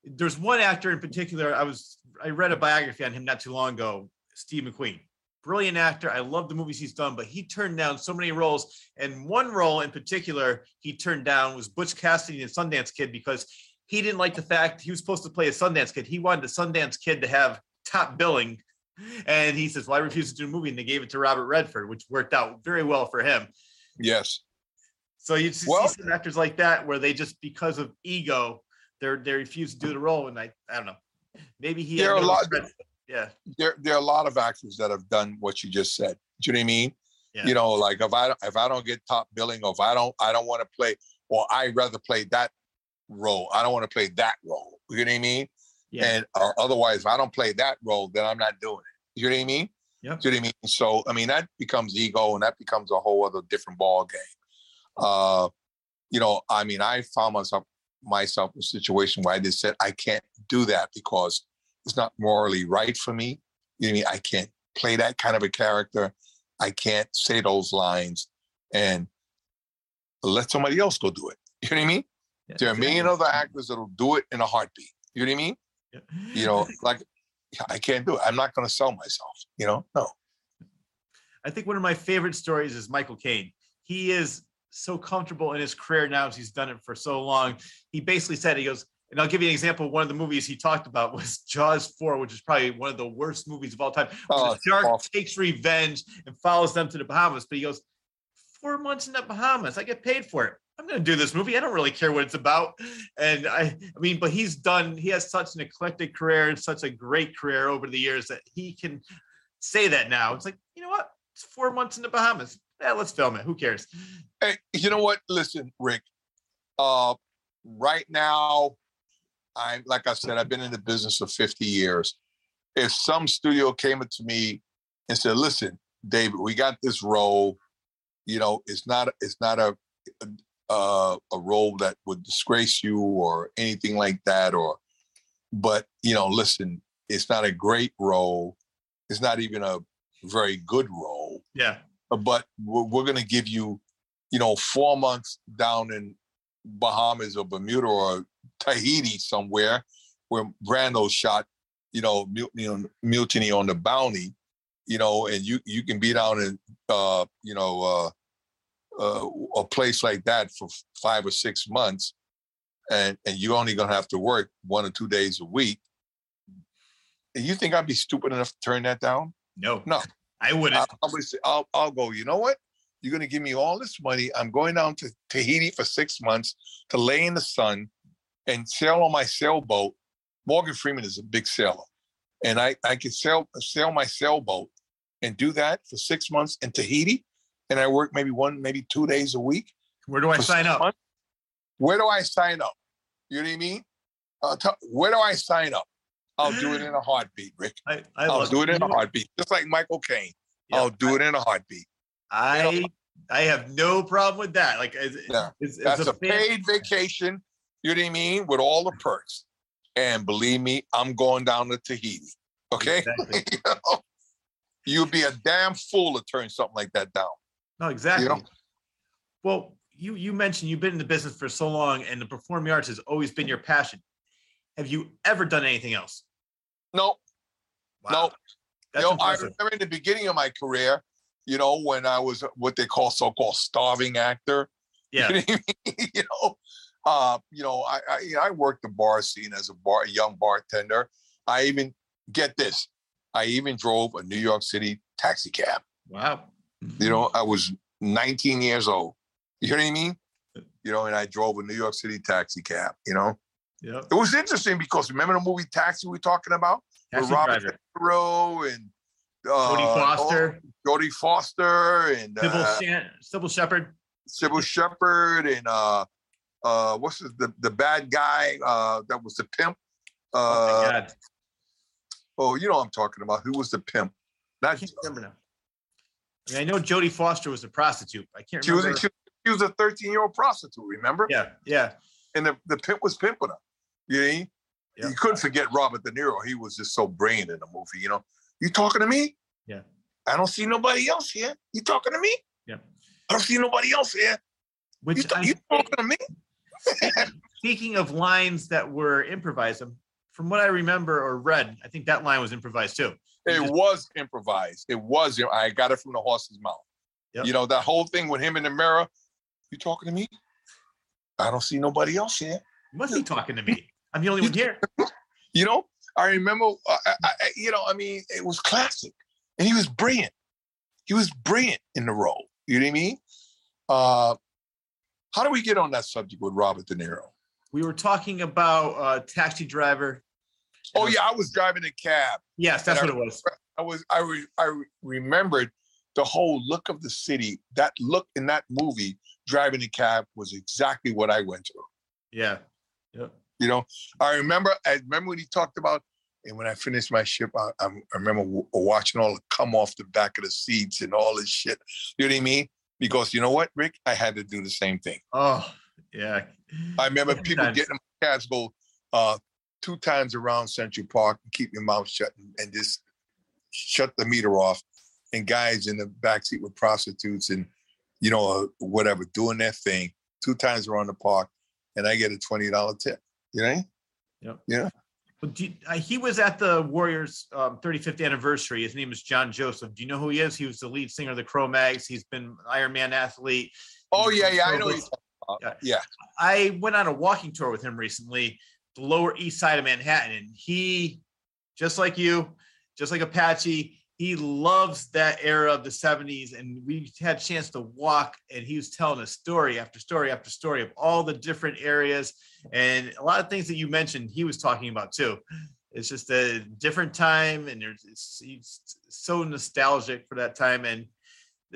There's one actor in particular. I was I read a biography on him not too long ago. Steve McQueen, brilliant actor. I love the movies he's done, but he turned down so many roles. And one role in particular he turned down was Butch Cassidy and Sundance Kid because he didn't like the fact he was supposed to play a Sundance Kid. He wanted the Sundance Kid to have top billing. And he says, Well, I refuse to do a movie. And they gave it to Robert Redford, which worked out very well for him. Yes. So you see Well- some actors like that where they just because of ego, they're they refuse to do the role, and I I don't know. Maybe he. had There are a lot- Yeah, There, there are a lot of actors that have done what you just said. Do you know what I mean? Yeah. You know, like if I don't- if I don't get top billing, or if I don't I don't want to play, or I rather play that role. I don't want to play that role. You know what I mean? yeah, And uh, otherwise, if I don't play that role, then I'm not doing it. You know what I mean? Yep. Do you know what I mean? So I mean that becomes ego, and that becomes a whole other different ball game. Uh, you know, I mean, I found myself myself in a situation where I just said I can't do that because it's not morally right for me. You know what I mean? I can't play that kind of a character. I can't say those lines, and let somebody else go do it. You know what I mean? yeah, There are a million exactly. other actors that'll do it in a heartbeat. You know what I mean? Yeah. You know, like I can't do it. I'm not going to sell myself. You know, no. I think one of my favorite stories is Michael Caine. He is so comfortable in his career now as he's done it for so long. He basically said, he goes, And I'll give you an example. One of the movies he talked about was *laughs* Jaws 4, which is probably one of the worst movies of all time. Oh, the shark awful. takes revenge and follows them to the Bahamas. But he goes, Four months in the Bahamas. I get paid for it. I'm going to do this movie. I don't really care what it's about. And I, I mean, but he's done, he has such an eclectic career and such a great career over the years that he can say that now. It's like, you know what? It's four months in the Bahamas. Yeah, let's film it. Who cares? Hey, you know what? Listen, Rick. Uh, right now, I'm like I said, I've been in the business for 50 years. If some studio came up to me and said, "Listen, David, we got this role. You know, it's not it's not a a, a role that would disgrace you or anything like that, or but you know, listen, it's not a great role. It's not even a very good role." Yeah. But we're, we're going to give you, you know, four months down in Bahamas or Bermuda or Tahiti somewhere where Brando shot, you know, mutiny on, mutiny on the bounty, you know, and you you can be down in, uh, you know, uh, uh, a place like that for five or six months, and and you're only going to have to work one or two days a week. And you think I'd be stupid enough to turn that down? No, No. I wouldn't. I'll, I'll, be- I'll, I'll go, you know what? You're going to give me all this money. I'm going down to Tahiti for six months to lay in the sun and sail on my sailboat. Morgan Freeman is a big sailor. And I, I can sail, sail my sailboat and do that for six months in Tahiti. And I work maybe one, maybe two days a week. Where do I sign up? months. Where do I sign up? You know what I mean? Uh, tell- where do I sign up? I'll do it in a heartbeat, Rick. I, I I'll do it in a heartbeat, just like Michael Caine. Yeah, I'll do it in a heartbeat. I I have no problem with that. Like, as, Yeah, That's a fan- paid vacation. You know what I mean? With all the perks. And believe me, I'm going down to Tahiti. Okay. Exactly. *laughs* You know? You'd be a damn fool to turn something like that down. No, exactly. know? Well, you you mentioned you've been in the business for so long, and the performing arts has always been your passion. Have you ever done anything else? No, no. that's you know, I remember in the beginning of my career, you know, when I was what they call so-called starving actor. *laughs* yeah, *laughs* You know, I mean? you know, uh, you know, I, I you know, I worked the bar scene as a bar a young bartender. I even get this. I even drove a New York City taxi cab. wow. You know, I was 19 years old. You know what I mean? You know, and I drove a New York City taxi cab. You know, Yep. it was interesting because remember the movie Taxi we were talking about Taxi with Robert. De Niro and uh, Jodie Foster, Jodie Foster, and Cybill, uh, Shan- Cybill Shepherd. Cybill Shepherd, and uh, uh, what's the, the the bad guy uh, that was the pimp? oh, Uh, God. oh, you know what I'm talking about. Who was the pimp? I can't remember now. I, mean, I know Jodie Foster was a prostitute. I can't she was remember. she, was a 13 year old prostitute. Remember? yeah, yeah. and the, the pimp was pimping her. You know, you Yeah. couldn't forget Robert De Niro. He was just so brilliant in the movie. You know, you talking to me? Yeah. I don't see nobody else here. You talking to me? Yeah. I don't see nobody else here. You, Which ta- I- you talking to me? Speaking of lines that were improvised, um, from what I remember or read, I think that line was improvised too. It just- was improvised. It was. I got it from the horse's mouth. Yep. You know that whole thing with him in the mirror. You talking to me? I don't see nobody else here. You must be talking to me. I'm the only one here. *laughs* You know, I remember. uh, I, I- you know, I mean, it was classic, and he was brilliant. He was brilliant in the role. You know what I mean? Uh, how do we get on that subject with Robert De Niro? We were talking about uh, taxi driver. Oh yeah, I was driving a cab. Yes, that's And what it was. I was. I re, I remembered the whole look of the city. That look in that movie, driving a cab, was exactly what I went through. Yeah. Yep. You know, I remember. I remember when he talked about. And when I finished my ship, I, I I remember w- watching all the come off the back of the seats and all this shit. You know what I mean? Because you know what, Rick, I had to do the same thing. Oh, yeah. I remember Many people getting in my cabs go uh, two times around Central Park and keep your mouth shut and, and just shut the meter off. And guys in the backseat with prostitutes and you know uh, whatever doing their thing two times around the park, and I get a twenty dollar tip. You know? But do you- uh, he was at the Warriors' um, 35th anniversary. His name is John Joseph. Do you know who he is? He was the lead singer of the Cro-Mags. He's been Iron Man athlete. Oh yeah, yeah, I know. so what you're talking about. Yeah. I went on a walking tour with him recently. the Lower East Side of Manhattan, and he, just like you, just like Apache, he loves that era of the 70s. And we had a chance to walk, and he was telling us story after story after story of all the different areas and a lot of things that you mentioned, he was talking about too. It's just a different time, and there's it's, it's so nostalgic for that time, and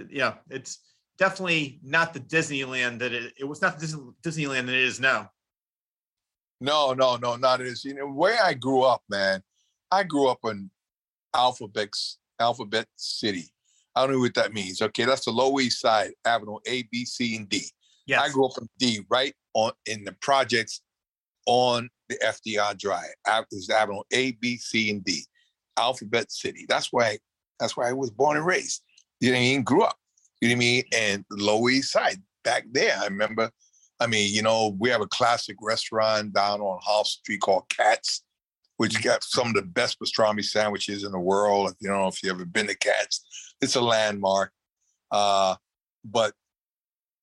yeah, it's definitely not the Disneyland that it, it was not the Disneyland that it is now. No, no, no, not it is. You know, where I grew up, man, I grew up in Alphabet Alphabet City. I don't know what that means. Okay, that's the Lower East Side, Avenue A, B, C, and D. Yes. I grew up in D, right on in the projects on the FDR Drive. Avenue A, B, C, and D. Alphabet City. That's why. That's where I was born and raised. You know what I mean? Grew up. You know what I mean? And Lower East Side back there. I remember. I mean, you know, we have a classic restaurant down on Half Street called Katz, which got some of the best pastrami sandwiches in the world. If you know if you ever been to Katz, it's a landmark. Uh, but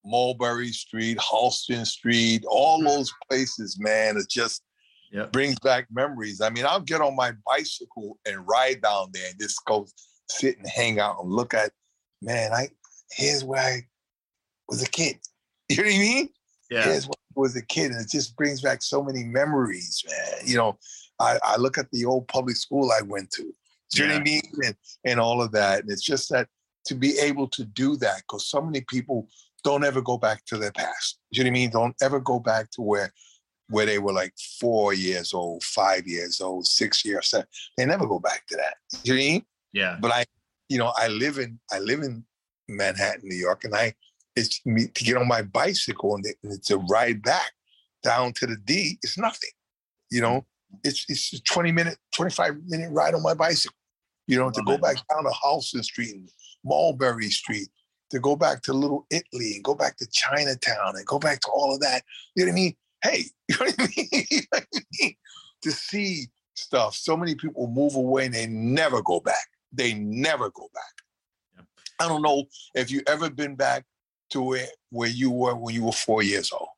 Mulberry Street, Houston Street, all mm-hmm. those places, man, it just yep. brings back memories. I mean, I'll get on my bicycle and ride down there and just go sit and hang out and look at, man, I here's where I was a kid. *laughs* You know what I mean? Yeah. Here's where I was a kid. And it just brings back so many memories, man. You know, I, I look at the old public school I went to. Do you know what I mean? And, and all of that. And it's just that to be able to do that, because so many people don't ever go back to their past. Do You know what I mean? Don't ever go back to where where they were like four years old, five years old, six years, seven. They never go back to that. Do You know what I mean? Yeah. But I, you know, I live in I live in Manhattan, New York, and I it's me to get on my bicycle and, and to ride back down to the D. It's nothing. You know, it's it's a 20 minute, 25 minute ride on my bicycle. You know, to go back down to Houston Street and Mulberry Street to go back to Little Italy and go back to Chinatown and go back to all of that. You know what I mean? Hey, *laughs* you know what I mean? you know what I mean? To see stuff. So many people move away and they never go back. They never go back. I don't know if you ever been back to where, where you were when you were four years old.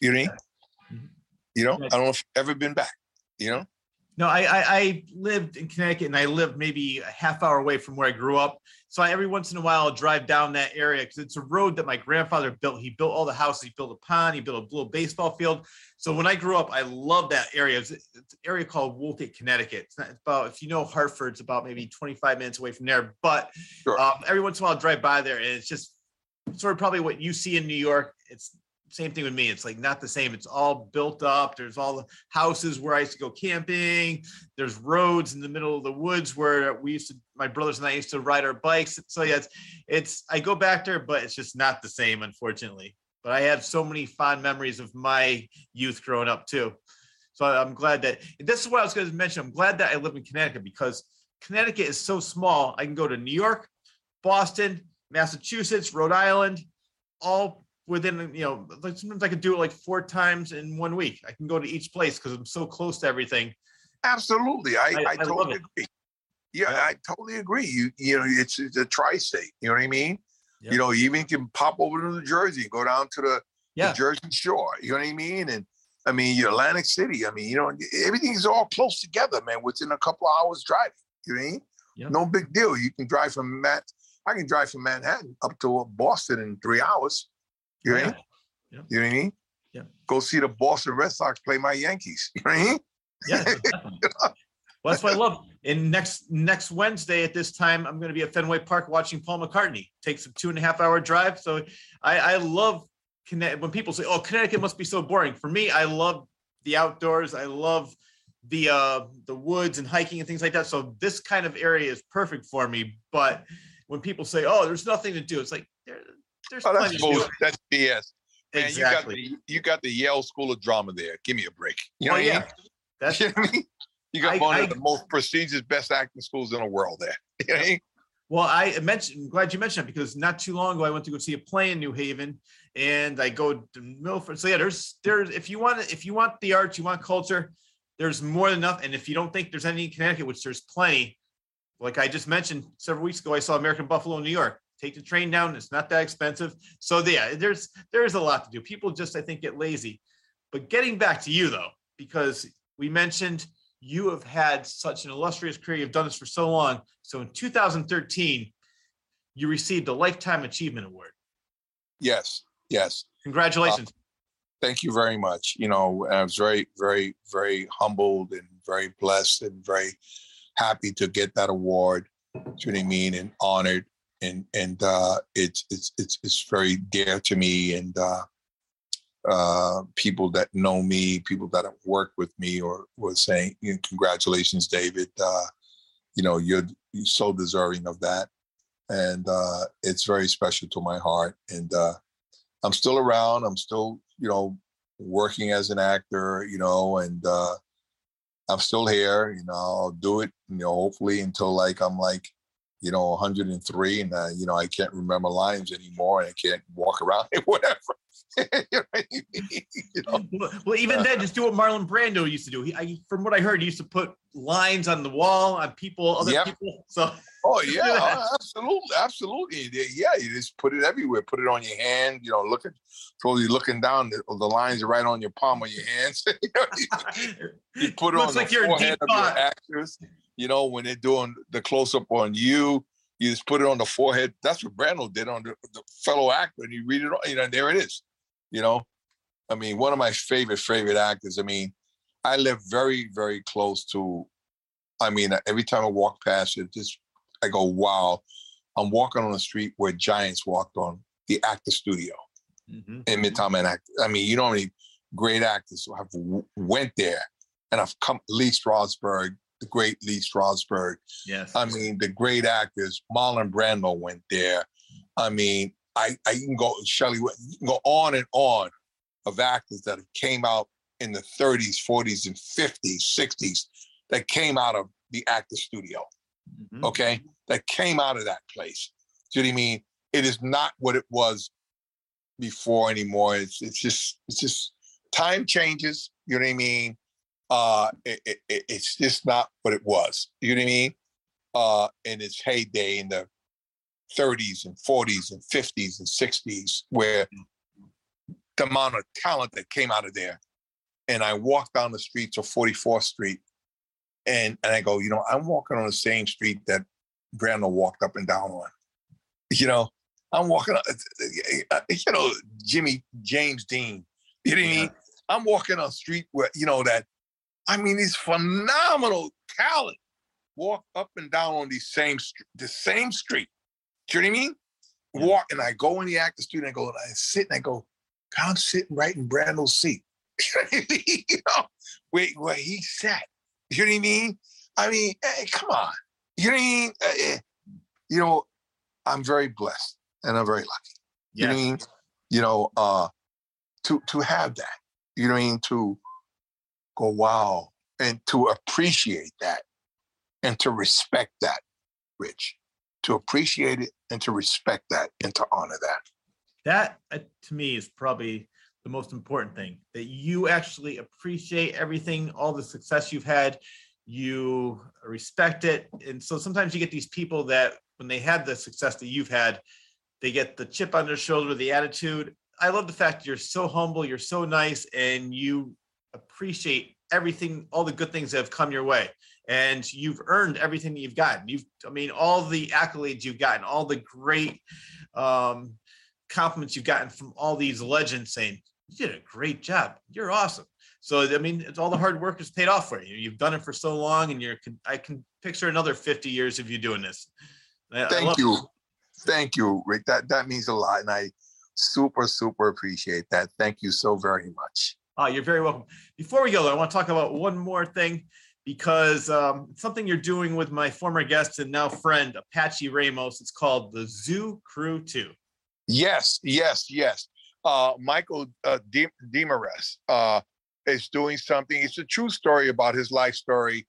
You know what I mean? Mm-hmm. You know, I don't know if you've ever been back, you know? No, I, I, I lived in Connecticut and I lived maybe a half hour away from where I grew up. So I, every once in a while, I'll drive down that area because it's a road that my grandfather built. He built all the houses. He built a pond. He built a little baseball field. So when I grew up, I loved that area. It's, it's an area called Wolcott, Connecticut. It's, not, it's about if you know Hartford, it's about maybe 25 minutes away from there. But sure. um, every once in a while, I'll drive by there, and it's just sort of probably what you see in New York. It's same thing with me. It's like not the same. It's all built up. There's all the houses where I used to go camping. There's roads in the middle of the woods where we used to, my brothers and I used to ride our bikes. So yeah, it's, it's I go back there, but it's just not the same, unfortunately. But I have so many fond memories of my youth growing up too. So I'm glad that this is what I was going to mention. I'm glad that I live in Connecticut because Connecticut is so small. I can go to New York, Boston, Massachusetts, Rhode Island, all within you know like sometimes i could do it like four times in one week. I can go to each place because i'm so close to everything. Absolutely. I, I, I totally agree. Yeah, yeah, i totally agree. You you know it's, it's a tri-state you know what i mean? You know you even can pop over to new jersey and go down to the, yeah. the jersey shore you know what i mean? And i mean you atlantic city i mean you know everything's all close together man within a couple hours driving you know what i mean? Yeah. no big deal. You can drive from matt i can drive from manhattan up to boston in three hours you know what I mean? Yeah. You know what I mean? Yeah. Go see the Boston Red Sox play my Yankees. You know what I mean? Yeah. *laughs* well, that's what I love. And next next Wednesday at this time, I'm going to be at Fenway Park watching Paul McCartney. Takes a two and a half hour drive. So I, I love Connecticut. When people say, "Oh, Connecticut must be so boring," for me, I love the outdoors. I love the uh the woods and hiking and things like that. So this kind of area is perfect for me. But when people say, "Oh, there's nothing to do," it's like there, there's oh, that's bullshit. *laughs* That's BS. Man, exactly. you got the you got the Yale School of Drama there. Give me a break. You know oh, yeah. I mean? That's *laughs* you know I mean? You got I, one I, of the most prestigious, best acting schools in the world there. *laughs* You know I mean? Well, I mentioned, I'm glad you mentioned that because not too long ago I went to go see a play in New Haven, and I go to Milford. So yeah, there's there's if you want if you want the arts, you want culture, there's more than enough. And if you don't think there's any in Connecticut, which there's plenty, like I just mentioned several weeks ago, I saw American Buffalo in New York take the train down. It's not that expensive. So yeah, there's there's a lot to do. People just I think get lazy. But getting back to you though, because we mentioned you have had such an illustrious career. You've done this for so long. So in 2013, you received a Lifetime Achievement Award. Yes, yes. Congratulations. Uh, thank you very much. You know, I was very, very, very humbled and very blessed and very happy to get that award. You know what I mean? And honored. And and uh, it's it's it's it's very dear to me. And uh, uh, people that know me, people that have worked with me, or was saying, you know, "Congratulations, David. Uh, you know, you're, you're so deserving of that." And uh, it's very special to my heart. And uh, I'm still around. I'm still, you know, working as an actor. You know, and I'm still here. You know, I'll do it. You know, hopefully until like I'm like, you know, 103, and uh, you know, I can't remember lines anymore, and I can't walk around and *laughs* whatever. *laughs* you know what I mean? *laughs* You know? Well, well, even then, just do what Marlon Brando used to do. He, I, from what I heard, he used to put lines on the wall on people, other Yep. people. So Oh yeah, oh, absolutely, absolutely. Yeah, you just put it everywhere. Put it on your hand. You know, look at totally looking down. The, the lines are right on your palm of your hands. You know, you, you put it Looks on like the you're forehead of your actors. You know, when they're doing the close up on you, you just put it on the forehead. That's what Brando did on the, the fellow actor, and you read it. on- You know, there it is. You know, I mean, one of my favorite favorite actors. I mean, I live very very close to. I mean, every time I walk past it, just I go, wow. I'm walking on the street where Giants walked on the actor studio Mhm. in Midtown Manhattan. I mean, you know how many great actors have w- went there, and I've come Lee Strasberg, the great Lee Strasberg. Yes. I mean, the great actors. Marlon Brando went there. I mean, I I can go Shelley. You can go on and on of actors that came out in the 30s, 40s, and 50s, 60s that came out of the actor studio Mhm. okay, that came out of that place. Do you know what I mean? It is not what it was before anymore. It's it's just it's just time changes. You know what I mean? Uh, it, it, it- it's just not what it was. You know what I mean? Uh, in its heyday in the 30s and 40s and 50s and 60s, where the amount of talent that came out of there. And I walked down the streets of 44th Street and and I go, you know, I'm walking on the same street that Brando walked up and down on. You know, I'm walking, on- you know, Jimmy James Dean. You know what I mean? I'm walking on a street where you know that. I mean, these phenomenal talent walk up and down on these same the same street. Do you know what I mean? Yeah. Walk and I go in the actor studio and I go and I sit and I go, God, I'm sitting right in Brando's seat. *laughs* you know, where, where he sat. You know what I mean? I mean, hey, come on. You know what I mean? Uh, eh, you know, I'm very blessed and I'm very lucky. You know what I mean? You know, uh, to to have that. You know what I mean? To go, wow, and to appreciate that and to respect that, Rich. To appreciate it and to respect that and to honor that. that uh, to me is probably the most important thing that you actually appreciate everything all the success you've had you respect it and so sometimes you get these people that when they had the success that you've had they get the chip on their shoulder the attitude i love the fact you're so humble you're so nice and you appreciate everything all the good things that have come your way and you've earned everything that you've gotten you've i mean all the accolades you've gotten all the great um compliments you've gotten from all these legends saying you did a great job you're awesome so i mean it's all the hard work has paid off for you you've done it for so long and you're i can picture another 50 years of you doing this Thank you. Thank you, Rick. That that means a lot. And I super, super appreciate that. Thank you so very much. Oh, you're very welcome. Before we go, though, I want to talk about one more thing because um, something you're doing with my former guest and now friend Apache Ramos. It's called the Zoo Crew 2. Yes, yes, yes. Uh, Michael uh, De- Demarest uh, is doing something. It's a true story about his life story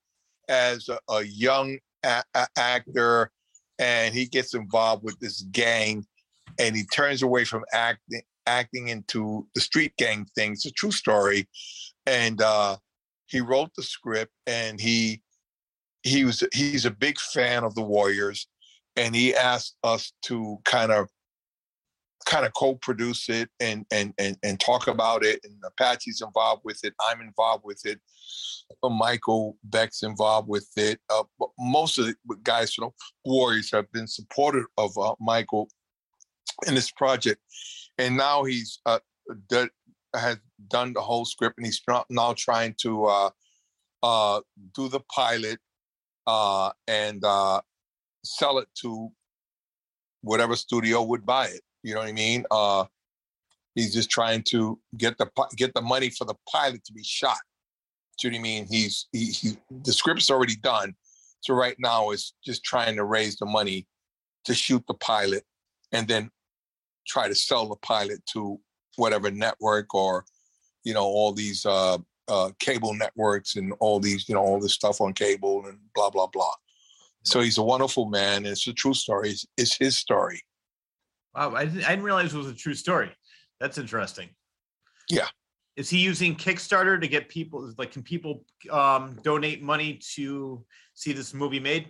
as a, a young a- a- actor, and he gets involved with this gang, and he turns away from acting acting into the street gang thing. It's a true story, and uh, he wrote the script, and he he was he's a big fan of the Warriors, and he asked us to kind of kind of co-produce it and and and and talk about it. And Apache's involved with it. I'm involved with it. Uh, Michael Beck's involved with it. Uh, most of the guys from the Warriors have been supportive of uh, Michael in this project, and now he's uh, has done the whole script, and he's now trying to uh, uh, do the pilot uh, and uh, sell it to whatever studio would buy it. You know what I mean? Uh, he's just trying to get the get the money for the pilot to be shot. Do you know what I mean? He's he, he the script's already done, so right now it's just trying to raise the money to shoot the pilot, and then try to sell the pilot to whatever network or you know all these uh, uh, cable networks and all these you know all this stuff on cable and blah blah blah. So he's a wonderful man. And it's a true story. It's, it's his story. Wow, I didn't, I didn't realize it was a true story. That's interesting. Yeah. Is he using Kickstarter to get people like can people um donate money to see this movie made?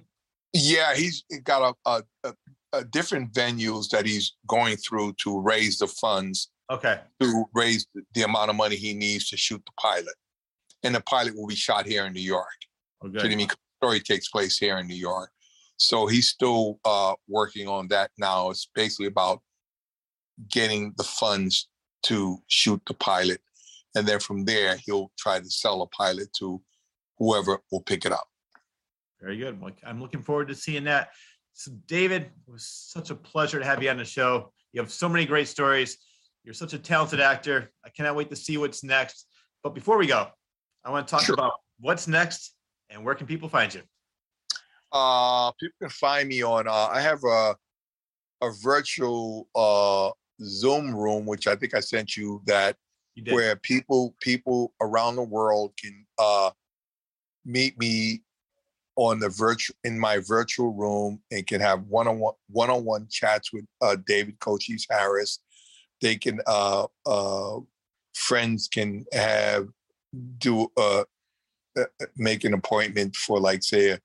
Yeah, he's got a, a, a, a different venues that he's going through to raise the funds. Okay. To raise the, the amount of money he needs to shoot the pilot. And the pilot will be shot here in New York. Okay. So, I mean, story takes place here in New York. So he's still uh, working on that now. It's basically about getting the funds to shoot the pilot. And then from there, he'll try to sell a pilot to whoever will pick it up. Very good. I'm looking forward to seeing that. So, David, it was such a pleasure to have you on the show. You have so many great stories. You're such a talented actor. I cannot wait to see what's next. But before we go, I want to talk sure. about what's next and where can people find you? Uh, people can find me on. Uh, I have a a virtual uh, Zoom room, which I think I sent you that, you where people people around the world can uh, meet me on the virtual in my virtual room and can have one on one one on one chats with uh, David Cochise Harris. They can uh, uh, friends can have do uh, uh, uh, make an appointment for like say a,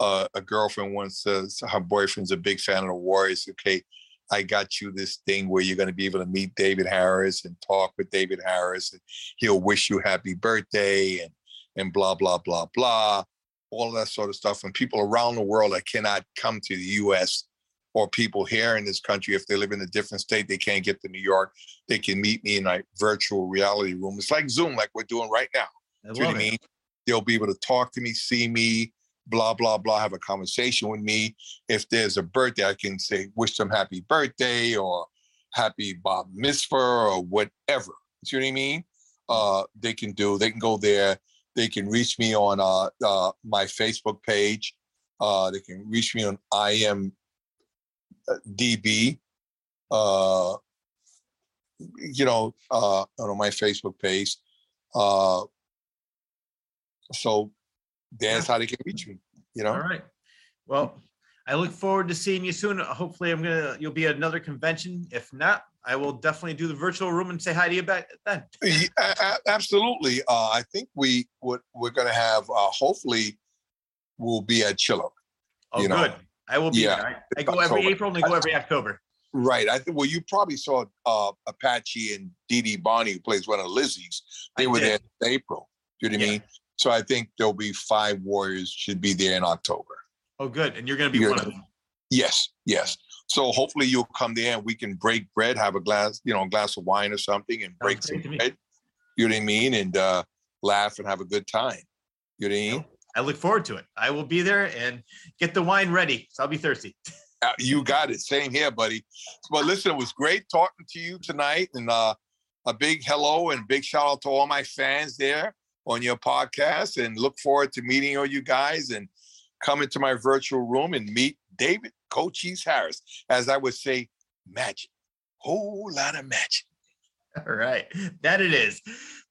a, a girlfriend wants to, her boyfriend's a big fan of the Warriors. Okay, I got you this thing where you're going to be able to meet David Harris and talk with David Harris, and he'll wish you happy birthday and and blah blah blah blah, all of that sort of stuff. And people around the world that cannot come to the U.S. or people here in this country, if they live in a different state, they can't get to New York. They can meet me in a virtual reality room. It's like Zoom, like we're doing right now. I Do you know I mean? They'll be able to talk to me, see me, blah, blah, blah, have a conversation with me. If there's a birthday, I can say, wish them happy birthday or happy Bar Mitzvah or whatever. You know what I mean? Uh, they can do, they can go there. They can reach me on uh, uh, my Facebook page. Uh, they can reach me on IMDb. Uh, you know, uh, on my Facebook page. Uh, so that's how they can reach me. You know. All right. Well, I look forward to seeing you soon. Hopefully, I'm gonna you'll be at another convention. If not, I will definitely do the virtual room and say hi to you back then. Yeah, absolutely. Uh, I think we what we're gonna have. Uh, hopefully, we'll be at Chiller. Oh, you know? good. I will be. Yeah. I, I go every October. April and I go every October. Right. I think. Well, you probably saw uh, Apache and Dee Dee Benrey, who plays one of Lizzie's. They I were did. there in April. Do you know what yeah. I mean? So I think there'll be five Warriors should be there in October. Oh, good. And you're going to be you're, one of them. Yes, yes. So hopefully you'll come there and we can break bread, have a glass, you know, a glass of wine or something, and break some bread. You know what I mean? And uh, laugh and have a good time. You know what I mean? I look forward to it. I will be there and get the wine ready. So I'll be thirsty. *laughs* uh, you got it. Same here, buddy. Well, listen, it was great talking to you tonight, and uh, a big hello and big shout out to all my fans there on your podcast and look forward to meeting all you guys and come into my virtual room and meet David Cochise Harris. As I would say, magic. Whole lot of magic. *laughs* All right. That it is.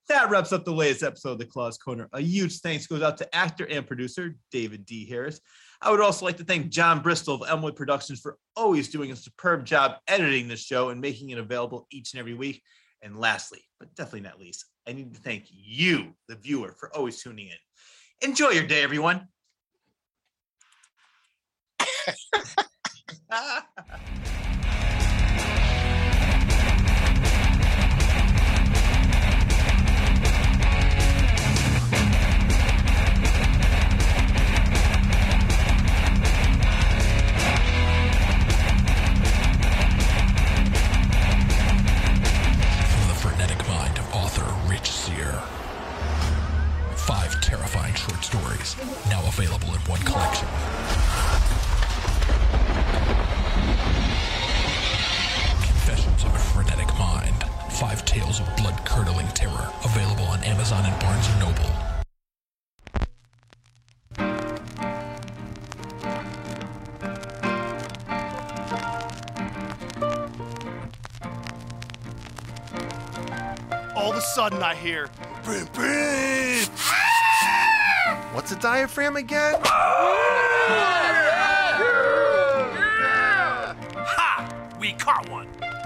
That wraps up the latest episode of the Claws Corner. A huge thanks goes out to actor and producer David D. Harris. I would also like to thank John Bristol of Elmwood Productions for always doing a superb job editing the show and making it available each and every week. And lastly, but definitely not least, I need to thank you, the viewer, for always tuning in. Enjoy your day, everyone. Five terrifying short stories, now available in one collection. Tales of a Frenetic Mind. Five Tales of Blood Curdling Terror. Available on Amazon and Barnes & Noble. All of a sudden, I hear. Brim, brim. Ah! What's a diaphragm again? Ah!